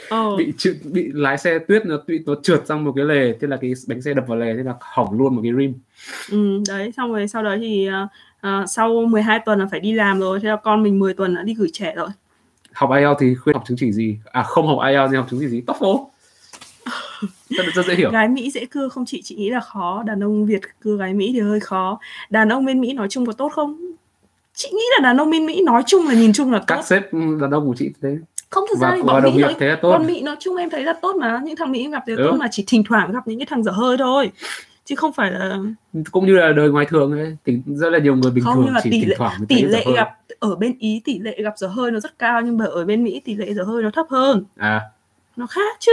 Ờ. bị trượt bị lái xe tuyết nó bị nó trượt sang một cái lề thế là cái bánh xe đập vào lề thế là hỏng luôn một cái rim. Ừ, đấy xong rồi sau đó thì uh, sau 12 tuần là phải đi làm rồi thế là con mình 10 tuần đã đi gửi trẻ rồi học IELTS thì khuyên học chứng chỉ gì? À không học IELTS thì học chứng chỉ gì? TOEFL rất, rất dễ hiểu. Gái Mỹ dễ cưa không chị? Chị nghĩ là khó. Đàn ông Việt cưa gái Mỹ thì hơi khó. Đàn ông bên Mỹ nói chung có tốt không? Chị nghĩ là đàn ông bên Mỹ nói chung là nhìn chung là tốt. các sếp đàn ông của chị thế. Không thực ra thì bọn Mỹ nói thế là tốt. bọn Mỹ nói chung em thấy là tốt mà. Những thằng Mỹ gặp thì Ừ. tốt mà chỉ thỉnh thoảng gặp những cái thằng dở hơi thôi chứ không phải là cũng như là đời ngoài thường ấy thì rất là nhiều người bình Không, thường nhưng mà chỉ tỷ lệ- thoảng tỷ lệ gặp ở bên Ý tỷ lệ gặp dở hơi nó rất cao nhưng mà ở bên Mỹ tỷ lệ dở hơi nó thấp hơn. À. Nó khác chứ.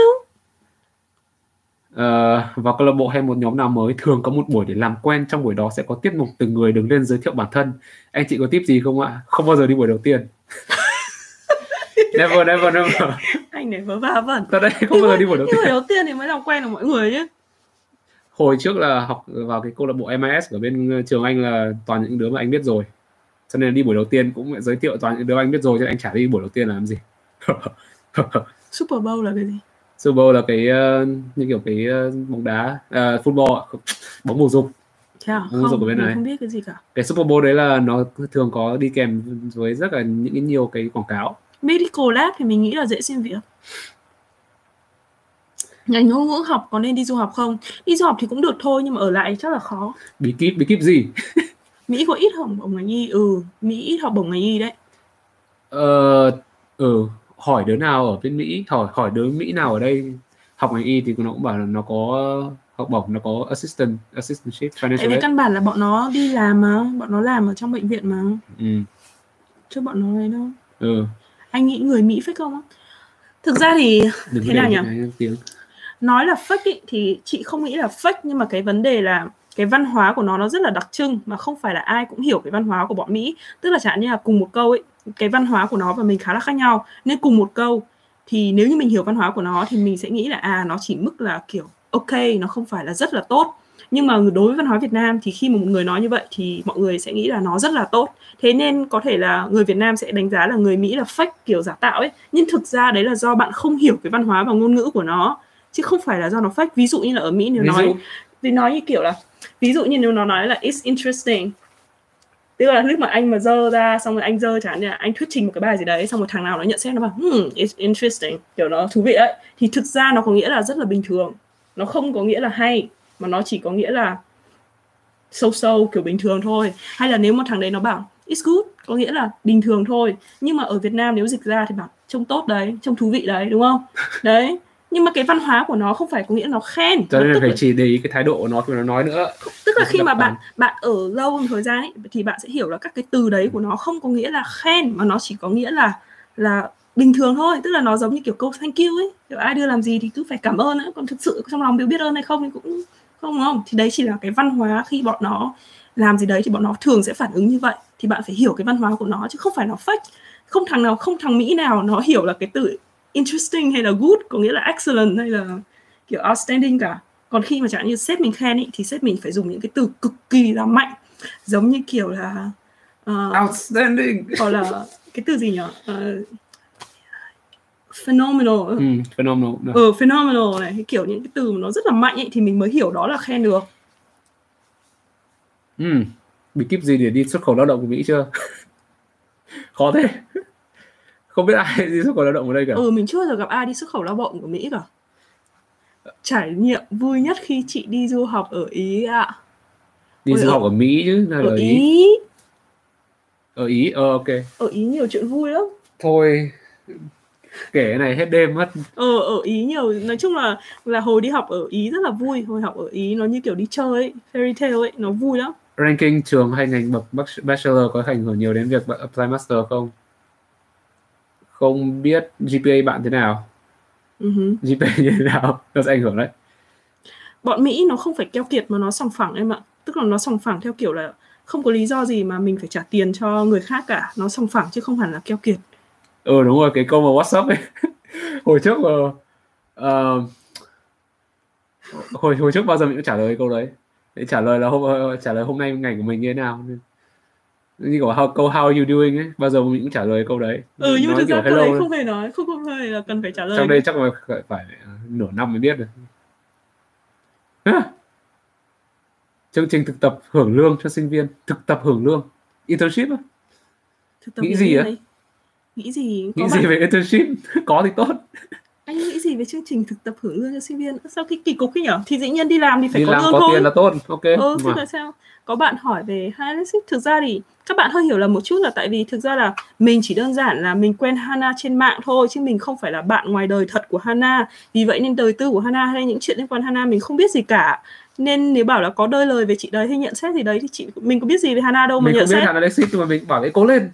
Ờ, vào câu lạc bộ hay một nhóm nào mới thường có một buổi để làm quen trong buổi đó sẽ có tiết mục từng người đứng lên giới thiệu bản thân. Anh chị có tip gì không ạ? Không bao giờ đi buổi đầu tiên. Never never never. Anh này vớ va vẩn. Thật đấy không bao giờ đi buổi đầu tiên. đầu tiên thì mới làm quen được mọi người chứ hồi trước là học vào cái câu lạc bộ MIS ở bên trường anh là toàn những đứa mà anh biết rồi. Cho nên đi buổi đầu tiên cũng giới thiệu toàn những đứa anh biết rồi cho anh chả đi buổi đầu tiên là làm gì. Super Bowl là cái gì? Super Bowl là cái ờ, như kiểu cái ờ, bóng đá à, football bóng bầu dục à? Không, Không, bên này. không biết cái gì cả. Cái Super Bowl đấy là nó thường có đi kèm với rất là những cái nhiều cái quảng cáo. Medical Lab thì mình nghĩ là dễ xin việc ngành ngôn ngữ học có nên đi du học không? Đi du học thì cũng được thôi nhưng mà ở lại chắc là khó. Bí kíp bí kíp gì? Mỹ có ít học bổng ngành y ừ Mỹ ít học bổng ngành y đấy. Ờ ừ, hỏi đứa nào ở bên Mỹ hỏi hỏi đứa Mỹ nào ở đây học ngành y thì nó cũng bảo là nó có học bổng nó có assistant assistantship tại financial vì aid. căn bản là bọn nó đi làm mà bọn nó làm ở trong bệnh viện mà. Ừ. Chứ bọn nó ấy đâu. Ừ. Anh nghĩ người Mỹ fake không? Thực ra thì đừng Thế nào nhỉ? tiếng nói là fake ý, thì chị không nghĩ là fake nhưng mà cái vấn đề là cái văn hóa của nó nó rất là đặc trưng mà không phải là ai cũng hiểu cái văn hóa của bọn Mỹ. Tức là chẳng như là cùng một câu ấy cái văn hóa của nó và mình khá là khác nhau. Nên cùng một câu thì nếu như mình hiểu văn hóa của nó thì mình sẽ nghĩ là à nó chỉ mức là kiểu ok nó không phải là rất là tốt. Nhưng mà đối với văn hóa Việt Nam thì khi mà một người nói như vậy thì mọi người sẽ nghĩ là nó rất là tốt. Thế nên có thể là người Việt Nam sẽ đánh giá là người Mỹ là fake kiểu giả tạo ấy. Nhưng thực ra đấy là do bạn không hiểu cái văn hóa và ngôn ngữ của nó chứ không phải là do nó fake. Ví dụ như là ở Mỹ nếu ví nói vì nói như kiểu là ví dụ như nếu nó nói là it's interesting. Tức là lúc mà anh mà dơ ra xong rồi anh dơ chẳng là anh thuyết trình một cái bài gì đấy xong rồi thằng nào nó nhận xét nó bảo hmm, it's interesting. Kiểu nó thú vị ấy. Thì thực ra nó có nghĩa là rất là bình thường. Nó không có nghĩa là hay mà nó chỉ có nghĩa là sâu sâu kiểu bình thường thôi. Hay là nếu mà thằng đấy nó bảo it's good có nghĩa là bình thường thôi. Nhưng mà ở Việt Nam nếu dịch ra thì bảo trông tốt đấy trông thú vị đấy đúng không? Đấy nhưng mà cái văn hóa của nó không phải có nghĩa nó khen cho nên là phải là chỉ để ý cái thái độ của nó khi nó nói nữa. Tức là khi mà bạn bạn ở lâu một thời gian ấy, thì bạn sẽ hiểu là các cái từ đấy của nó không có nghĩa là khen mà nó chỉ có nghĩa là là bình thường thôi. Tức là nó giống như kiểu câu thank you ấy. Kiểu ai đưa làm gì thì cứ phải cảm ơn ấy còn thực sự trong lòng đều biết ơn hay không thì cũng không đúng không? Thì đấy chỉ là cái văn hóa khi bọn nó làm gì đấy thì bọn nó thường sẽ phản ứng như vậy. Thì bạn phải hiểu cái văn hóa của nó chứ không phải nó fake. Không thằng nào không thằng mỹ nào nó hiểu là cái từ interesting hay là good có nghĩa là excellent hay là kiểu outstanding cả. Còn khi mà chẳng như sếp mình khen ý, thì sếp mình phải dùng những cái từ cực kỳ là mạnh. Giống như kiểu là uh, outstanding. hoặc là cái từ gì nhỉ? Uh, phenomenal. Ừ, phenomenal ừ phenomenal này cái kiểu những cái từ mà nó rất là mạnh ấy thì mình mới hiểu đó là khen được. Ừ. bí kíp gì để đi xuất khẩu lao động của mỹ chưa? Khó thế không biết ai đi xuất khẩu lao động ở đây cả. Ừ mình chưa giờ gặp ai đi xuất khẩu lao động của mỹ cả. Trải nghiệm vui nhất khi chị đi du học ở ý ạ. Đi Ôi, du học ở mỹ chứ là ở ở ý. Ý? Ở ý? Ờ ok. Ở ý nhiều chuyện vui lắm. Thôi kể cái này hết đêm mất. Ờ ở ý nhiều nói chung là là hồi đi học ở ý rất là vui. Hồi học ở ý nó như kiểu đi chơi ấy, fairy tale ấy nó vui lắm. Ranking trường hay ngành bậc bach- bachelor có ảnh hưởng nhiều đến việc apply master không không biết GPA bạn thế nào. Ừ hứ. GPA như thế nào? Nó sẽ ảnh hưởng đấy. Bọn Mỹ nó không phải keo kiệt mà nó sòng phẳng em ạ. Tức là nó sòng phẳng theo kiểu là không có lý do gì mà mình phải trả tiền cho người khác cả. Nó sòng phẳng chứ không hẳn là keo kiệt. Ừ đúng rồi cái câu mà WhatsApp ấy. Hồi trước mà ờ, hồi hồi trước bao giờ mình cũng trả lời câu đấy. Để trả lời là hôm trả lời hôm nay ngày của mình như thế nào như kiểu how, câu how you doing ấy bao giờ mình cũng trả lời câu đấy. Ừ nhưng mà thực ra câu đấy không hề nói không không hề là cần phải trả lời trong đây chắc là phải, phải nửa năm mới biết được. Chương trình thực tập hưởng lương cho sinh viên thực tập hưởng lương. Internship á? Nghĩ gì á? nghĩ gì? Có nghĩ bạn- gì về internship? Có thì tốt anh nghĩ gì về chương trình thực tập hưởng lương cho sinh viên? Sao cái kỳ cục ấy nhở? Thì dĩ nhiên đi làm thì phải đi có làm lương có thôi. tiền là tốt. Ok ừ thế là sao? Có bạn hỏi về Hanalysis thực ra thì các bạn hơi hiểu lầm một chút là tại vì thực ra là mình chỉ đơn giản là mình quen Hana trên mạng thôi chứ mình không phải là bạn ngoài đời thật của Hana. Vì vậy nên đời tư của Hana hay những chuyện liên quan Hana mình không biết gì cả. Nên nếu bảo là có đôi lời về chị đấy hay nhận xét gì đấy thì chị mình có biết gì về Hana đâu mà mình nhận không biết xét. Analytics nhưng mà mình bảo đấy cố lên.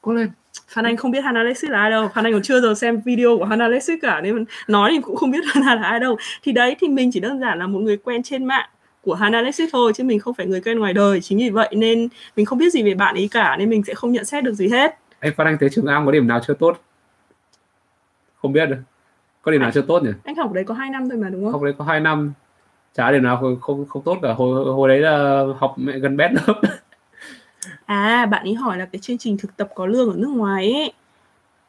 Cố lên Phan Anh không biết Hana Lexis là ai đâu. Phan Anh còn chưa giờ xem video của Hana Lexis cả nên nói thì cũng không biết Hana là ai đâu. Thì đấy thì mình chỉ đơn giản là một người quen trên mạng của Hana Lexis thôi chứ mình không phải người quen ngoài đời. Chính vì vậy nên mình không biết gì về bạn ấy cả nên mình sẽ không nhận xét được gì hết. Anh Phan Anh thấy trường Am có điểm nào chưa tốt? Không biết được. Có điểm nào chưa tốt nhỉ? anh học đấy có 2 năm thôi mà đúng không? Học đấy có 2 năm. Chả điểm nào không không, không tốt cả. Hồi hồi đấy là học mẹ gần bét lớp à bạn ấy hỏi là cái chương trình thực tập có lương ở nước ngoài ấy.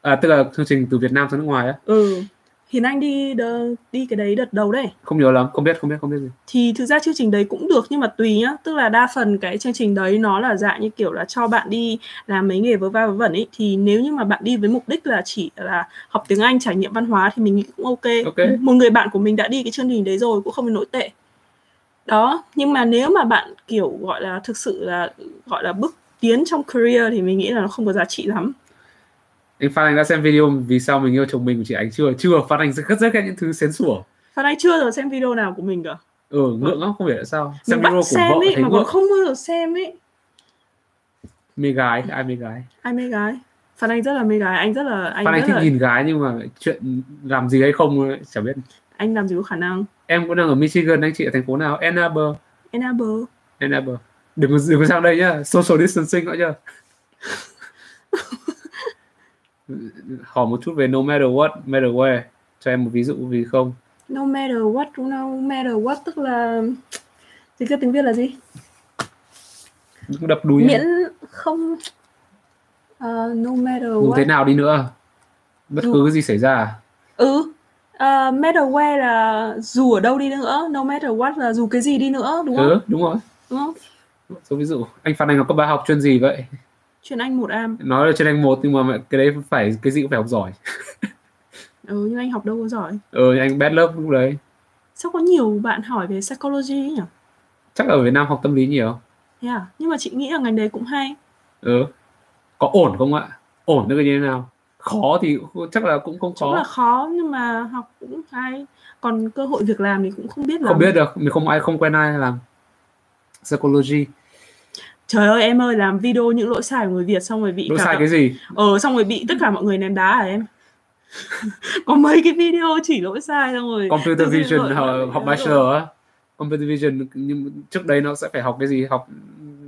À tức là chương trình từ Việt Nam sang nước ngoài á? Ừ. Hiền Anh đi đờ, đi cái đấy đợt đầu đấy. Không nhớ lắm không biết không biết không biết gì. Thì thực ra chương trình đấy cũng được nhưng mà tùy nhá. Tức là đa phần cái chương trình đấy nó là dạng như kiểu là cho bạn đi làm mấy nghề vớ va vớ vẩn ấy. Thì nếu như mà bạn đi với mục đích là chỉ là học tiếng Anh trải nghiệm văn hóa thì mình nghĩ cũng ok, Ok. một người bạn của mình đã đi cái chương trình đấy rồi cũng không phải nổi tệ. Đó nhưng mà nếu mà bạn kiểu gọi là thực sự là gọi là bước tiến trong career thì mình nghĩ là nó không có giá trị lắm. Anh Phan Anh đã xem video vì sao mình yêu chồng mình của chị Ánh chưa? Chưa Phan Anh rất rất những thứ xén sủa Phan Anh chưa giờ xem video nào của mình cả. Ừ ngượng lắm không hiểu tại sao. Xem mình bắt video của xem vợ ấy mà còn không bao giờ xem ấy. Mê gái ai mê gái? Ai mê gái? Phan Anh rất là mê gái anh rất là anh Phan Anh thích là nhìn gái nhưng mà chuyện làm gì hay không chả biết. Anh làm gì có khả năng. Em cũng đang ở Michigan anh chị ở thành phố nào? Ann Arbor. Ann Arbor. Ann Arbor đừng có đừng có sang đây nhá. Social distancing nữa chưa hỏi một chút về no matter what matter where. Cho em một ví dụ vì không? No matter what no matter what tức là dịch ra tiếng Việt là gì? Cũng đập đuôi miễn không uh, no matter dù what. thế nào đi nữa. Bất Dù- cứ cái gì xảy ra ừ uh, matter where là dù ở đâu đi nữa. No matter what là dù cái gì đi nữa đúng không? Ừ đúng rồi. Đúng không số ví dụ anh Phan Anh học cấp ba học chuyên gì vậy? Chuyên Anh một am nói là chuyên anh một nhưng mà cái đấy phải cái gì cũng phải học giỏi. Ừ nhưng anh học đâu có giỏi. Ừ anh bad lớp lúc đấy. Sao có nhiều bạn hỏi về psychology ấy nhỉ? Chắc ở Việt Nam học tâm lý nhiều. À nhưng mà chị nghĩ là ngành đấy cũng hay. Ừ. Có ổn không ạ? Ổn là như thế nào? Khó thì chắc là cũng không khó là khó nhưng mà học cũng hay. Còn cơ hội việc làm thì cũng không biết là không biết được mình không ai không quen ai làm psychology. Trời ơi em ơi làm video những lỗi sai của người Việt xong rồi bị lỗi cả sai cái gì? Ờ xong rồi bị tất cả mọi người ném đá à em? Có mấy cái video chỉ lỗi sai xong rồi computer vision lỗi- học, lỗi- học bachelor á. Computer vision nhưng trước đây nó sẽ phải học cái gì? Học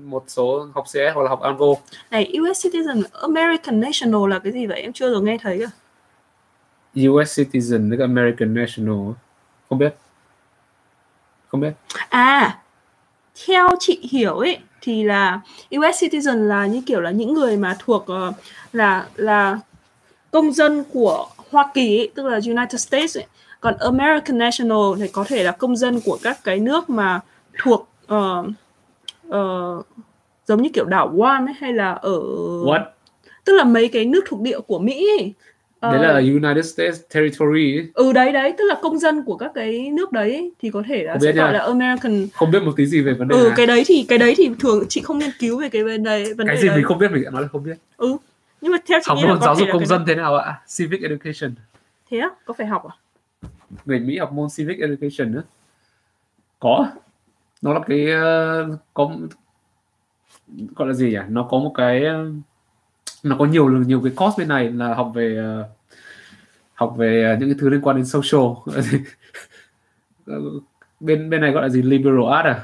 một số học CS hoặc là học Anvo này US citizen American national là cái gì vậy? Em chưa được nghe thấy à US citizen với cả American national không biết. Không biết. À, theo chị hiểu ấy thì là US citizen là như kiểu là những người mà thuộc ờ, là là công dân của Hoa Kỳ ấy, tức là United States ấy. Còn American national thì có thể là công dân của các cái nước mà thuộc ờ, ờ, giống như kiểu đảo Guam ấy hay là ở what tức là mấy cái nước thuộc địa của Mỹ ấy. Ờ, đấy là United States territory. Ừ đấy đấy tức là công dân của các cái nước đấy ấy, thì có thể là sẽ biết gọi nha. là American. Không biết một tí gì về vấn đề ừ này cái đấy thì cái đấy thì thường chị không nghiên cứu về cái vấn đề vấn cái đề gì đấy. mình không biết mình nói là không biết. Ừ nhưng mà theo chị học môn giáo dục công dân thế nào ạ? Civic education. Thế á? Có phải học à? Người Mỹ học môn civic education nữa. Có. Nó là cái ờ, có gọi là gì nhỉ? Nó có một cái ờ, nó có nhiều nhiều cái course bên này là học về ờ, học về ờ, những cái thứ liên quan đến social. Bên bên này gọi là gì? Liberal art à?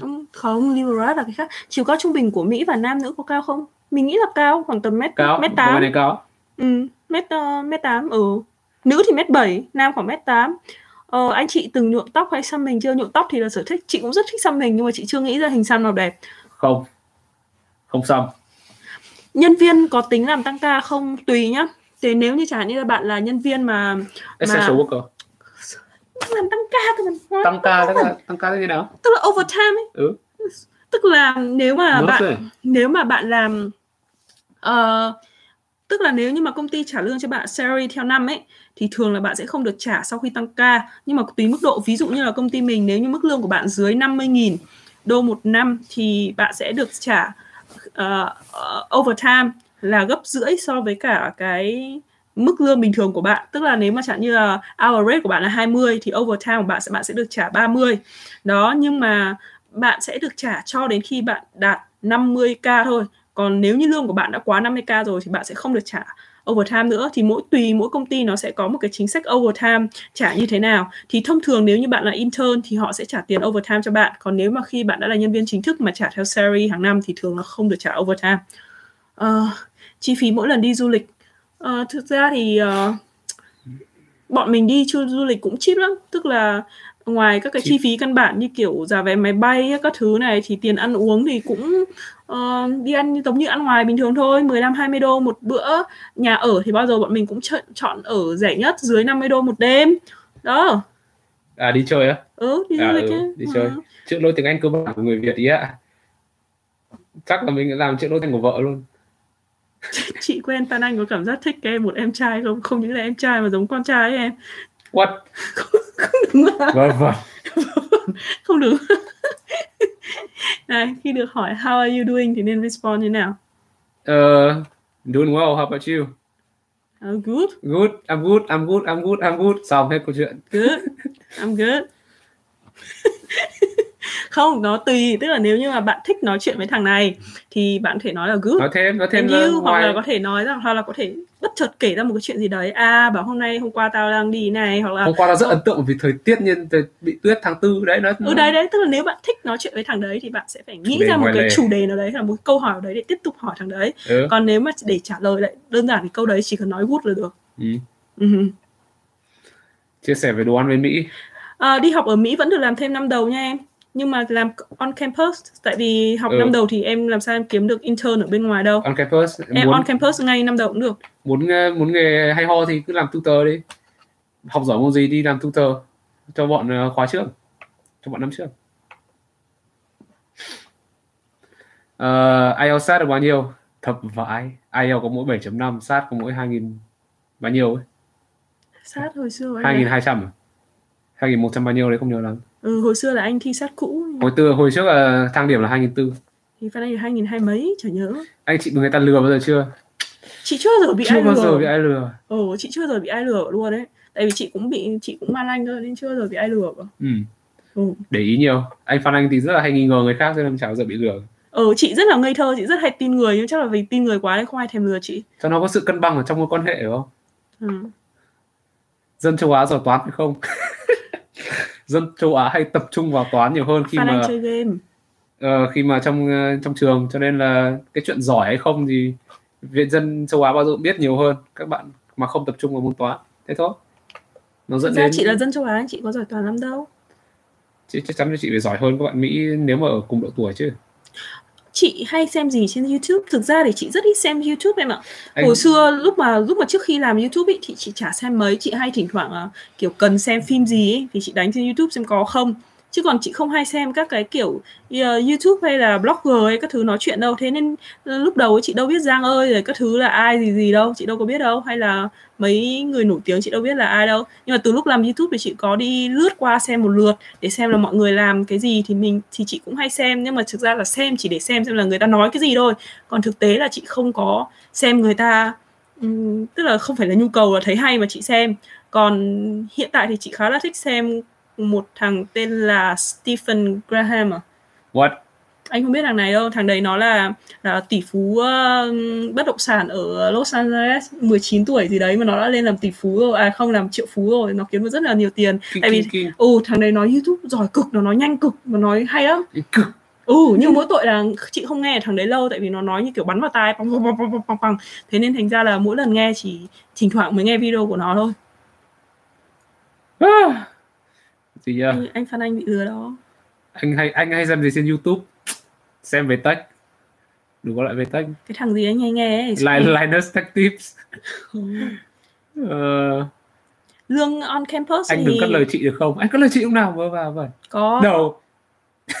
Ừ, không liberal là cái khác. Chiều cao trung bình của Mỹ và nam nữ có cao không? Mình nghĩ là cao khoảng tầm mét cao mét bên tám. này cao. Ừ, mét ờ, mét tám ừ. Nữ thì mét bảy nam khoảng mét tám. Ờ, anh chị từng nhuộm tóc hay xăm mình chưa? Nhuộm tóc thì là sở thích. Chị cũng rất thích xăm mình nhưng mà chị chưa nghĩ ra hình xăm nào đẹp. Không. Không xong nhân viên có tính làm tăng ca không? Tùy nhá. Thì nếu như chẳng hạn như là bạn là nhân viên mà essential worker. Làm tăng ca cơ mà tăng ca tức là tăng ca thế nào? Tức là overtime ấy. Ừ. Tức là nếu mà Nốt bạn rồi. nếu mà bạn làm ờ, tức là nếu như mà công ty trả lương cho bạn salary theo năm ấy thì thường là bạn sẽ không được trả sau khi tăng ca. Nhưng mà tùy mức độ ví dụ như là công ty mình nếu như mức lương của bạn dưới 50.000 đô một năm thì bạn sẽ được trả uh, overtime là gấp rưỡi so với cả cái mức lương bình thường của bạn. Tức là nếu mà chẳng như là hour rate của bạn là 20 thì overtime của bạn sẽ bạn sẽ được trả 30 đó nhưng mà bạn sẽ được trả cho đến khi bạn đạt 50k thôi. Còn nếu như lương của bạn đã quá 50k rồi thì bạn sẽ không được trả overtime nữa thì mỗi tùy mỗi công ty nó sẽ có một cái chính sách overtime trả như thế nào. Thì thông thường nếu như bạn là intern thì họ sẽ trả tiền overtime cho bạn. Còn nếu mà khi bạn đã là nhân viên chính thức mà trả theo salary hàng năm thì thường là không được trả overtime. Ờ, chi phí mỗi lần đi du lịch. Ờ, thực ra thì ờ, bọn mình đi du lịch cũng cheap lắm. Tức là ngoài các cái chi phí căn bản như kiểu giá vé máy bay các thứ này thì tiền ăn uống thì cũng ờ, đi ăn giống như ăn ngoài bình thường thôi 15 20 đô một bữa. Nhà ở thì bao giờ bọn mình cũng chọn chọn ở rẻ nhất dưới 50 đô một đêm. Đó. À đi chơi á? Ừ đi du à, lịch ừ, đi chơi. Chữ lôi tiếng Anh cơ bản của người Việt ý ạ. Chắc là mình làm chữ lôi tiếng của vợ luôn. Chị quen Phan Anh có cảm giác thích cái một em trai không? Không những là em trai mà giống con trai ấy em. What? Đúng mà. Vâng vâng. Không được Này, khi được hỏi how are you doing thì nên respond như nào? Uh, doing well how about you? Uh, good. Good I'm good I'm good I'm good I'm good. Xong hết câu chuyện. Good I'm good. Không nó tùy tức là nếu như mà bạn thích nói chuyện với thằng này thì bạn có thể nói là good. Nói thêm nói thêm you hoặc ngoài là có thể nói rằng hoặc là có thể bất chợt kể ra một cái chuyện gì đấy à bảo hôm nay hôm qua tao đang đi này hoặc là hôm qua nó rất ấn tượng vì thời tiết nhiên bị tuyết tháng tư đấy nó ừ đấy đấy tức là nếu bạn thích nói chuyện với thằng đấy thì bạn sẽ phải nghĩ ra một cái lề. chủ đề nào đấy là một câu hỏi đấy để tiếp tục hỏi thằng đấy ừ. còn nếu mà để trả lời lại đơn giản thì câu đấy chỉ cần nói good là được Ừ. ừ. chia sẻ về đồ ăn bên Mỹ à, đi học ở Mỹ vẫn được làm thêm năm đầu nha em nhưng mà làm on campus tại vì học Ừ. năm đầu thì em làm sao em kiếm được intern ở bên ngoài đâu. On campus em muốn on campus ngay năm đầu cũng được. muốn ờ, muốn nghề hay ho thì cứ làm tutor đi. Học giỏi môn gì đi làm tutor. Cho bọn ờ, khóa trước. Cho bọn năm trước. Uh, IELTS sát được bao nhiêu? Thập vãi. IELTS có mỗi 7.5 sát có mỗi 2.000 bao nhiêu ấy? Sát hồi xưa ấy 2.200 à? 2.100 bao nhiêu đấy không nhớ lắm ừ, hồi xưa là anh thi sát cũ. Hồi tư hồi trước là thang điểm là 2.400 thì phan anh là hai nghìn hai mấy chả nhớ. Anh chị bị người ta lừa bao giờ chưa? Chị chưa giờ bị chưa ai bao giờ lừa bị ai lừa. Ồ chị chưa giờ bị ai lừa luôn đấy. Tại vì chị cũng bị chị cũng man anh cơ nên chưa giờ bị ai lừa ừ. ừ. để ý nhiều. Anh Phan Anh thì rất là hay nghi ngờ người khác cho nên chả bao giờ bị lừa. Ừ chị rất là ngây thơ chị rất hay tin người nhưng chắc là vì tin người quá nên không ai thèm lừa chị. Cho nó có sự cân bằng ở trong mối quan hệ phải không? Ừ. dân châu Á giỏi toán hay không dân châu Á hay tập trung vào toán nhiều hơn khi Phan mà chơi game. Ờ, khi mà trong ờ, trong trường. Cho nên là cái chuyện giỏi hay không thì viện dân châu Á bao giờ cũng biết nhiều hơn. Các bạn mà không tập trung vào môn toán thế thôi. Nó dẫn đến chị là dân châu Á chị có giỏi toán lắm đâu. Chị chắc chắn là chị phải giỏi hơn các bạn Mỹ nếu mà ở cùng độ tuổi chứ chị hay xem gì trên YouTube? Thực ra thì chị rất ít xem YouTube em ạ. Anh hồi xưa lúc mà lúc mà trước khi làm YouTube ý, thì chị chả xem mấy chị hay thỉnh thoảng là kiểu cần xem phim gì ấy, thì chị đánh trên YouTube xem có không chứ còn chị không hay xem các cái kiểu uh, YouTube hay là blogger hay các thứ nói chuyện đâu. Thế nên uh, lúc đầu chị đâu biết Giang ơi rồi các thứ là ai gì gì đâu chị đâu có biết đâu. Hay là mấy người nổi tiếng chị đâu biết là ai đâu. Nhưng mà từ lúc làm YouTube thì chị có đi lướt qua xem một lượt để xem là mọi người làm cái gì thì mình thì chị cũng hay xem. Nhưng mà thực ra là xem chỉ để xem xem là người ta nói cái gì thôi. Còn thực tế là chị không có xem người ta um, tức là không phải là nhu cầu là thấy hay mà chị xem. Còn hiện tại thì chị khá là thích xem một thằng tên là Stephen Graham à? What? Anh không biết thằng này đâu thằng đấy nó là là tỷ phú ờ, bất động sản ở Los Angeles 19 tuổi gì đấy mà nó đã lên làm tỷ phú rồi à không làm triệu phú rồi nó kiếm được rất là nhiều tiền. Kinh tại vì kinh kinh. Ừ thằng đấy nói YouTube giỏi cực nó nói nhanh cực nó nói hay lắm. Cực. Ừ nhưng mỗi tội là chị không nghe thằng đấy lâu tại vì nó nói như kiểu bắn vào tai bong bong bong bong bong bong thế nên thành ra là mỗi lần nghe chỉ thỉnh thoảng mới nghe video của nó thôi. À. gì nhỉ anh, anh Phan Anh bị lừa đó. Anh hay anh hay xem gì trên YouTube? Xem về tech. Đừng có lại về tech. Cái thằng gì anh hay nghe ấy? Li- Linus Tech Tips. Ờ, lương on campus anh thì đừng cắt lời chị được không? Anh cắt lời chị lúc nào? Vừa vào vậy. Có. Đâu?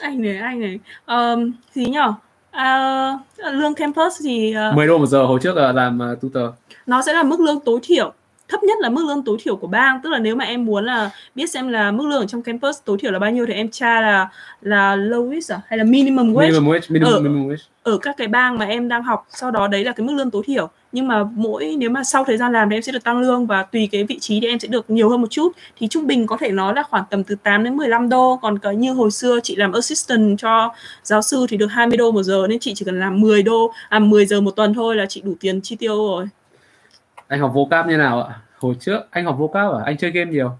Anh này anh này. Um, gì nhở À, lương campus thì uh, 10 đô một giờ. Hồi trước là làm uh, tutor. nó sẽ là mức lương tối thiểu thấp nhất là mức lương tối thiểu của bang. Tức là nếu mà em muốn là biết xem là mức lương ở trong campus tối thiểu là bao nhiêu thì em tra là là lowest à? Hay là minimum wage? Minimum wage minimum, Ờ. minimum wage. ở các cái bang mà em đang học sau đó đấy là cái mức lương tối thiểu. Nhưng mà mỗi nếu mà sau thời gian làm thì em sẽ được tăng lương và tùy cái vị trí thì em sẽ được nhiều hơn một chút. Thì trung bình có thể nói là khoảng tầm từ 8 đến 15 đô. Còn cái như hồi xưa chị làm assistant cho giáo sư thì được 20 đô một giờ nên chị chỉ cần làm 10 đô à 10 giờ một tuần thôi là chị đủ tiền chi tiêu rồi anh học vocab như nào ạ? Hồi trước anh học vocab à? Anh chơi game nhiều.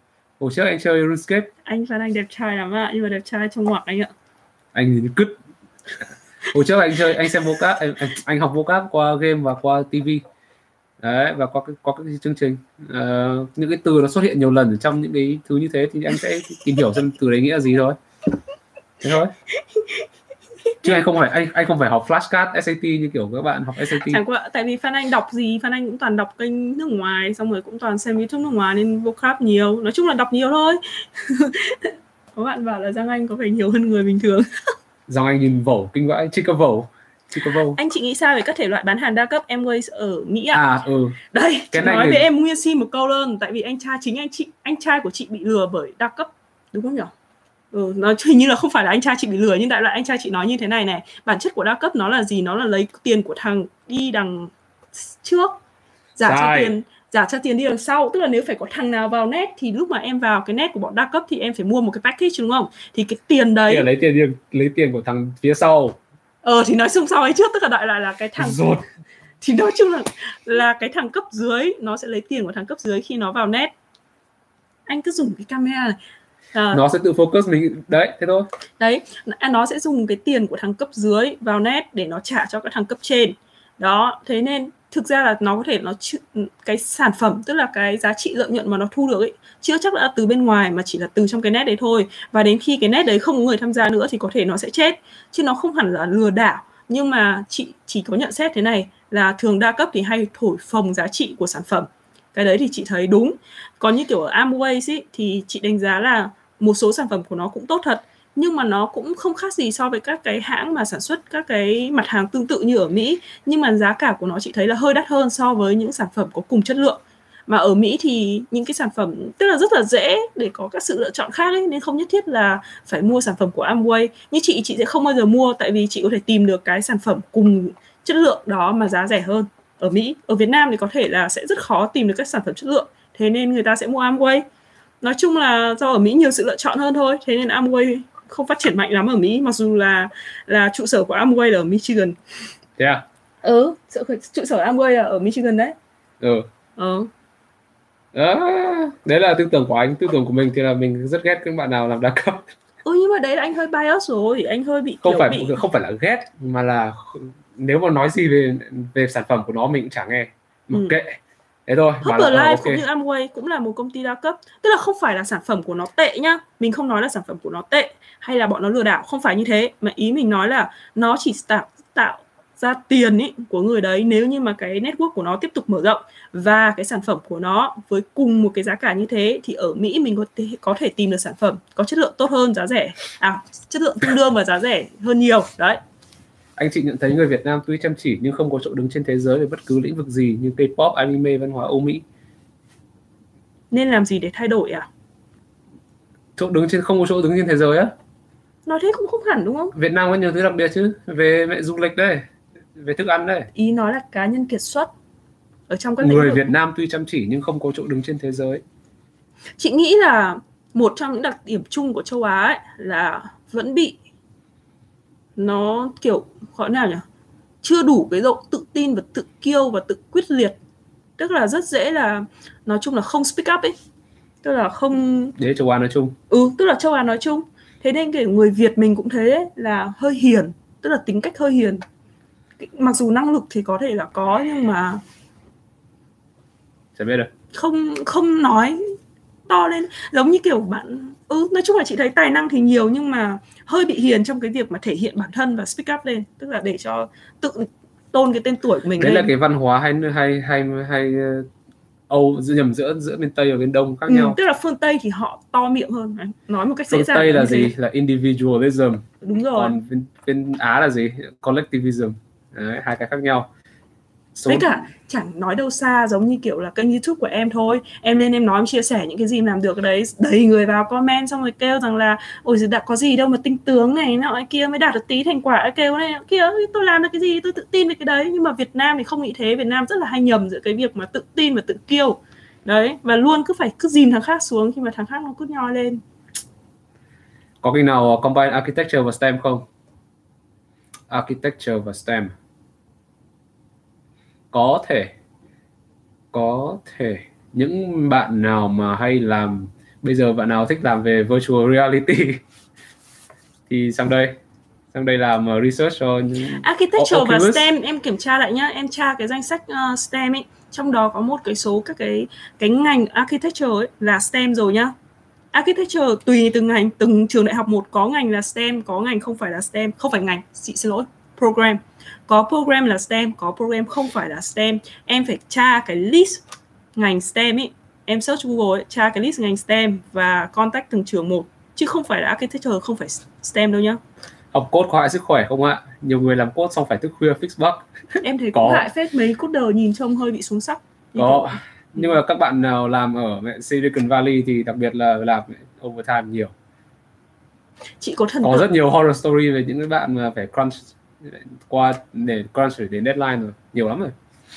Hồi trước anh chơi RuneScape. Anh Phan Anh đẹp trai lắm ạ nhưng mà đẹp trai trong ngoặc anh ạ. Anh thì cứt. Hồi trước anh chơi anh xem vocab anh, anh, anh học vocab qua game và qua TV đấy và qua qua các cái chương trình. Ờ, những cái từ nó xuất hiện nhiều lần ở trong những cái thứ như thế thì anh sẽ tìm hiểu xem từ đấy nghĩa là gì thôi. Thế thôi chứ anh không phải anh anh không phải học flashcard SAT như kiểu các bạn học SAT chẳng qua tại vì Phan Anh đọc gì Phan Anh cũng toàn đọc kênh nước ngoài xong rồi cũng toàn xem YouTube nước ngoài nên vocab nhiều. Nói chung là đọc nhiều thôi. Có bạn bảo là Giang Anh có vẻ nhiều hơn người bình thường. Dòng anh nhìn vẩu kinh vãi chưa có vẩu chưa có vẩu. Anh chị nghĩ sao về các thể loại bán hàng đa cấp Amway ở Mỹ ạ? À ừ. Đây chị Cái này nói thì- với em nguyên xin một câu luôn tại vì anh trai chính anh chị anh trai của chị bị lừa bởi đa cấp đúng không nhỉ ừ, nó hình như là không phải là anh trai chị bị lừa nhưng đại loại anh trai chị nói như thế này này. Bản chất của đa cấp nó là gì? Nó là lấy tiền của thằng đi đằng trước giả cho Sai. tiền giả cho tiền đi đằng sau. Tức là nếu phải có thằng nào vào net thì lúc mà em vào cái net của bọn đa cấp thì em phải mua một cái package đúng không? Thì cái tiền đấy Thế lấy tiền riêng lấy tiền của thằng phía sau. Ờ thì nói xung sau ấy trước. Tức là đại loại là cái thằng rột thì nói chung là là cái thằng cấp dưới nó sẽ lấy tiền của thằng cấp dưới khi nó vào net. Anh cứ dùng cái camera này à, nó sẽ tự focus mình đấy thế thôi. Đấy nó sẽ dùng cái tiền của thằng cấp dưới vào net để nó trả cho các thằng cấp trên. Đó thế nên thực ra là nó có thể nó cái sản phẩm tức là cái giá trị lợi nhuận mà nó thu được ấy chưa chắc đã từ bên ngoài mà chỉ là từ trong cái net đấy thôi. Và đến khi cái net đấy không có người tham gia nữa thì có thể nó sẽ chết. Chứ nó không hẳn là lừa đảo. Nhưng mà chị chỉ có nhận xét thế này là thường đa cấp thì hay thổi phồng giá trị của sản phẩm. Cái đấy thì chị thấy đúng. Còn như kiểu ở Amway ấy, thì chị đánh giá là một số sản phẩm của nó cũng tốt thật, nhưng mà nó cũng không khác gì so với các cái hãng mà sản xuất các cái mặt hàng tương tự như ở Mỹ. Nhưng mà giá cả của nó chị thấy là hơi đắt hơn so với những sản phẩm có cùng chất lượng. Mà ở Mỹ thì những cái sản phẩm, tức là rất là dễ để có các sự lựa chọn khác ấy, nên không nhất thiết là phải mua sản phẩm của Amway. Như chị chị sẽ không bao giờ mua, tại vì chị có thể tìm được cái sản phẩm cùng chất lượng đó mà giá rẻ hơn. Ở Mỹ, ở Việt Nam thì có thể là sẽ rất khó tìm được các sản phẩm chất lượng. Thế nên người ta sẽ mua Amway nói chung là do ở Mỹ nhiều sự lựa chọn hơn thôi thế nên Amway không phát triển mạnh lắm ở Mỹ mặc dù là là trụ sở của Amway là ở Michigan. Thế à ừ trụ, sở Amway là ở Michigan đấy. Ừ. Ừ đó đấy là tư tưởng của anh tư tưởng của mình thì là mình rất ghét các bạn nào làm đa cấp. Ừ nhưng mà đấy là anh hơi bias rồi anh hơi bị không phải bị không phải là ghét mà là nếu mà nói gì về về sản phẩm của nó mình cũng chẳng nghe. Mặc Ừ. kệ thế thôi bảo là, ờ, Herbalife ok. cũng như Amway cũng là một công ty đa cấp. Tức là không phải là sản phẩm của nó tệ nhá. Mình không nói là sản phẩm của nó tệ hay là bọn nó lừa đảo không phải như thế. Mà ý mình nói là nó chỉ tạo tạo ra tiền ý của người đấy nếu như mà cái network của nó tiếp tục mở rộng. Và cái sản phẩm của nó với cùng một cái giá cả như thế thì ở Mỹ mình có thể, có thể tìm được sản phẩm có chất lượng tốt hơn giá rẻ. À chất lượng tương đương và giá rẻ hơn nhiều. Đấy anh chị nhận thấy người Việt Nam tuy chăm chỉ nhưng không có chỗ đứng trên thế giới về bất cứ lĩnh vực gì như K-pop, anime, văn hóa Âu Mỹ. nên làm gì để thay đổi à Chỗ đứng trên không có chỗ đứng trên thế giới á. nói thế cũng không hẳn đúng không Việt Nam có nhiều thứ đặc biệt chứ. Về mẹ du lịch đây, về thức ăn đây. ý nói là cá nhân kiệt xuất ở trong các Người Việt Nam tuy chăm chỉ nhưng không có chỗ đứng trên thế giới. chị nghĩ là một trong những đặc điểm chung của châu Á ấy là vẫn bị nó kiểu gọi nào nhỉ? Chưa đủ cái độ tự tin và tự kiêu và tự quyết liệt. Tức là rất dễ là nói chung là không speak up ấy. Tức là không Đấy châu Á nói chung. ừ tức là châu Á nói chung. Thế nên kiểu người Việt mình cũng thế ấy, là hơi hiền tức là tính cách hơi hiền. Mặc dù năng lực thì có thể là có nhưng mà Chả biết được. không không nói to lên giống như kiểu bạn ừ nói chung là chị thấy tài năng thì nhiều nhưng mà hơi bị hiền trong cái việc mà thể hiện bản thân và speak up lên tức là để cho tự tôn cái tên tuổi của mình Đấy lên là cái văn hóa hay hay hay hay ờ, Âu giữa nhầm giữa giữa bên Tây và bên Đông khác ừ, nhau. tức là phương Tây thì họ to miệng hơn nói một cách dễ Phương dàng Tây là thế. gì? Là individualism. đúng rồi Còn bên, bên Á là gì? Collectivism. Đấy, hai cái khác nhau. Với cả chẳng nói đâu xa giống như kiểu là kênh youtube của em thôi. Em lên em nói em chia sẻ những cái gì em làm được đấy đầy người vào comment xong rồi kêu rằng là ôi đã có gì đâu mà tinh tướng này nọ kia mới đạt được tí thành quả. Kêu này kia tôi làm được cái gì? Tôi tự tin về cái đấy. Nhưng mà Việt Nam thì không nghĩ thế. Việt Nam rất là hay nhầm giữa cái việc mà tự tin và tự kiêu. Đấy và luôn cứ phải cứ dìm thằng khác xuống khi mà thằng khác nó cứ nhoi lên. Có khi nào combine architecture và STEM không? Architecture và STEM có thể. Có thể. Những bạn nào mà hay làm bây giờ bạn nào thích làm về virtual reality? Thì sang đây. Sang đây làm uh, research cho những Architecture và Oculus. STEM em kiểm tra lại nhá. Em tra cái danh sách uh, STEM ấy. Trong đó có một cái số các cái cái ngành architecture ấy là STEM rồi nhá. Architecture tùy từng ngành. Từng trường đại học một có ngành là STEM có ngành không phải là STEM. Không phải ngành chị xin lỗi. Program có program là STEM có program không phải là STEM. Em phải tra cái list ngành STEM ấy em search Google ấy, tra cái list ngành STEM và contact từng trường một. Chứ không phải là architecture không phải STEM đâu nhá. Học code có hại sức khỏe không ạ? Nhiều người làm code xong phải thức khuya fix bug. Em thấy Có. hại phết mấy coder nhìn trông hơi bị xuống sắc Như có. nhưng mà các bạn nào làm ở Silicon Valley thì đặc biệt là làm overtime nhiều. Chị có thần có rất nhiều horror story về những cái bạn mà phải crunch qua để crunch để đến deadline rồi. Nhiều lắm rồi.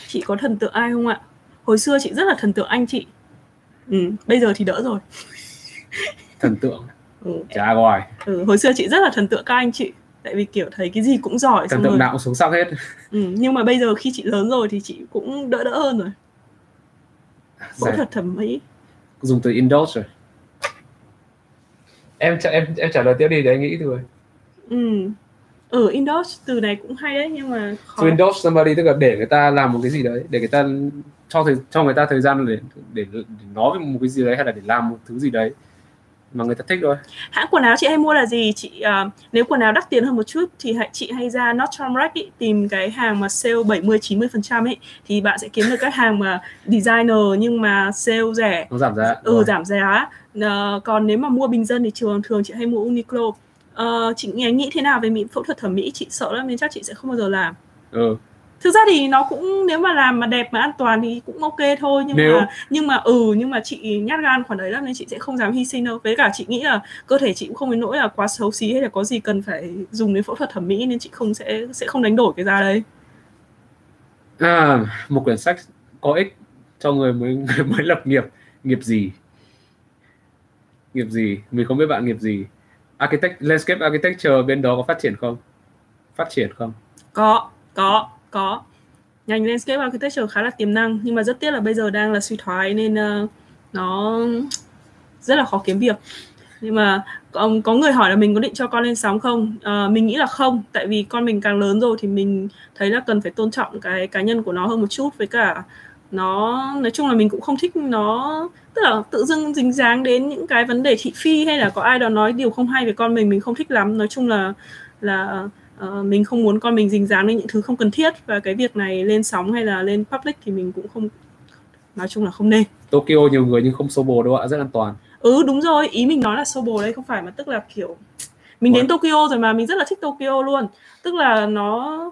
Chị có thần tượng ai không ạ? Hồi xưa chị rất là thần tượng anh chị. Ừ, bây giờ thì đỡ rồi. Thần tượng. Ừ, chả gọi. Ừ, hồi xưa chị rất là thần tượng các anh chị. Tại vì kiểu thấy cái gì cũng giỏi thần tượng rồi nào cũng xuống sắc hết. Ừ, nhưng mà bây giờ khi chị lớn rồi thì chị cũng đỡ đỡ hơn rồi. Phẫu thuật thẩm mỹ dùng từ indulge rồi. Em em em trả lời tiếp đi để anh nghĩ thôi ừ. Ở indulge từ này cũng hay đấy nhưng mà khó. To indulge somebody tức là để người ta làm một cái gì đấy để người ta cho thời cho người ta thời gian để để, để nói về một cái gì đấy hay là để làm một thứ gì đấy mà người ta thích thôi. Hãng quần áo chị hay mua là gì? Chị à, nếu quần áo đắt tiền hơn một chút thì hãy chị hay ra Nordstrom Rack ý, tìm cái hàng mà sale 70 90 phần trăm ấy thì bạn sẽ kiếm được các hàng mà designer nhưng mà sale rẻ. Nó giảm giá ừ Rồi. giảm giá. Ờ, còn nếu mà mua bình dân thì thường thường chị hay mua Uniqlo Ờ, chị nghĩ, nghĩ thế nào về mỹ phẫu thuật thẩm mỹ? Chị sợ lắm nên chắc chị sẽ không bao giờ làm. Ừ. thực ra thì nó cũng nếu mà làm mà đẹp mà an toàn thì cũng ok thôi nhưng Nếu- mà nhưng mà ừ nhưng mà chị nhát gan khoản đấy lắm nên chị sẽ không dám hy sinh đâu. Với cả chị nghĩ là cơ thể chị cũng không đến nỗi là quá xấu xí hay là có gì cần phải dùng đến phẫu thuật thẩm mỹ nên chị không sẽ sẽ không đánh đổi cái giá đấy. À, một quyển sách có ích cho người mới người mới lập nghiệp. Nghiệp gì? Nghiệp gì? Mình không biết bạn nghiệp gì architect landscape architecture bên đó có phát triển không? Phát triển không? Có có có. Ngành landscape architecture khá là tiềm năng nhưng mà rất tiếc là bây giờ đang là suy thoái nên uh, nó rất là khó kiếm việc. Nhưng mà có, có người hỏi là mình có định cho con lên sóng không? Uh, mình nghĩ là không tại vì con mình càng lớn rồi thì mình thấy là cần phải tôn trọng cái cá nhân của nó hơn một chút với cả nó nói chung là mình cũng không thích nó tức là tự dưng dính dáng đến những cái vấn đề thị phi hay là có ai đó nói điều không hay về con mình mình không thích lắm. Nói chung là là uh, mình không muốn con mình dính dáng đến những thứ không cần thiết và cái việc này lên sóng hay là lên public thì mình cũng không nói chung là không nên. Tokyo nhiều người nhưng không xô bồ đâu ạ rất an toàn. Ừ đúng rồi. Ý mình nói là sô bồ đây không phải mà tức là kiểu mình đến Tokyo rồi mà mình rất là thích Tokyo luôn. Tức là nó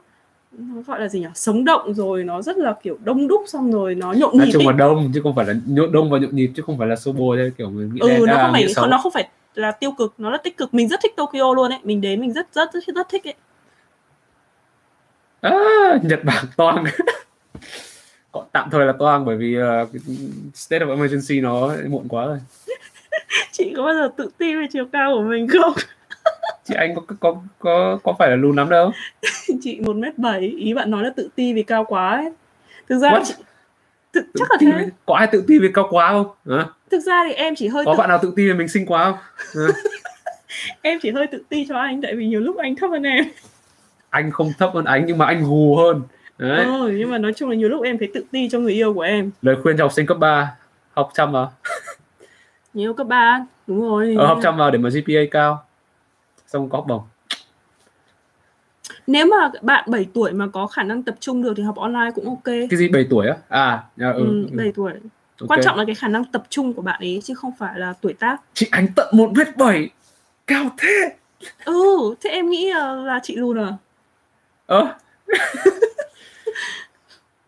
nó gọi là gì nhỉ? Sống động rồi nó rất là kiểu đông đúc xong rồi nó nhộn nhịp nói chung là đông chứ không phải là nhộn đông và nhộn nhịp chứ không phải là sô bồ theo kiểu người nghĩ ừ nó không phải không, nó không phải là tiêu cực nó là tích cực. Mình rất thích Tokyo luôn ấy mình đến mình rất rất rất, rất thích ấy. À, Nhật Bản toang. Tạm thời là toang bởi vì uh, state of emergency nó muộn quá rồi. Chị có bao giờ tự tin về chiều cao của mình không chị anh có có có có phải là lùn lắm đâu. Chị một mét bảy ý bạn nói là tự ti vì cao quá ấy. Thực ra chị thực, chắc là thế. có ai tự ti vì cao quá không? À? thực ra thì em chỉ hơi có tự... bạn nào tự ti vì mình xinh quá không? À? em chỉ hơi tự ti cho anh tại vì nhiều lúc anh thấp hơn em. Anh không thấp hơn anh nhưng mà anh gù hơn. Đấy. Ừ, nhưng mà nói chung là nhiều lúc em thấy tự ti cho người yêu của em. Lời khuyên cho học sinh cấp 3 học chăm vào. Nhiều cấp 3 đúng rồi. Ờ, học chăm vào để mà GPA cao xong có bổng nếu mà bạn 7 tuổi mà có khả năng tập trung được thì học online cũng ok. Cái gì 7 tuổi á? À, à ừ, ừ, 7 tuổi. Okay. quan trọng là cái khả năng tập trung của bạn ấy chứ không phải là tuổi tác. Chị anh tận một mét bảy cao thế. Ừ thế em nghĩ là, là chị lùn à ờ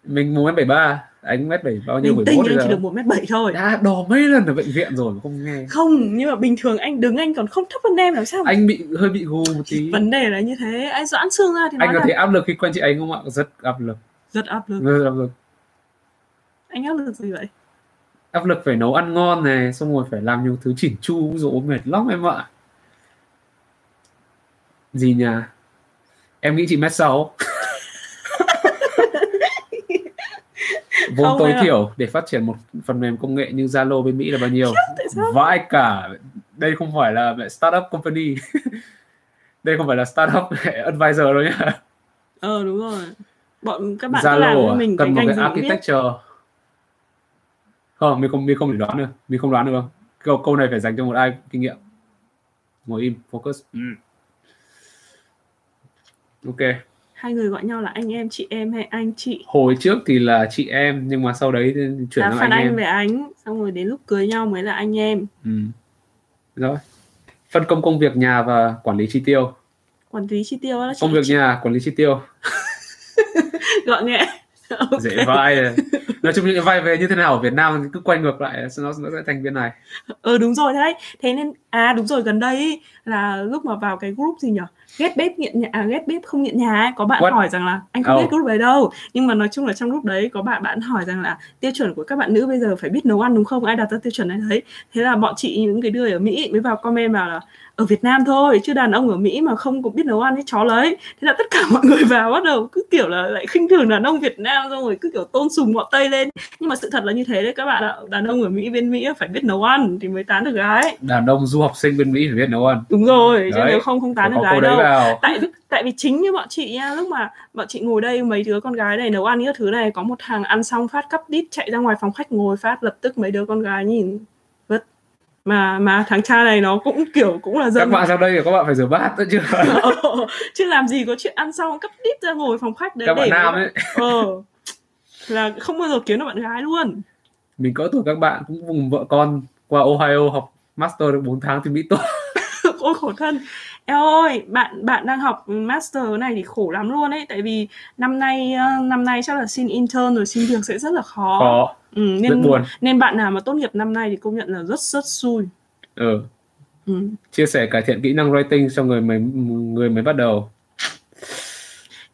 mình một mét bảy ba anh mét bảy bao nhiêu? Bình tĩnh anh chỉ được một mét bảy thôi. Đã đò mấy lần ở bệnh viện rồi mà không nghe. Không nhưng mà bình thường anh đứng anh còn không thấp hơn em làm sao mà... anh bị hơi bị gù một tí. Vấn đề là như thế anh giãn xương ra thì anh có là... thấy áp lực khi quen chị anh không ạ? Rất áp lực. Rất áp lực. Rất áp lực. Anh áp lực gì vậy? Áp lực phải nấu ăn ngon này xong rồi phải làm nhiều thứ chỉn chu rồi mệt lắm em ạ. Gì nhỉ? Em nghĩ chị mét sáu vốn không, tối thiểu để phát triển một phần mềm công nghệ như Zalo bên Mỹ là bao nhiêu? Vãi cả. Đây không phải là startup company. Đây không phải là startup advisor đâu nhá. Ờ đúng rồi. Bọn các bạn Zalo làm với à? mình cần cái một cái architecture biết. không mình không mình không thể đoán được. Mình không đoán được không câu câu này phải dành cho một ai kinh nghiệm. Ngồi im focus. Ừ. ok hai người gọi nhau là anh em chị em hay anh chị? Hồi trước thì là chị em nhưng mà sau đấy chuyển sang anh, anh em. về anh xong rồi đến lúc cưới nhau mới là anh em. Ừ. rồi. Phân công công việc nhà và quản lý chi tiêu. Quản lý chi tiêu là công việc chị... nhà quản lý chi tiêu. Gọn nhẹ. Okay. dễ vai nói chung những vai về như thế nào ở Việt Nam cứ quay ngược lại nó nó sẽ thành viên này. Ừ đúng rồi đấy. Thế nên à đúng rồi gần đây là lúc mà vào cái group gì nhỉ ghét bếp nghiện nhà à, ghét bếp không nghiện nhà ấy. Có bạn What? hỏi rằng là anh không oh. biết group đấy đâu. Nhưng mà nói chung là trong group đấy có bạn bạn hỏi rằng là tiêu chuẩn của các bạn nữ bây giờ phải biết nấu ăn đúng không? Ai đặt ra tiêu chuẩn này đấy. Thế là bọn chị những cái đứa ở mỹ mới vào comment vào là ở Việt Nam thôi chứ đàn ông ở Mỹ mà không có biết nấu ăn thì chó lấy. Thế là tất cả mọi người vào bắt đầu cứ kiểu là lại khinh thường đàn ông Việt Nam xong rồi cứ kiểu tôn sùng bọn Tây lên. Nhưng mà sự thật là như thế đấy các bạn ạ. Đàn ông ở Mỹ bên Mỹ phải biết nấu ăn thì mới tán được gái. Đàn ông du học sinh bên Mỹ phải biết nấu ăn. Đúng rồi chứ nếu không không tán được gái đâu vào. tại tại vì chính như bọn chị nha lúc mà bọn chị ngồi đây mấy đứa con gái này nấu ăn những thứ này có một thằng ăn xong phát cắp đít chạy ra ngoài phòng khách ngồi phát lập tức mấy đứa con gái nhìn mà mà thằng cha này nó cũng kiểu cũng là dân. Các bạn sang đây các bạn phải rửa bát nữa chứ. Ờ, chứ làm gì có chuyện ăn xong cấp đít ra ngồi phòng khách đấy các bạn nam ấy. Ờ là không bao giờ kiếm được bạn gái luôn. Mình cỡ tuổi các bạn cũng cùng vợ con qua Ohio học master được 4 tháng thì Mỹ tốt ôi khổ thân Eo ơi, bạn bạn đang học master này thì khổ lắm luôn ấy tại vì năm nay ờ, năm nay chắc là xin intern rồi xin việc sẽ rất là khó. Khó. Ừ, nên rất buồn. nên bạn nào mà tốt nghiệp năm nay thì công nhận là rất rất xui. Ừ. ừ. Chia sẻ cải thiện kỹ năng writing cho người mới người mới bắt đầu.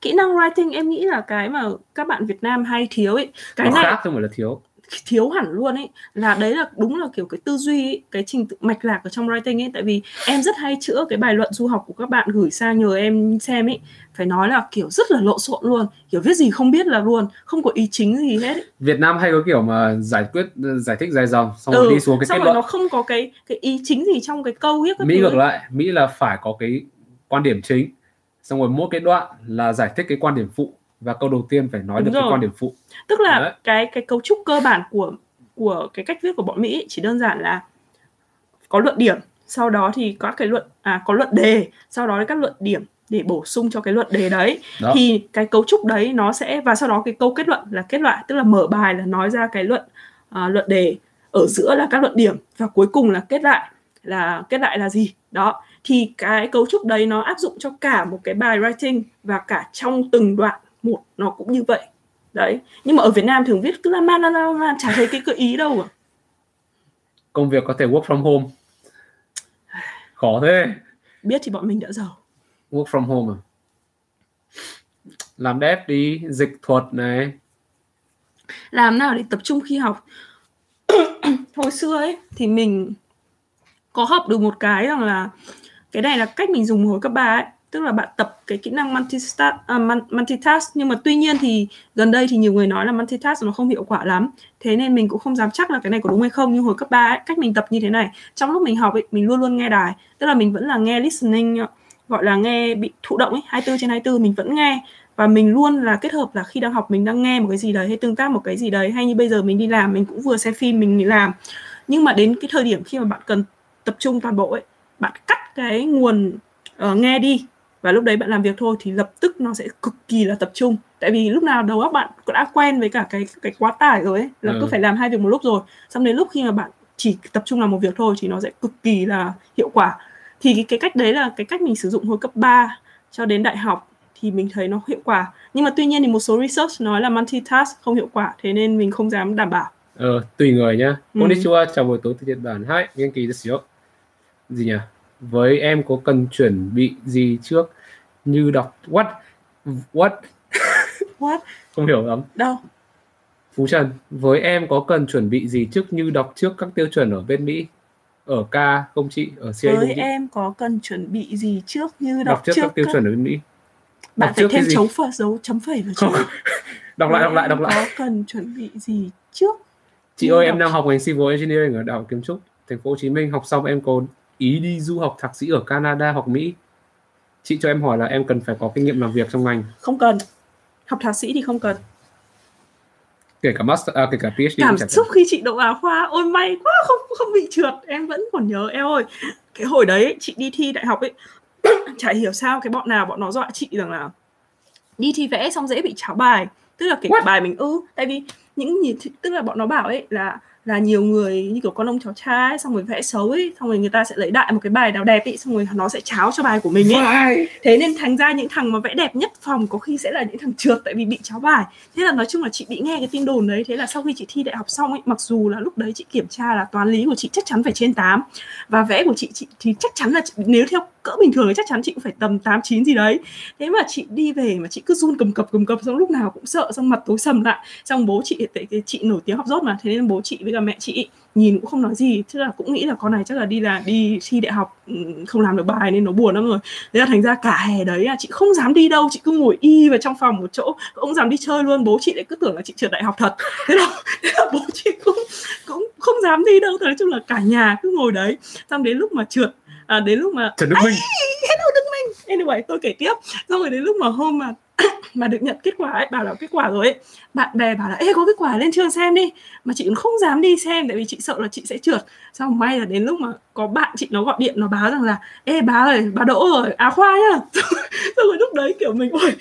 Kỹ năng writing em nghĩ là cái mà các bạn Việt Nam hay thiếu ấy. Cái Nó này khác không phải là thiếu thiếu hẳn luôn ấy là đấy là đúng là kiểu cái tư duy ấy, cái trình tự mạch lạc ở trong writing ấy tại vì em rất hay chữa cái bài luận du học của các bạn gửi sang nhờ em xem ấy phải nói là kiểu rất là lộn xộn luôn kiểu viết gì không biết là luôn không có ý chính gì hết ấy. Việt Nam hay có kiểu mà giải quyết giải thích dài dòng xong Ừ, rồi đi xuống cái xong kết rồi luận nó không có cái cái ý chính gì trong cái câu viết các Mỹ ngược ấy. lại Mỹ là phải có cái quan điểm chính xong rồi mỗi cái đoạn là giải thích cái quan điểm phụ và câu đầu tiên phải nói Đúng được cái rồi. quan điểm phụ. Tức là Đấy. cái cái cấu trúc cơ bản của của cái cách viết của bọn Mỹ chỉ đơn giản là có luận điểm sau đó thì có cái luận à có luận đề sau đó các luận điểm để bổ sung cho cái luận đề đấy. Đó. Thì cái cấu trúc đấy nó sẽ và sau đó cái câu kết luận là kết loại tức là mở bài là nói ra cái luận à, luận đề ở giữa là các luận điểm và cuối cùng là kết lại là kết lại là gì? Đó. Thì cái cấu trúc đấy nó áp dụng cho cả một cái bài writing và cả trong từng đoạn một nó cũng như vậy. Đấy. Nhưng mà ở Việt Nam thường viết cứ la man la man chả thấy cái cơ ý đâu à. công việc có thể work from home. Khó thế. Biết thì bọn mình đã giàu. Work from home à? Làm dev đi dịch thuật này. Làm nào để tập trung khi học. Hồi xưa ấy thì mình có học được một cái rằng là cái này là cách mình dùng hồi cấp 3 ấy tức là bạn tập cái kỹ năng multitask, à, uh, multitask. Nhưng mà tuy nhiên thì gần đây thì nhiều người nói là multitask nó không hiệu quả lắm. Thế nên mình cũng không dám chắc là cái này có đúng hay không. Nhưng hồi cấp 3 ấy, cách mình tập như thế này trong lúc mình học ấy mình luôn luôn nghe đài. Tức là mình vẫn là nghe listening gọi là nghe bị thụ động ấy 24 trên 24 mình vẫn nghe. Và mình luôn là kết hợp là khi đang học mình đang nghe một cái gì đấy hay tương tác một cái gì đấy hay như bây giờ mình đi làm mình cũng vừa xem phim mình đi làm. Nhưng mà đến cái thời điểm khi mà bạn cần tập trung toàn bộ ấy bạn cắt cái nguồn uh, nghe đi và lúc đấy bạn làm việc thôi thì lập tức nó sẽ cực kỳ là tập trung. Tại vì lúc nào đầu óc bạn cũng đã quen với cả cái cái quá tải rồi ấy là Ừ. cứ phải làm hai việc một lúc rồi. Xong đến lúc khi mà bạn chỉ tập trung làm một việc thôi thì nó sẽ cực kỳ là hiệu quả. Thì cái, cái cách đấy là cái cách mình sử dụng hồi cấp 3 cho đến đại học thì mình thấy nó hiệu quả. Nhưng mà tuy nhiên thì một số research nói là multitask không hiệu quả thế nên mình không dám đảm bảo. Ờ, tùy người nhá. Ừ. Konnichiwa chào buổi tối từ Nhật Bản. Hai nghiên kỳ yo. gì nhỉ với em có cần chuẩn bị gì trước như đọc what what what không hiểu lắm đâu Phú Trần, với em có cần chuẩn bị gì trước như đọc trước các tiêu chuẩn ở bên Mỹ? Ở K không chị? Ở CA với em có cần chuẩn bị gì trước như Đọc đọc, trước các tiêu các- chuẩn ở bên Mỹ. bạn đọc phải trước thêm dấu phẩy dấu chấm phẩy vào Không. trước Đọc lại, đọc lại, đọc lại. có cần chuẩn bị gì trước Chị ơi, em đang học ngành Civil Engineering ở Đại học Kiến trúc, thành phố Hồ Chí Minh. Học xong em có ý đi du học thạc sĩ ở Canada hoặc Mỹ. Chị cho em hỏi là em cần phải có kinh nghiệm làm việc trong ngành, không cần. Học thạc sĩ thì không cần. Kể cả master, à, kể cả PhD cảm xúc khi chị đậu áo khoa ôi may quá không không bị trượt. Em vẫn còn nhớ em ơi cái hồi đấy chị đi thi đại học ấy chả hiểu sao cái bọn nào bọn nó dọa chị rằng là đi thi vẽ xong dễ bị cháo bài. Tức là kể What? bài mình ư tại vì những nhìn tức là bọn nó bảo ấy là là nhiều người như kiểu con ông cháu trai xong rồi vẽ xấu ấy xong rồi người ta sẽ lấy đại một cái bài nào đẹp ấy xong rồi nó sẽ cháo cho bài của mình ấy Phải. thế nên thành ra những thằng mà vẽ đẹp nhất phòng có khi sẽ là những thằng trượt tại vì bị cháo bài thế là nói chung là chị bị nghe cái tin đồn đấy thế là sau khi chị thi đại học xong ấy mặc dù là lúc đấy chị kiểm tra là toán lý của chị chắc chắn phải trên 8 và vẽ của chị chị thì chắc chắn là chị, nếu theo cỡ bình thường thì chắc chắn chị cũng phải tầm 8 9 gì đấy. Thế mà chị đi về mà chị cứ run cầm cập cầm cập xong lúc nào cũng sợ xong mặt tối sầm lại. Xong bố chị tại chị nổi tiếng học dốt mà thế nên bố chị với cả mẹ chị nhìn cũng không nói gì. Tức là cũng nghĩ là con này chắc là đi là đi thi đại học ừ, không làm được bài nên nó buồn lắm rồi. Thế là thành ra cả hè đấy là chị không dám đi đâu chị cứ ngồi y vào trong phòng một chỗ không dám đi chơi luôn. Bố chị lại cứ tưởng là chị trượt đại học thật. Thế là, thế là bố chị cũng cũng không dám đi đâu. Nói chung là cả nhà cứ ngồi đấy. Xong đến lúc mà trượt à, đến lúc mà Trần Đức Minh. hello Đức Minh anyway tôi kể tiếp xong rồi đến lúc mà hôm mà mà được nhận kết quả ấy bảo là kết quả rồi ấy. Bạn bè bảo là ê có kết quả lên trường xem đi. Mà chị cũng không dám đi xem tại vì chị sợ là chị sẽ trượt. Xong may là đến lúc mà có bạn chị nó gọi điện nó báo rằng là ê bà ơi bà đỗ rồi á khoa nhá. Xong rồi lúc đấy kiểu mình ôi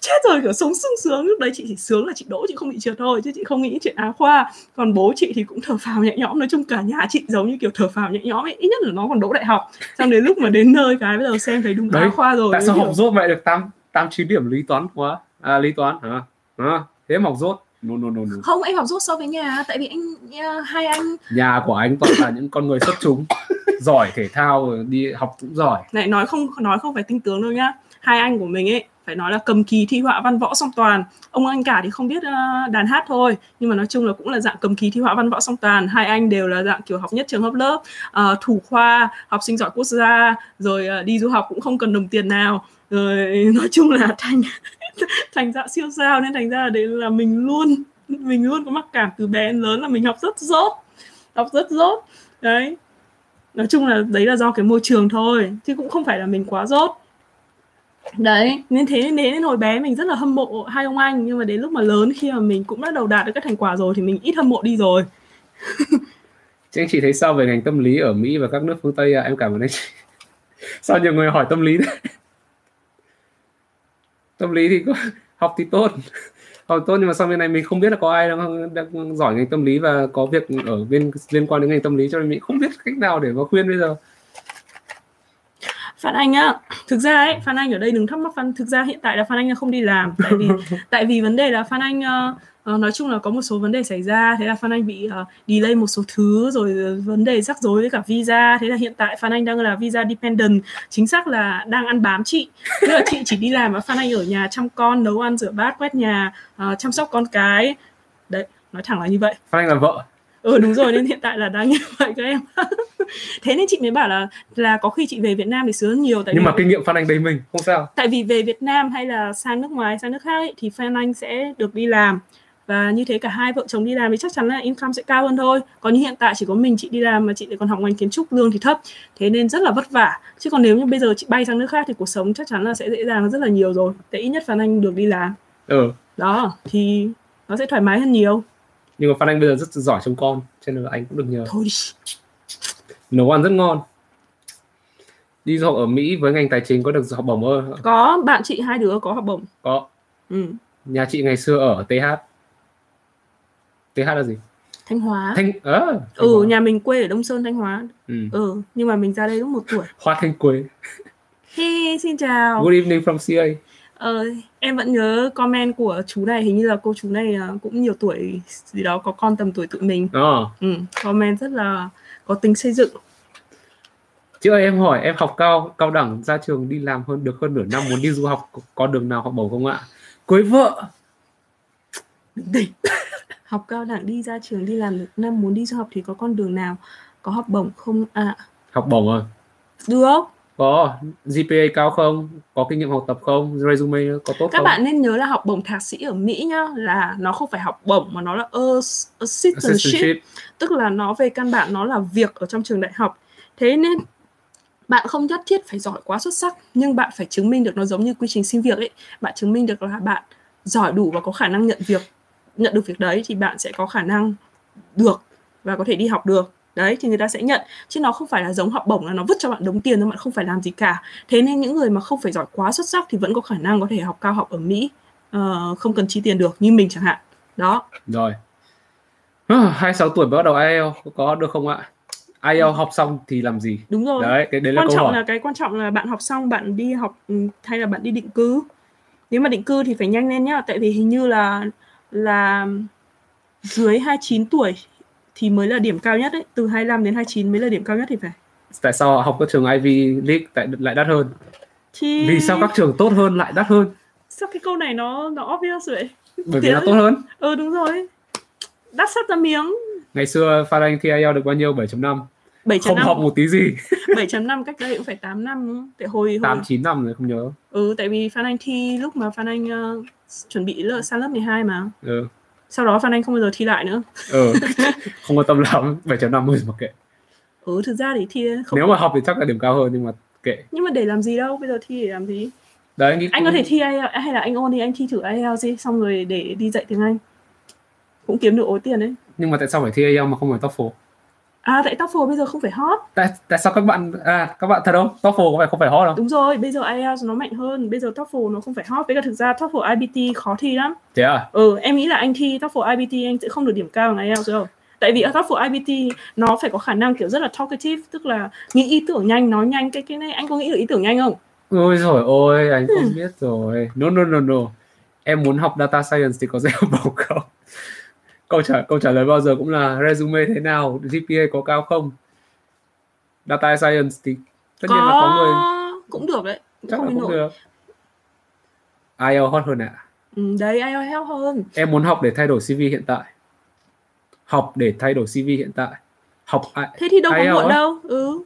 chết rồi kiểu sống sung sướng. Lúc đấy chị chỉ sướng là chị đỗ chị không bị trượt thôi chứ chị không nghĩ chuyện á khoa. Còn bố chị thì cũng thở phào nhẹ nhõm nói chung cả nhà chị giống như kiểu thở phào nhẹ nhõm ấy. Ít nhất là nó còn đỗ đại học. Xong đến lúc mà đến nơi cái bây giờ xem thấy đúng Đấy, á khoa rồi Tại sao học dốt mẹ được 8 8 9 điểm lý toán quá? À lý toán hả? À, thế mà học dốt. No no no no. không em học dốt so với nhà tại vì anh à, hai anh Nhà của anh toàn là những con người xuất chúng, giỏi thể thao đi học cũng giỏi. này nói không nói không phải tinh tướng đâu nhá hai anh của mình ấy phải nói là cầm kỳ thi họa văn võ song toàn ông anh cả thì không biết uh, đàn hát thôi nhưng mà nói chung là cũng là dạng cầm kỳ thi họa văn võ song toàn hai anh đều là dạng kiểu học nhất trường học lớp uh, thủ khoa học sinh giỏi quốc gia rồi uh, đi du học cũng không cần đồng tiền nào rồi nói chung là thành thành dạng siêu sao nên thành ra là đấy là mình luôn mình luôn có mặc cảm từ bé đến lớn là mình học rất dốt, học rất dốt đấy nói chung là đấy là do cái môi trường thôi, chứ cũng không phải là mình quá dốt đấy, nên thế nên đến hồi bé mình rất là hâm mộ hai ông anh, nhưng mà đến lúc mà lớn khi mà mình cũng đã đầu đạt được các thành quả rồi thì mình ít hâm mộ đi rồi Chứ anh chị thấy sao về ngành tâm lý ở Mỹ và các nước phương Tây à? Em cảm ơn anh chị. Sao nhiều người hỏi tâm lý đấy? Tâm lý thì có, học thì tốt học tốt nhưng mà sau bên này mình không biết là có ai đang, đang giỏi ngành tâm lý và có việc ở bên liên quan đến ngành tâm lý cho nên mình không biết cách nào để mà khuyên bây giờ. Phan Anh á, thực ra ấy, Phan Anh ở đây đừng thắc mắc Phan, thực ra hiện tại là Phan Anh không đi làm. Tại vì tại vì vấn đề là Phan Anh uh, uh, nói chung là có một số vấn đề xảy ra thế là Phan Anh bị uh, delay một số thứ rồi vấn đề rắc rối với cả visa. Thế là hiện tại Phan Anh đang là visa dependent chính xác là đang ăn bám chị. Tức là chị chỉ đi làm và Phan Anh ở nhà chăm con nấu ăn rửa bát quét nhà uh, chăm sóc con cái. Đấy nói thẳng là như vậy. Phan Anh là vợ. Ừ đúng rồi nên hiện tại là đang như vậy các em. Thế nên chị mới bảo là là có khi chị về Việt Nam thì sướng nhiều tại nhưng vì mà kinh nghiệm Phan Anh đầy mình không sao. Tại vì về Việt Nam hay là sang nước ngoài sang nước khác ấy, thì Phan Anh sẽ được đi làm và như thế cả hai vợ chồng đi làm thì chắc chắn là income sẽ cao hơn thôi còn như hiện tại chỉ có mình chị đi làm mà chị lại còn học ngành kiến trúc lương thì thấp thế nên rất là vất vả chứ còn nếu như bây giờ chị bay sang nước khác thì cuộc sống chắc chắn là sẽ dễ dàng rất là nhiều rồi để ít nhất Phan Anh được đi làm ừ đó thì nó sẽ thoải mái hơn nhiều nhưng mà Phan Anh bây giờ rất giỏi trông con cho nên là anh cũng được nhờ thôi đi nấu ăn rất ngon đi du học ở Mỹ với ngành tài chính có được học bổng không? Có, bạn chị hai đứa có học bổng. Có. Ừ. Nhà chị ngày xưa ở TH. TH là gì? Thanh Hóa. Thanh à, Thanh Ừ, Hóa. nhà mình quê ở Đông Sơn Thanh Hóa. Ừ. Ừ, nhưng mà mình ra đây lúc một tuổi. Hoa Thanh Quế. Hey, xin chào. Good evening from CA. Ờ, em vẫn nhớ comment của chú này hình như là cô chú này à, cũng nhiều tuổi gì đó có con tầm tuổi tụi mình. Ờ. Ừ, comment rất là có tính xây dựng. Chị ơi em hỏi em học cao cao đẳng ra trường đi làm hơn được hơn nửa năm muốn đi du học có- đường nào học bổng không ạ? Cưới vợ. Đỉnh. Học cao đẳng đi ra trường đi làm được năm muốn đi du học thì có con đường nào có học bổng không ạ? Học bổng à? Được. Có GPA cao không? Có kinh nghiệm học tập không? Resume có tốt Các không? bạn nên nhớ là học bổng thạc sĩ ở Mỹ nhá là nó không phải học bổng mà nó là ass- assistantship Assistantship. tức là nó về căn bản nó là việc ở trong trường đại học thế nên bạn không nhất thiết phải giỏi quá xuất sắc nhưng bạn phải chứng minh được nó giống như quy trình xin việc ấy bạn chứng minh được là bạn giỏi đủ và có khả năng nhận việc nhận được việc đấy thì bạn sẽ có khả năng được và có thể đi học được đấy thì người ta sẽ nhận chứ nó không phải là giống học bổng là nó vứt cho bạn đống tiền rồi bạn không phải làm gì cả thế nên những người mà không phải giỏi quá xuất sắc thì vẫn có khả năng có thể học cao học ở Mỹ ờ, không cần chi tiền được như mình chẳng hạn đó Rồi. À, 26 tuổi mới bắt đầu IELTS có được không ạ? IELTS học xong thì làm gì? đúng rồi Đấy, cái đấy là quan câu trọng hỏi. là cái quan trọng là bạn học xong bạn đi học ừ, hay là bạn đi định cư nếu mà định cư thì phải nhanh lên nhá tại vì hình như là là dưới 29 tuổi thì mới là điểm cao nhất đấy từ 25 đến 29 mới là điểm cao nhất thì phải Tại sao học các trường Ivy League tại lại đắt hơn? thì Vì sao các trường tốt hơn lại đắt hơn? sao cái câu này nó nó obvious vậy Bởi vì nó tốt hơn. ừ đúng rồi đắt sắt ra miếng Ngày xưa Phan Anh thi IELTS được bao nhiêu? 7.5. Không học 7.5 một tí gì. 7.5 cách đây cũng phải 8 năm tại hồi hồi 8 9 năm rồi không nhớ. ừ tại vì Phan Anh thi lúc mà Phan Anh ờ, chuẩn bị lỡ sang lớp 12 mà Ừ. sau đó Phan Anh không bao giờ thi lại nữa Ừ. không quan tâm lắm. 7.50 mà kệ. ừ thực ra thì thi không Nếu mà học thì chắc là điểm cao hơn nhưng mà kệ. nhưng mà để làm gì đâu bây giờ thi để làm gì Đấy anh anh có thể thi IELTS hay là anh ôn thì anh thi thử IELTS đi xong rồi để đi dạy tiếng Anh cũng kiếm được ối tiền đấy nhưng mà tại sao phải thi IELTS mà không phải TOEFL? À tại TOEFL bây giờ không phải hot Tại tại sao các bạn à các bạn thật không? TOEFL có phải không phải hot không? đúng rồi bây giờ IELTS nó mạnh hơn bây giờ TOEFL nó không phải hot với cả thực ra TOEFL IBT khó thi lắm Thế à? ừ em nghĩ là anh thi TOEFL IBT anh sẽ không được điểm cao bằng IELTS đâu tại vì ở TOEFL IBT nó phải có khả năng kiểu rất là talkative tức là nghĩ ý tưởng nhanh nói nhanh cái cái này anh có nghĩ được ý tưởng nhanh không Ôi rồi ôi anh không biết rồi. No no no no. Em muốn học data science thì có dễ học bổng không? Câu trả câu trả lời bao giờ cũng là resume thế nào, GPA có cao không? Data science thì tất nhiên là có người cũng được đấy chắc không là cũng được. IELTS hot hơn ạ. Ừ, đấy IELTS help hơn. Em muốn học để thay đổi CV hiện tại. Học để thay đổi CV hiện tại. Học thế thì đâu có IELTS muộn á? đâu ừ.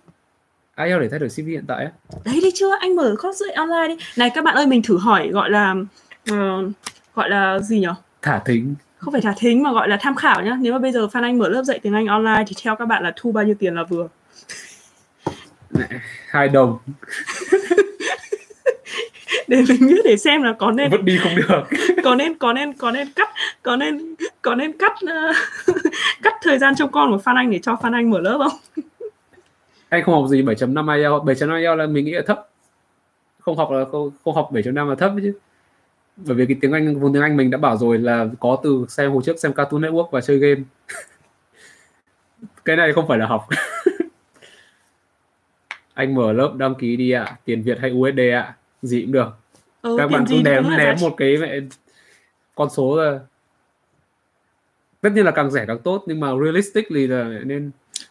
IELTS để thay đổi CV hiện tại á. Đấy đi chưa? Anh mở course dạy online đi. Này các bạn ơi mình thử hỏi gọi là ờ, gọi là gì nhở? Thả thính không phải thả thính mà gọi là tham khảo nhá. Nếu mà bây giờ Phan Anh mở lớp dạy tiếng Anh online thì theo các bạn là thu bao nhiêu tiền là vừa? Hai đồng. Để mình biết để xem là có nên vứt đi không được. Có nên có nên có nên cắt có nên có nên cắt ờ, cắt thời gian trông con của Phan Anh để cho Phan Anh mở lớp không? Anh không học gì 7.5 IELTS 7.5 IELTS là mình nghĩ là thấp. Không học là không, không học 7.5 là thấp chứ bởi vì cái tiếng Anh vốn tiếng Anh mình đã bảo rồi là có từ xem hồi trước xem Cartoon Network và chơi game. Cái này không phải là học. Anh mở lớp đăng ký đi ạ. Tiền Việt hay USD ạ. Gì cũng được. Ừ, các bạn cứ thì ném ném một cái mẹ con số ra. Tất nhiên là càng rẻ càng tốt nhưng mà realistically là nên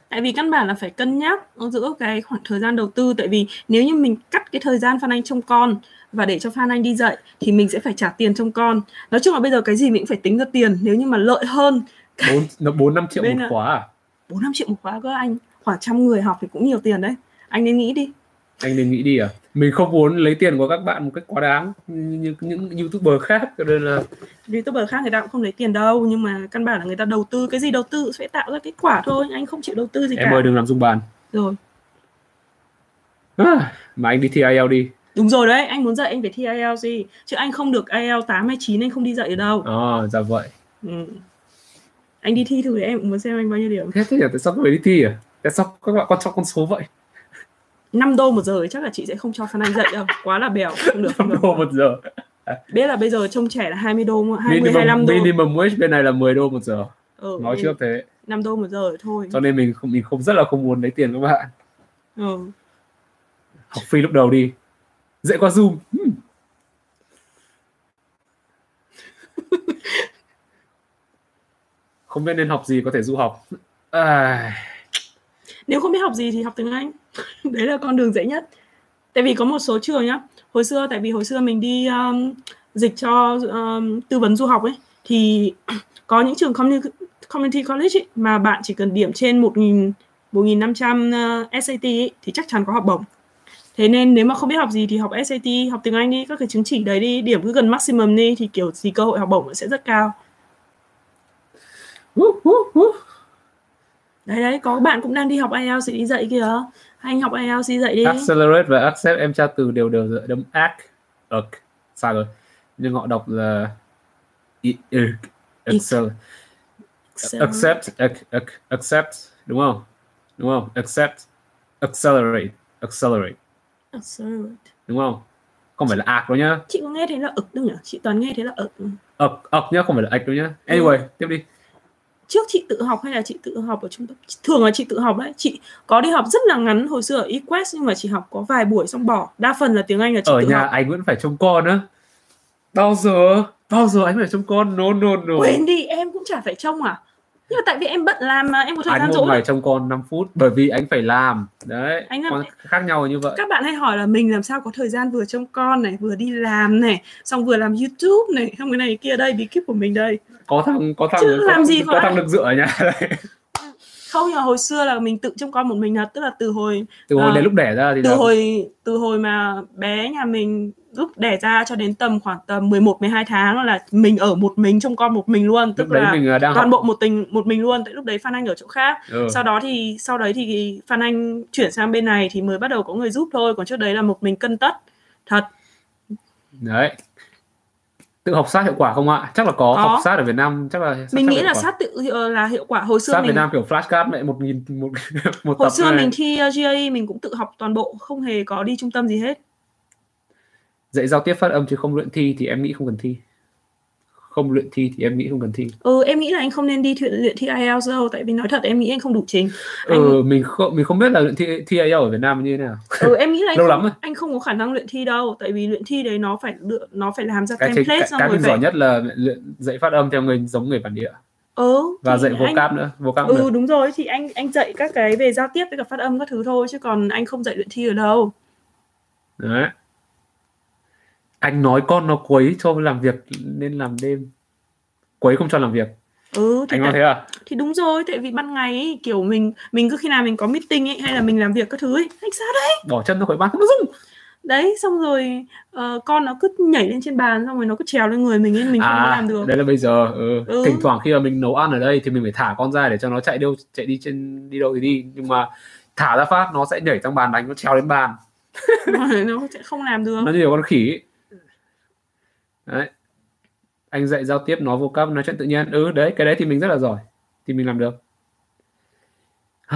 tại vì căn bản là phải cân nhắc giữa cái khoảng thời gian đầu tư. Tại vì nếu như mình cắt cái thời gian Phan Anh trông con và để cho Phan Anh đi dạy thì mình sẽ phải trả tiền trông con. Nói chung là bây giờ cái gì mình cũng phải tính ra tiền nếu như mà lợi hơn bốn nó bốn năm triệu một khóa à? bốn năm triệu một khóa cơ anh. Khoảng trăm người học thì cũng nhiều tiền đấy. Anh nên nghĩ đi. Anh nên nghĩ đi à? Mình không muốn lấy tiền của các bạn một cách quá đáng như, những youtuber khác cho nên là youtuber khác người ta cũng không lấy tiền đâu nhưng mà căn bản là người ta đầu tư cái gì đầu tư sẽ tạo ra kết quả thôi. Anh không chịu đầu tư gì em cả. ơi đừng làm dung bàn. Rồi. À, mà anh đi thi IELTS đi đúng rồi đấy anh muốn dạy anh phải thi IELTS gì chứ anh không được IELTS 8 hay 9 anh không đi dạy ở đâu. À, dạ vậy. Ừ. anh đi thi thử để em cũng muốn xem anh bao nhiêu điểm. Thế thì tại sao phải đi thi à? Tại sao các bạn con cho con số vậy? 5 đô một giờ chắc là chị sẽ không cho Phan Anh dạy đâu quá là bèo không được, không năm được. đô một giờ. Biết là bây giờ trông trẻ là 20 đô 20 minimum, 25 đô. minimum wage bên này là 10 đô một giờ. Ừ, nói trước thế. 5 đô một giờ thôi. Cho nên mình không mình không rất là không muốn lấy tiền các bạn. Ừ. học free lúc đầu đi dạy qua zoom. Hmm. không biết nên học gì có thể du học. À, nếu không biết học gì thì học tiếng Anh. Đấy là con đường dễ nhất. Tại vì có một số trường nhá hồi xưa tại vì hồi xưa mình đi um, dịch cho um, tư vấn du học ấy thì có những trường community, community college ấy, mà bạn chỉ cần điểm trên một một nghìn năm trăm uh, SAT ấy, thì chắc chắn có học bổng thế nên nếu mà không biết học gì thì học SAT học tiếng Anh đi các cái chứng chỉ đấy đi điểm cứ gần maximum đi thì kiểu gì cơ hội học bổng sẽ rất cao. Uh, uh, uh. đấy đấy có bạn cũng đang đi học IELTS thì đi dạy kìa. Anh học IELTS đi dạy đi. Accelerate và accept em tra từ đều đều dựa đấm act ực sai rồi. Nhưng họ đọc là excel. Accept ac- ac- accept đúng không? Đúng không? Accept accelerate accelerate Accelerate. đúng không? Không phải là ạc đâu nhá. Chị có nghe thấy là ực đâu nhỉ? Chị toàn nghe thấy là ực. Ực ực nhá không phải là ạch đâu nhá. Anyway tiếp đi. Trước chị tự học hay là chị tự học ở trung tâm? Thường là chị tự học đấy. Chị có đi học rất là ngắn hồi xưa ở eQuest nhưng mà chỉ học có vài buổi xong bỏ. Đa phần là tiếng anh là chị ở tự nhà học. anh vẫn phải trông con á. Bao giờ? Bao giờ anh phải trông con? No no no. Quên đi em cũng chả phải trông à nhưng mà tại vì em bận làm mà em có thời anh gian rỗi ngày trông con 5 phút bởi vì anh phải làm. Đấy Anh làm- khác nhau là như vậy. Các bạn hay hỏi là mình làm sao có thời gian vừa trông con này vừa đi làm này xong vừa làm youtube này không cái này kia đây bí kíp của mình đây. Có thằng có thằng Chứ có làm gì có có thằng được dựa ở nhà đây không mà hồi xưa là mình tự trông con một mình thật tức là từ hồi từ hồi À, đến lúc đẻ ra thì từ là hồi từ hồi mà bé nhà mình lúc đẻ ra cho đến tầm khoảng tầm 11 12 tháng là mình ở một mình trông con một mình luôn. Tức là mình à, đang toàn học. bộ một tình một mình luôn. Tại lúc đấy Phan Anh ở chỗ khác. Ừ. sau đó thì sau đấy thì Phan Anh chuyển sang bên này thì mới bắt đầu có người giúp thôi. Còn trước đấy là một mình cân tất. Thật. Đấy. Tự học sát hiệu quả không ạ? Chắc là có, Có. học sát ở Việt Nam chắc là sát mình sát nghĩ là quả. sát tự ờ, là hiệu quả. Hồi xưa sát mình Việt Nam kiểu flashcard mẹ một nghìn một một hồi tập xưa này. mình thi uh, GRE mình cũng tự học toàn bộ không hề có đi trung tâm gì hết dạy giao tiếp phát âm chứ không luyện thi thì em nghĩ không cần thi. Không luyện thi thì em nghĩ không cần thi. Ừ em nghĩ là anh không nên đi luyện, luyện thi IELTS đâu tại vì nói thật em nghĩ anh không đủ trình. Anh, ừ mình không mình không biết là luyện thi thi IELTS ở Việt Nam như thế nào. Ừ em nghĩ là anh Lâu không, lắm rồi. anh không có khả năng luyện thi đâu tại vì luyện thi đấy nó phải lựa nó phải làm ra cái cái, template cái, cái rồi mình phải giỏi nhất là luyện dạy phát âm theo người giống người bản địa. Ừ và dạy anh- vocab nữa vocab ừ được đúng rồi thì anh anh dạy các cái về giao tiếp với cả phát âm các thứ thôi chứ còn anh không dạy luyện thi ở đâu. Đấy anh nói con nó quấy cho làm việc nên làm đêm. Quấy không cho làm việc. Ừ thì anh nói thế à? thì đúng rồi tại vì ban ngày ấy, kiểu mình mình cứ khi nào mình có meeting ấy hay là mình làm việc các thứ ấy anh sao đấy? Bỏ chân ra khỏi bàn không có dung đấy xong rồi ờ, con nó cứ nhảy lên trên bàn xong rồi nó cứ trèo lên người mình ấy mình không có làm được. À, đấy là bây giờ ừ. Ừ. thỉnh thoảng khi mà mình nấu ăn ở đây thì mình phải thả con ra để cho nó chạy đâu chạy đi trên đi đâu thì đi. Nhưng mà thả ra phát nó sẽ nhảy sang bàn đánh nó trèo lên bàn. Nó sẽ không làm được. Nó như kiểu con khỉ ấy. Đấy. Anh dạy giao tiếp nói vô cấp nói chuyện tự nhiên. Ừ đấy cái đấy thì mình rất là giỏi. Thì mình làm được.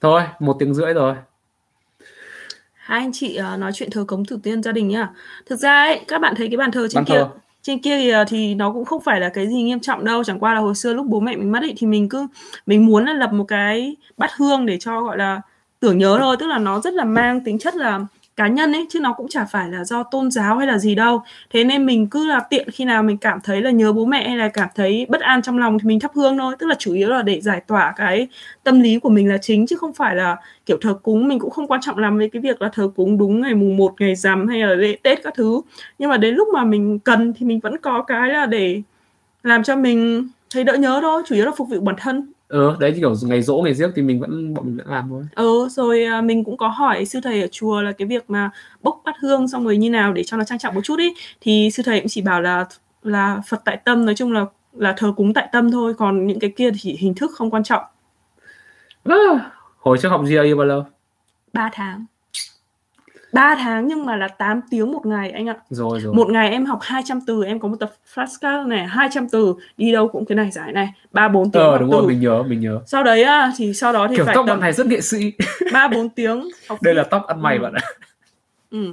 Thôi một tiếng rưỡi rồi. Hai anh chị ờ, nói chuyện thờ cúng tổ tiên gia đình nhá. Thực ra ấy các bạn thấy cái bàn thờ trên Bàn kia thờ. trên kia thì, ờ, thì nó cũng không phải là cái gì nghiêm trọng đâu. Chẳng qua là hồi xưa lúc bố mẹ mình mất ấy thì mình cứ mình muốn là lập một cái bát hương để cho gọi là tưởng nhớ thôi. Tức là nó rất là mang tính chất là cá nhân ấy, chứ nó cũng chả phải là do tôn giáo hay là gì đâu. Thế nên mình cứ là tiện khi nào mình cảm thấy là nhớ bố mẹ hay là cảm thấy bất an trong lòng thì mình thắp hương thôi. Tức là chủ yếu là để giải tỏa cái tâm lý của mình là chính, chứ không phải là kiểu thờ cúng. Mình cũng không quan trọng lắm với cái việc là thờ cúng đúng ngày mùng 1 ngày rằm hay là lễ Tết các thứ. Nhưng mà đến lúc mà mình cần thì mình vẫn có cái là để làm cho mình thấy đỡ nhớ thôi, chủ yếu là phục vụ bản thân ừ đấy thì kiểu ngày rỗ ngày giếc thì mình vẫn bọn mình vẫn làm thôi. Ừ rồi à, mình cũng có hỏi sư thầy ở chùa là cái việc mà bốc bát hương xong rồi như nào để cho nó trang trọng một chút ý. Thì sư thầy cũng chỉ bảo là là Phật tại tâm nói chung là là thờ cúng tại tâm thôi còn những cái kia thì chỉ hình thức không quan trọng. À, hồi trước học GRE bao lâu? 3 tháng 3 tháng nhưng mà là 8 tiếng một ngày anh ạ. Rồi rồi. Một ngày em học 200 từ em có một tập flashcard này 200 từ đi đâu cũng cái này giải này ba bốn tiếng ờ học đúng từ. rồi mình nhớ mình nhớ. Sau đấy á, thì sau đó thì kiểu phải tóc tầm bạn này rất nghệ sĩ. ba bốn tiếng học đây là tóc ăn mày Ừ. bạn ạ. Ừ.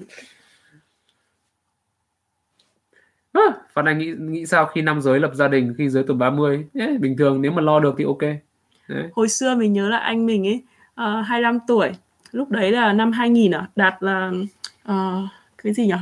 à, Phan Anh nghĩ nghĩ sao khi nam giới lập gia đình khi dưới tuổi 30 Ê, bình thường nếu mà lo được thì ok. Đấy. hồi xưa mình nhớ là anh mình ấy uh, 25 tuổi lúc đấy là năm 2000 à? Đạt là uh, cái gì nhỉ?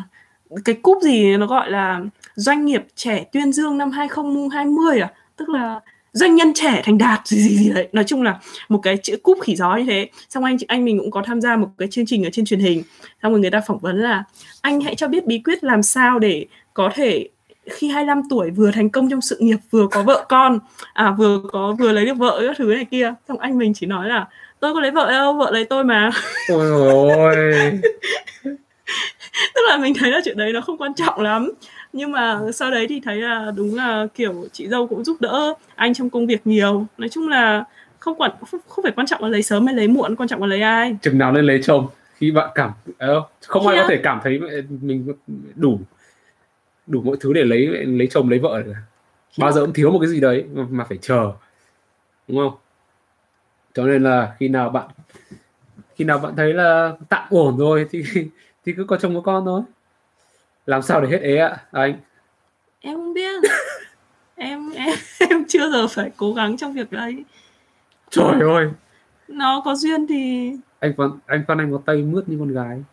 Cái cúp gì nó gọi là doanh nghiệp trẻ tuyên dương năm 2020 à? Tức là doanh nhân trẻ thành đạt gì gì gì đấy. Nói chung là một cái chữ cúp khỉ gió như thế. Xong anh anh mình cũng có tham gia một cái chương trình ở trên truyền hình. Xong rồi người ta phỏng vấn là anh hãy cho biết bí quyết làm sao để có thể khi 25 tuổi vừa thành công trong sự nghiệp vừa có vợ con à vừa có vừa lấy được vợ các thứ này kia. Xong anh mình chỉ nói là tôi có lấy vợ đâu vợ lấy tôi mà. Ôi ôi. Tức là mình thấy là chuyện đấy nó không quan trọng lắm. Nhưng mà sau đấy thì thấy là đúng là kiểu chị dâu cũng giúp đỡ anh trong công việc nhiều. Nói chung là không quản không, không phải quan trọng là lấy sớm hay lấy muộn quan trọng là lấy ai. Chừng nào lên lấy chồng khi bạn cảm ờ, không ai Khi có á? thể cảm thấy mình đủ đủ mọi thứ để lấy lấy chồng lấy vợ được. Bao giờ cũng thiếu một cái gì đấy mà phải chờ. Đúng không cho nên là khi nào bạn khi nào bạn thấy là tạm ổn rồi thì thì cứ có chồng có con thôi. Làm sao để hết ế ạ anh? Em không biết. Em em em chưa giờ phải cố gắng trong việc đấy. Trời ơi! Nó có duyên thì anh Phan anh Phan Anh có tay mướt như con gái.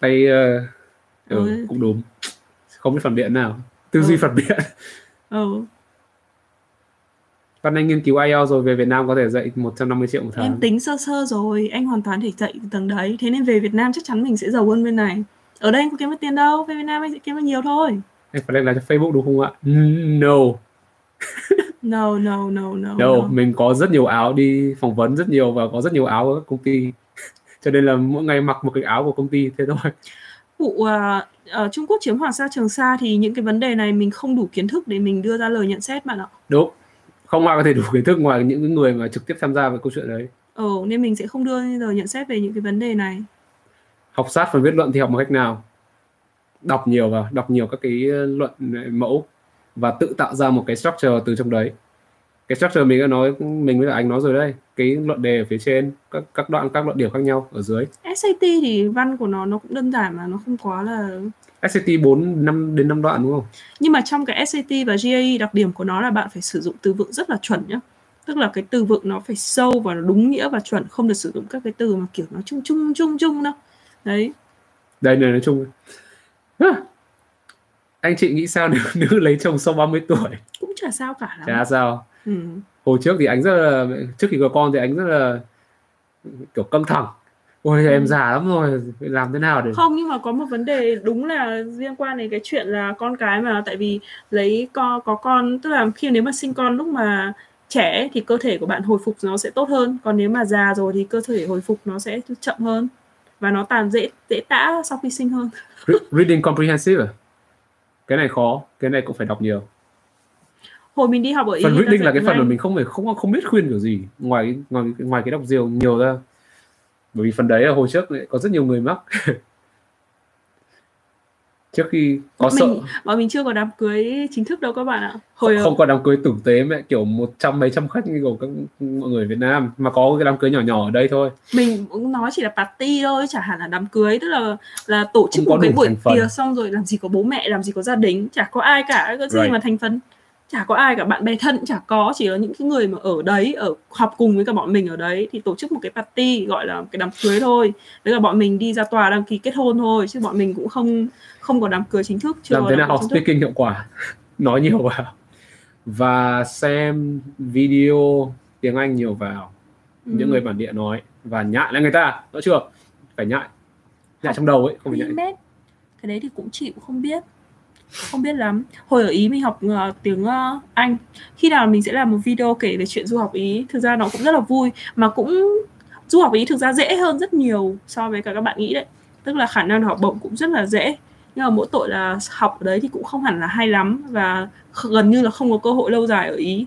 Tay ừ, Ừ. cũng đúng. Không biết phản biện nào. Tư duy Ừ. phản biện. Ừ, Phan Anh nghiên cứu IELTS rồi về Việt Nam có thể dạy 150 triệu một tháng. Em tính sơ sơ rồi anh hoàn toàn thể dạy từ tầng đấy. Thế nên về Việt Nam chắc chắn mình sẽ giàu hơn bên này. Ở đây anh có kiếm được tiền đâu về Việt Nam anh sẽ kiếm được nhiều thôi. Anh Phan Anh làm cho Facebook đúng không ạ? No. No no no no, no mình có rất nhiều áo đi phỏng vấn rất nhiều và có rất nhiều áo ở các công ty. Cho nên là mỗi ngày mặc một cái áo của công ty thế thôi. Vụ à, ở Trung Quốc chiếm Hoàng Sa Trường Sa thì những cái vấn đề này mình không đủ kiến thức để mình đưa ra lời nhận xét bạn ạ. đúng không ai có thể đủ kiến thức ngoài những người mà trực tiếp tham gia vào câu chuyện đấy. Ừ, nên mình sẽ không đưa lời nhận xét về những cái vấn đề này. học sát phần viết luận thì học một cách nào? Đọc nhiều vào đọc nhiều các cái luận mẫu và tự tạo ra một cái structure từ trong đấy. Cái structure mình đã nói mình với anh nói rồi đây cái luận đề ở phía trên các các đoạn các luận điểm khác nhau ở dưới. SAT thì văn của nó nó cũng đơn giản mà nó không quá là SAT 4 năm đến 5 đoạn đúng không nhưng mà trong cái SAT và GAE đặc điểm của nó là bạn phải sử dụng từ vựng rất là chuẩn nhá. Tức là cái từ vựng nó phải sâu và nó đúng nghĩa và chuẩn, không được sử dụng các cái từ mà kiểu nó chung chung chung chung đâu. Đấy. đây này nói chung À, anh chị nghĩ sao nếu nữ lấy chồng sau 30 tuổi Cũng chả sao cả lắm. chả sao Ừ. hồi trước thì anh rất là trước khi có con thì anh rất là kiểu căng thẳng ôi Ừ. em già lắm rồi làm thế nào để không nhưng mà có một vấn đề đúng là liên quan đến cái chuyện là con cái mà tại vì lấy con có con tức là khi nếu mà sinh con lúc mà trẻ thì cơ thể của bạn hồi phục nó sẽ tốt hơn. Còn nếu mà già rồi thì cơ thể hồi phục nó sẽ chậm hơn và nó tàn dễ dễ tã sau khi sinh hơn. Re- reading comprehensive à? cái này khó cái này cũng phải đọc nhiều. Hồi mình đi học ở phần reading là cái phần mà mình không phải không không biết khuyên kiểu gì ngoài ngoài ngoài cái đọc nhiều nhiều ra bởi vì phần đấy là hồi trước có rất nhiều người mắc. Trước khi có bọn sợ mình bọn mình chưa có đám cưới chính thức đâu các bạn ạ. Hồi không có đám cưới tử tế mẹ kiểu một trăm mấy trăm khách như của các mọi người Việt Nam. Mà có cái đám cưới nhỏ nhỏ ở đây thôi. Mình cũng nói chỉ là party thôi chả hẳn là đám cưới. Tức là là tổ chức Không có một cái buổi tiệc xong rồi làm gì có bố mẹ làm gì có gia đình chả có ai cả có gì Right. mà thành phần chả có ai cả bạn bè thân cũng chả có chỉ là những cái người mà ở đấy ở học cùng với cả bọn mình ở đấy thì tổ chức một cái party gọi là cái đám cưới thôi. Đấy là bọn mình đi ra tòa đăng ký kết hôn thôi chứ bọn mình cũng không không có đám cưới chính thức chưa làm thế nào học speaking hiệu quả? Nói nhiều vào. Và xem video tiếng Anh nhiều vào. Những Ừ. người bản địa nói. Và nhại lại người ta rõ chưa? Phải nhại. Nhại trong đầu ấy không phải nhại. Cái đấy thì cũng chịu không biết không biết lắm. Hồi ở ý mình học uh, tiếng uh, anh. Khi nào mình sẽ làm một video kể về chuyện du học ý? Thực ra nó cũng rất là vui mà cũng du học ý thực ra dễ hơn rất nhiều so với cả các bạn nghĩ đấy. Tức là khả năng học bổng cũng rất là dễ. Nhưng mà mỗi tội là học ở đấy thì cũng không hẳn là hay lắm và gần như là không có cơ hội lâu dài ở ý.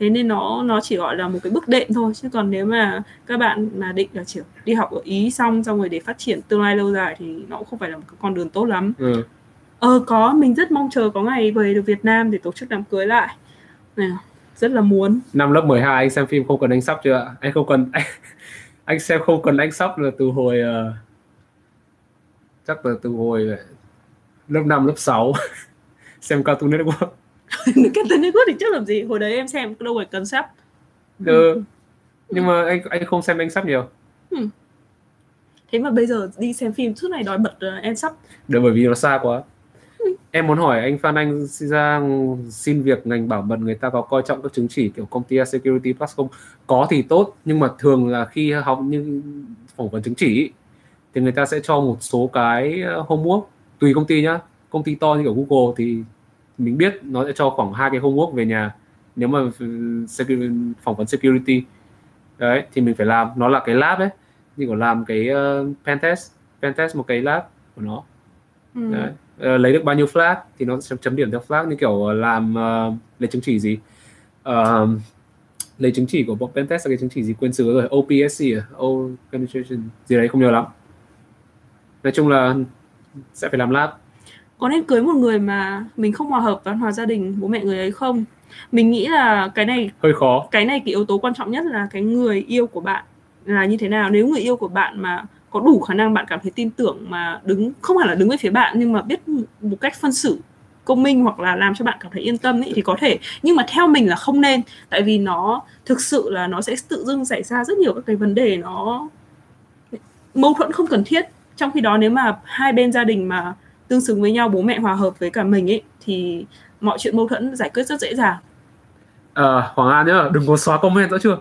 Thế nên nó nó chỉ gọi là một cái bước đệm thôi. Chứ còn nếu mà các bạn mà định là chỉ đi học ở ý xong xong rồi để phát triển tương lai lâu dài thì nó cũng không phải là một cái con đường tốt lắm. Ừ ờ có mình rất mong chờ có ngày về được Việt Nam để tổ chức đám cưới lại. Nè, rất là muốn. Năm lớp 12 anh xem phim không cần anh sắp chưa ạ? anh không cần anh, anh xem không cần anh sắp là từ hồi ờ, chắc là từ hồi lớp 5 lớp 6 xem Cartoon Network. Captain Network thì trước làm gì? Hồi đấy em xem đâu phải cần sắp. Ừ. nhưng mà anh anh không xem anh sắp nhiều. Thế mà bây giờ đi xem phim suốt này đòi bật ờ, em sắp. Được bởi vì nó xa quá. Em muốn hỏi anh Phan Anh ra xin việc ngành bảo mật người ta có coi trọng các chứng chỉ kiểu công ty Security Plus không? Có thì tốt nhưng mà thường là khi học như phỏng vấn chứng chỉ thì người ta sẽ cho một số cái ờ, homework tùy công ty nhá. Công ty to như kiểu Google thì mình biết nó sẽ cho khoảng hai cái homework về nhà nếu mà ừ, security, phỏng vấn security đấy thì mình phải làm nó là cái lab ấy như kiểu làm cái uh, pen test pen test một cái lab của nó ừ. Đấy. Ờ, lấy được bao nhiêu flag thì nó sẽ chấm điểm theo flag như kiểu ờ, làm ờ, lấy chứng chỉ gì? Ờ, lấy chứng chỉ của bọn pentest là cái chứng chỉ gì quên xứ rồi? OPSC à? O penetration gì đấy không nhớ lắm. Nói chung là sẽ phải làm lab. Có nên cưới một người mà mình không hòa hợp văn hóa gia đình bố mẹ người ấy không? Mình nghĩ là cái này hơi khó. cái này cái yếu tố quan trọng nhất là cái người yêu của bạn là như thế nào. Nếu người yêu của bạn mà có đủ khả năng bạn cảm thấy tin tưởng mà đứng không hẳn là đứng về phía bạn nhưng mà biết một cách phân xử công minh hoặc là làm cho bạn cảm thấy yên tâm ấy thì có thể. Nhưng mà theo mình là không nên tại vì nó thực sự là nó sẽ tự dưng xảy ra rất nhiều các cái vấn đề nó mâu thuẫn không cần thiết. Trong khi đó nếu mà hai bên gia đình mà tương xứng với nhau bố mẹ hòa hợp với cả mình ấy thì mọi chuyện mâu thuẫn giải quyết rất dễ dàng. À, Hoàng An nhá đừng có xóa comment nữa chưa?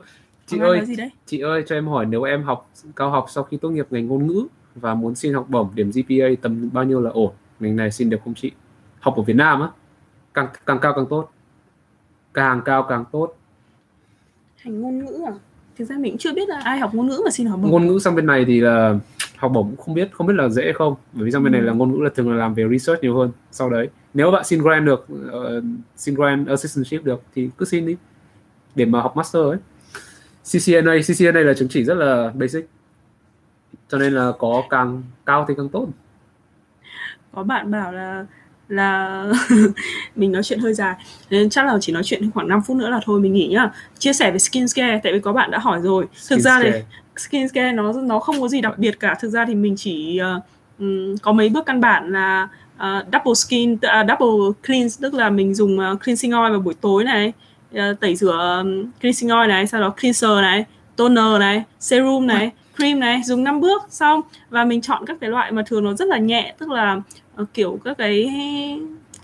Chị Anh ơi nói gì đấy. chị ơi cho em hỏi nếu em học cao học sau khi tốt nghiệp ngành ngôn ngữ và muốn xin học bổng điểm GPA tầm bao nhiêu là ổn? Ngành này xin được không chị? Học ở Việt Nam á càng càng cao càng tốt. Càng cao càng tốt. Hành ngôn ngữ à? Thực ra mình chưa biết là ai học ngôn ngữ mà xin học bổng. Ngôn ngữ sang bên này thì là học bổng cũng không biết không biết là dễ không? Bởi vì sang bên này Ừ. là ngôn ngữ là thường là làm về research nhiều hơn sau đấy. Nếu bạn xin grant được ờ, xin grant assistantship được thì cứ xin đi. Để mà học master ấy CCNA CCNA là chứng chỉ rất là basic. Cho nên là có càng cao thì càng tốt. Có bạn bảo là là mình nói chuyện hơi dài. Nên chắc là chỉ nói chuyện khoảng 5 phút nữa là thôi mình nghỉ nhá. Chia sẻ về skin care tại vì có bạn đã hỏi rồi. Thực ra Skincare. này skin care nó nó không có gì đặc biệt cả. Thực ra thì mình chỉ ừm, có mấy bước căn bản là ờ, double skin à, double cleanse tức là mình dùng ờ, cleansing oil vào buổi tối này Ờ, tẩy rửa cleansing oil này sau đó cleanser này toner này serum này cream này dùng 5 bước xong. Và mình chọn các cái loại mà thường nó rất là nhẹ tức là ờ, kiểu các cái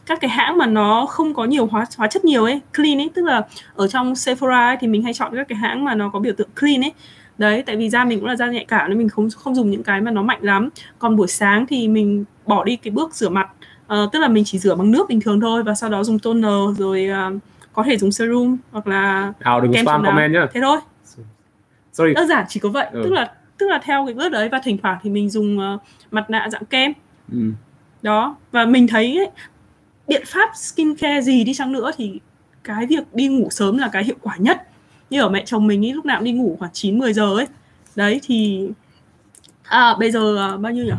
các cái hãng mà nó không có nhiều hóa hóa chất nhiều ấy clean ấy. Tức là ở trong Sephora ấy, thì mình hay chọn các cái hãng mà nó có biểu tượng clean ấy. Đấy tại vì da mình cũng là da nhạy cảm nên mình không không dùng những cái mà nó mạnh lắm. Còn buổi sáng thì mình bỏ đi cái bước rửa mặt. Uh, tức là mình chỉ rửa bằng nước bình thường thôi và sau đó dùng toner rồi uh, có thể dùng serum hoặc là nào đừng kem spam comment nhá. Thế thôi. Sorry. Đơn giản chỉ có vậy. Ừ. tức là tức là theo cái bước đấy và thỉnh thoảng thì mình dùng ờ, mặt nạ dạng kem. Ừ. đó. Và mình thấy ấy, biện pháp skincare gì đi chăng nữa thì cái việc đi ngủ sớm là cái hiệu quả nhất. Như ở mẹ chồng mình ý lúc nào cũng đi ngủ khoảng 9 10 giờ ấy. Đấy thì à bây giờ à, bao nhiêu nhỉ?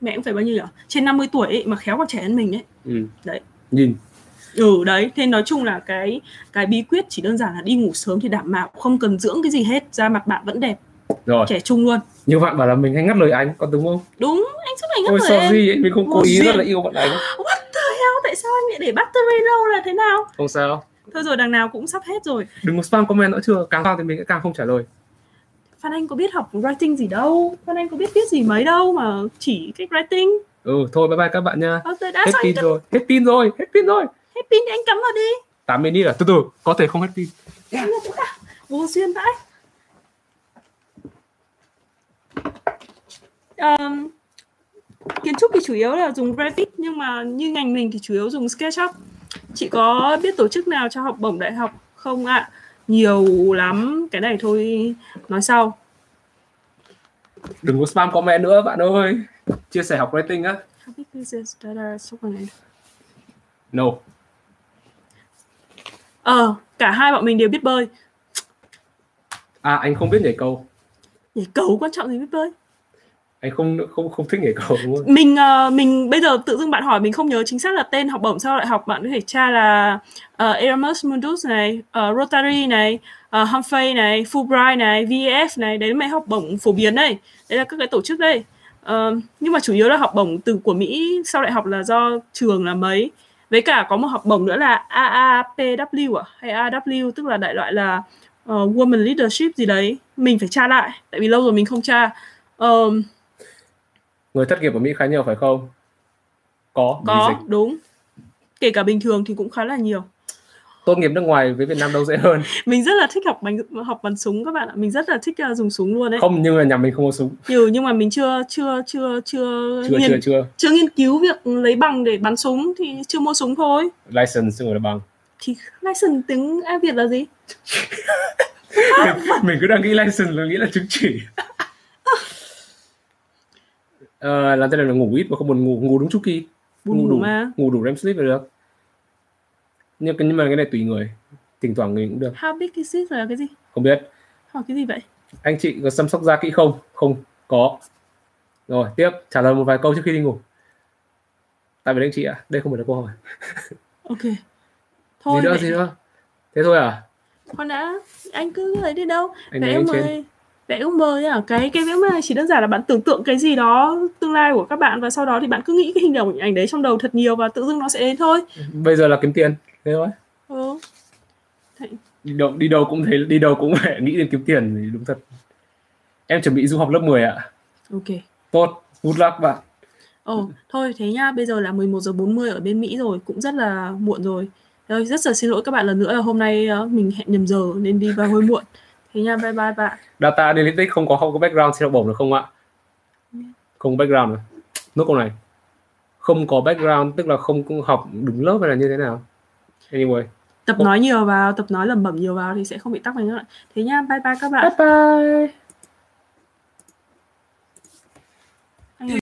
Mẹ cũng phải bao nhiêu nhỉ? Trên 50 tuổi ấy mà khéo còn trẻ hơn mình ấy. Ừ. Đấy. nhìn ừ đấy thế nói chung là cái cái bí quyết chỉ đơn giản là đi ngủ sớm thì đảm bảo không cần dưỡng cái gì hết da mặt bạn vẫn đẹp rồi. trẻ trung luôn. Nhiều bạn bảo là mình hay ngắt lời anh có đúng không? Đúng anh suốt ngày ôi ngắt lời em. sorry mình không cố Vô ý rất là yêu bạn anh what the hell tại sao anh lại để battery lâu là thế nào? Không sao. Thôi rồi đằng nào cũng sắp hết rồi. Đừng có spam comment nữa chưa càng spam thì mình càng không trả lời. Phan Anh có biết học writing gì đâu Phan Anh có biết viết gì mấy đâu mà chỉ cách writing. Ừ thôi bye bye các bạn nha. Đã hết pin rồi hết pin rồi hết pin rồi hết pin thì anh cắm vào đi. 8 minute à từ từ có thể không hết pin. Vô duyên vãi. Ờm, kiến trúc thì chủ yếu là dùng Revit nhưng mà như ngành mình thì chủ yếu dùng SketchUp chị có biết tổ chức nào cho học bổng đại học không ạ? Nhiều lắm cái này thôi nói sau. Đừng có spam comment nữa bạn ơi. Chia sẻ học writing á. No ờ cả hai bọn mình đều biết bơi. À anh không biết nhảy cầu. Nhảy cầu quan trọng gì biết bơi? Anh không không không thích nhảy cầu đúng không? Mình ờ, mình bây giờ tự dưng bạn hỏi mình không nhớ chính xác là tên học bổng sau đại học bạn có thể tra là uh, Erasmus Mundus này ờ, Rotary này uh, Humphrey này Fulbright này VEF này đấy là mấy học bổng phổ biến đây. Đấy là các cái tổ chức đây. Ờ, nhưng mà chủ yếu là học bổng từ của Mỹ sau đại học là do trường là mấy với cả có một học bổng nữa là AAPW à? hay AW tức là đại loại là ờ, Women Leadership gì đấy. Mình phải tra lại tại vì lâu rồi mình không tra. Ờ, người thất nghiệp ở Mỹ khá nhiều phải không? Có có đúng. Kể cả bình thường thì cũng khá là nhiều tốt nghiệp nước ngoài với Việt Nam đâu dễ hơn. Mình rất là thích học bắn học bắn súng các bạn ạ. Mình rất là thích uh, dùng súng luôn đấy không nhưng mà nhà mình không có súng. Nhiều nhưng mà mình chưa chưa chưa chưa chưa nghiên, chưa chưa. chưa nghiên cứu việc lấy bằng để bắn súng thì chưa mua súng thôi. License phải là bằng. Thì license tiếng A Việt là gì? Mình, mình cứ đang nghĩ license là nghĩ là chứng chỉ. Ờ, làm thế nào là ngủ ít mà không buồn ngủ? Ngủ đúng chu kỳ. Ngủ ngủ đủ mà. ngủ đủ REM sleep là được nhưng nhưng mà cái này tùy người. Thỉnh thoảng người cũng được. How big is it là cái gì? Không biết. Hỏi cái gì vậy? Anh chị có chăm sóc da kỹ không? Không có. Rồi tiếp. Trả lời một vài câu trước khi đi ngủ. Tại vì anh chị ạ. Đây không phải là câu hỏi. Ok. Thôi gì nữa vậy- gì nữa? Thế thôi à? Khoan đã anh cứ lấy đi đâu. Anh vẽ mơ vẽ ước mơ nhá cái cái vẽ mơ chỉ đơn giản là bạn tưởng tượng cái gì đó tương lai của các bạn và sau đó thì bạn cứ nghĩ cái hình ảnh ảnh đấy trong đầu thật nhiều và tự dưng nó sẽ đến thôi. Bây giờ là kiếm tiền thế thôi. Ừ. đi đâu đi đâu cũng thấy đi đâu cũng phải nghĩ đến kiếm tiền thì đúng thật. Em chuẩn bị du học lớp 10 ạ. Ok. Tốt. Good luck bạn. Ồ, thôi thế nhá, bây giờ là 11 giờ 40 ở bên Mỹ rồi, cũng rất là muộn rồi. Rồi, rất là xin lỗi các bạn lần nữa là hôm nay ờ, mình hẹn nhầm giờ nên đi vào hơi muộn. Thế nha, bye bye bạn. data analytics không có không có background xin học bổng được không ạ? Không background rồi nốt câu này. Không có background tức là không không học đúng lớp hay là như thế nào anyway Tập nói nhiều vào, tập nói lẩm bẩm nhiều vào thì sẽ không bị tắc mạch nữa. Thế nha, bye bye các bạn. bye bye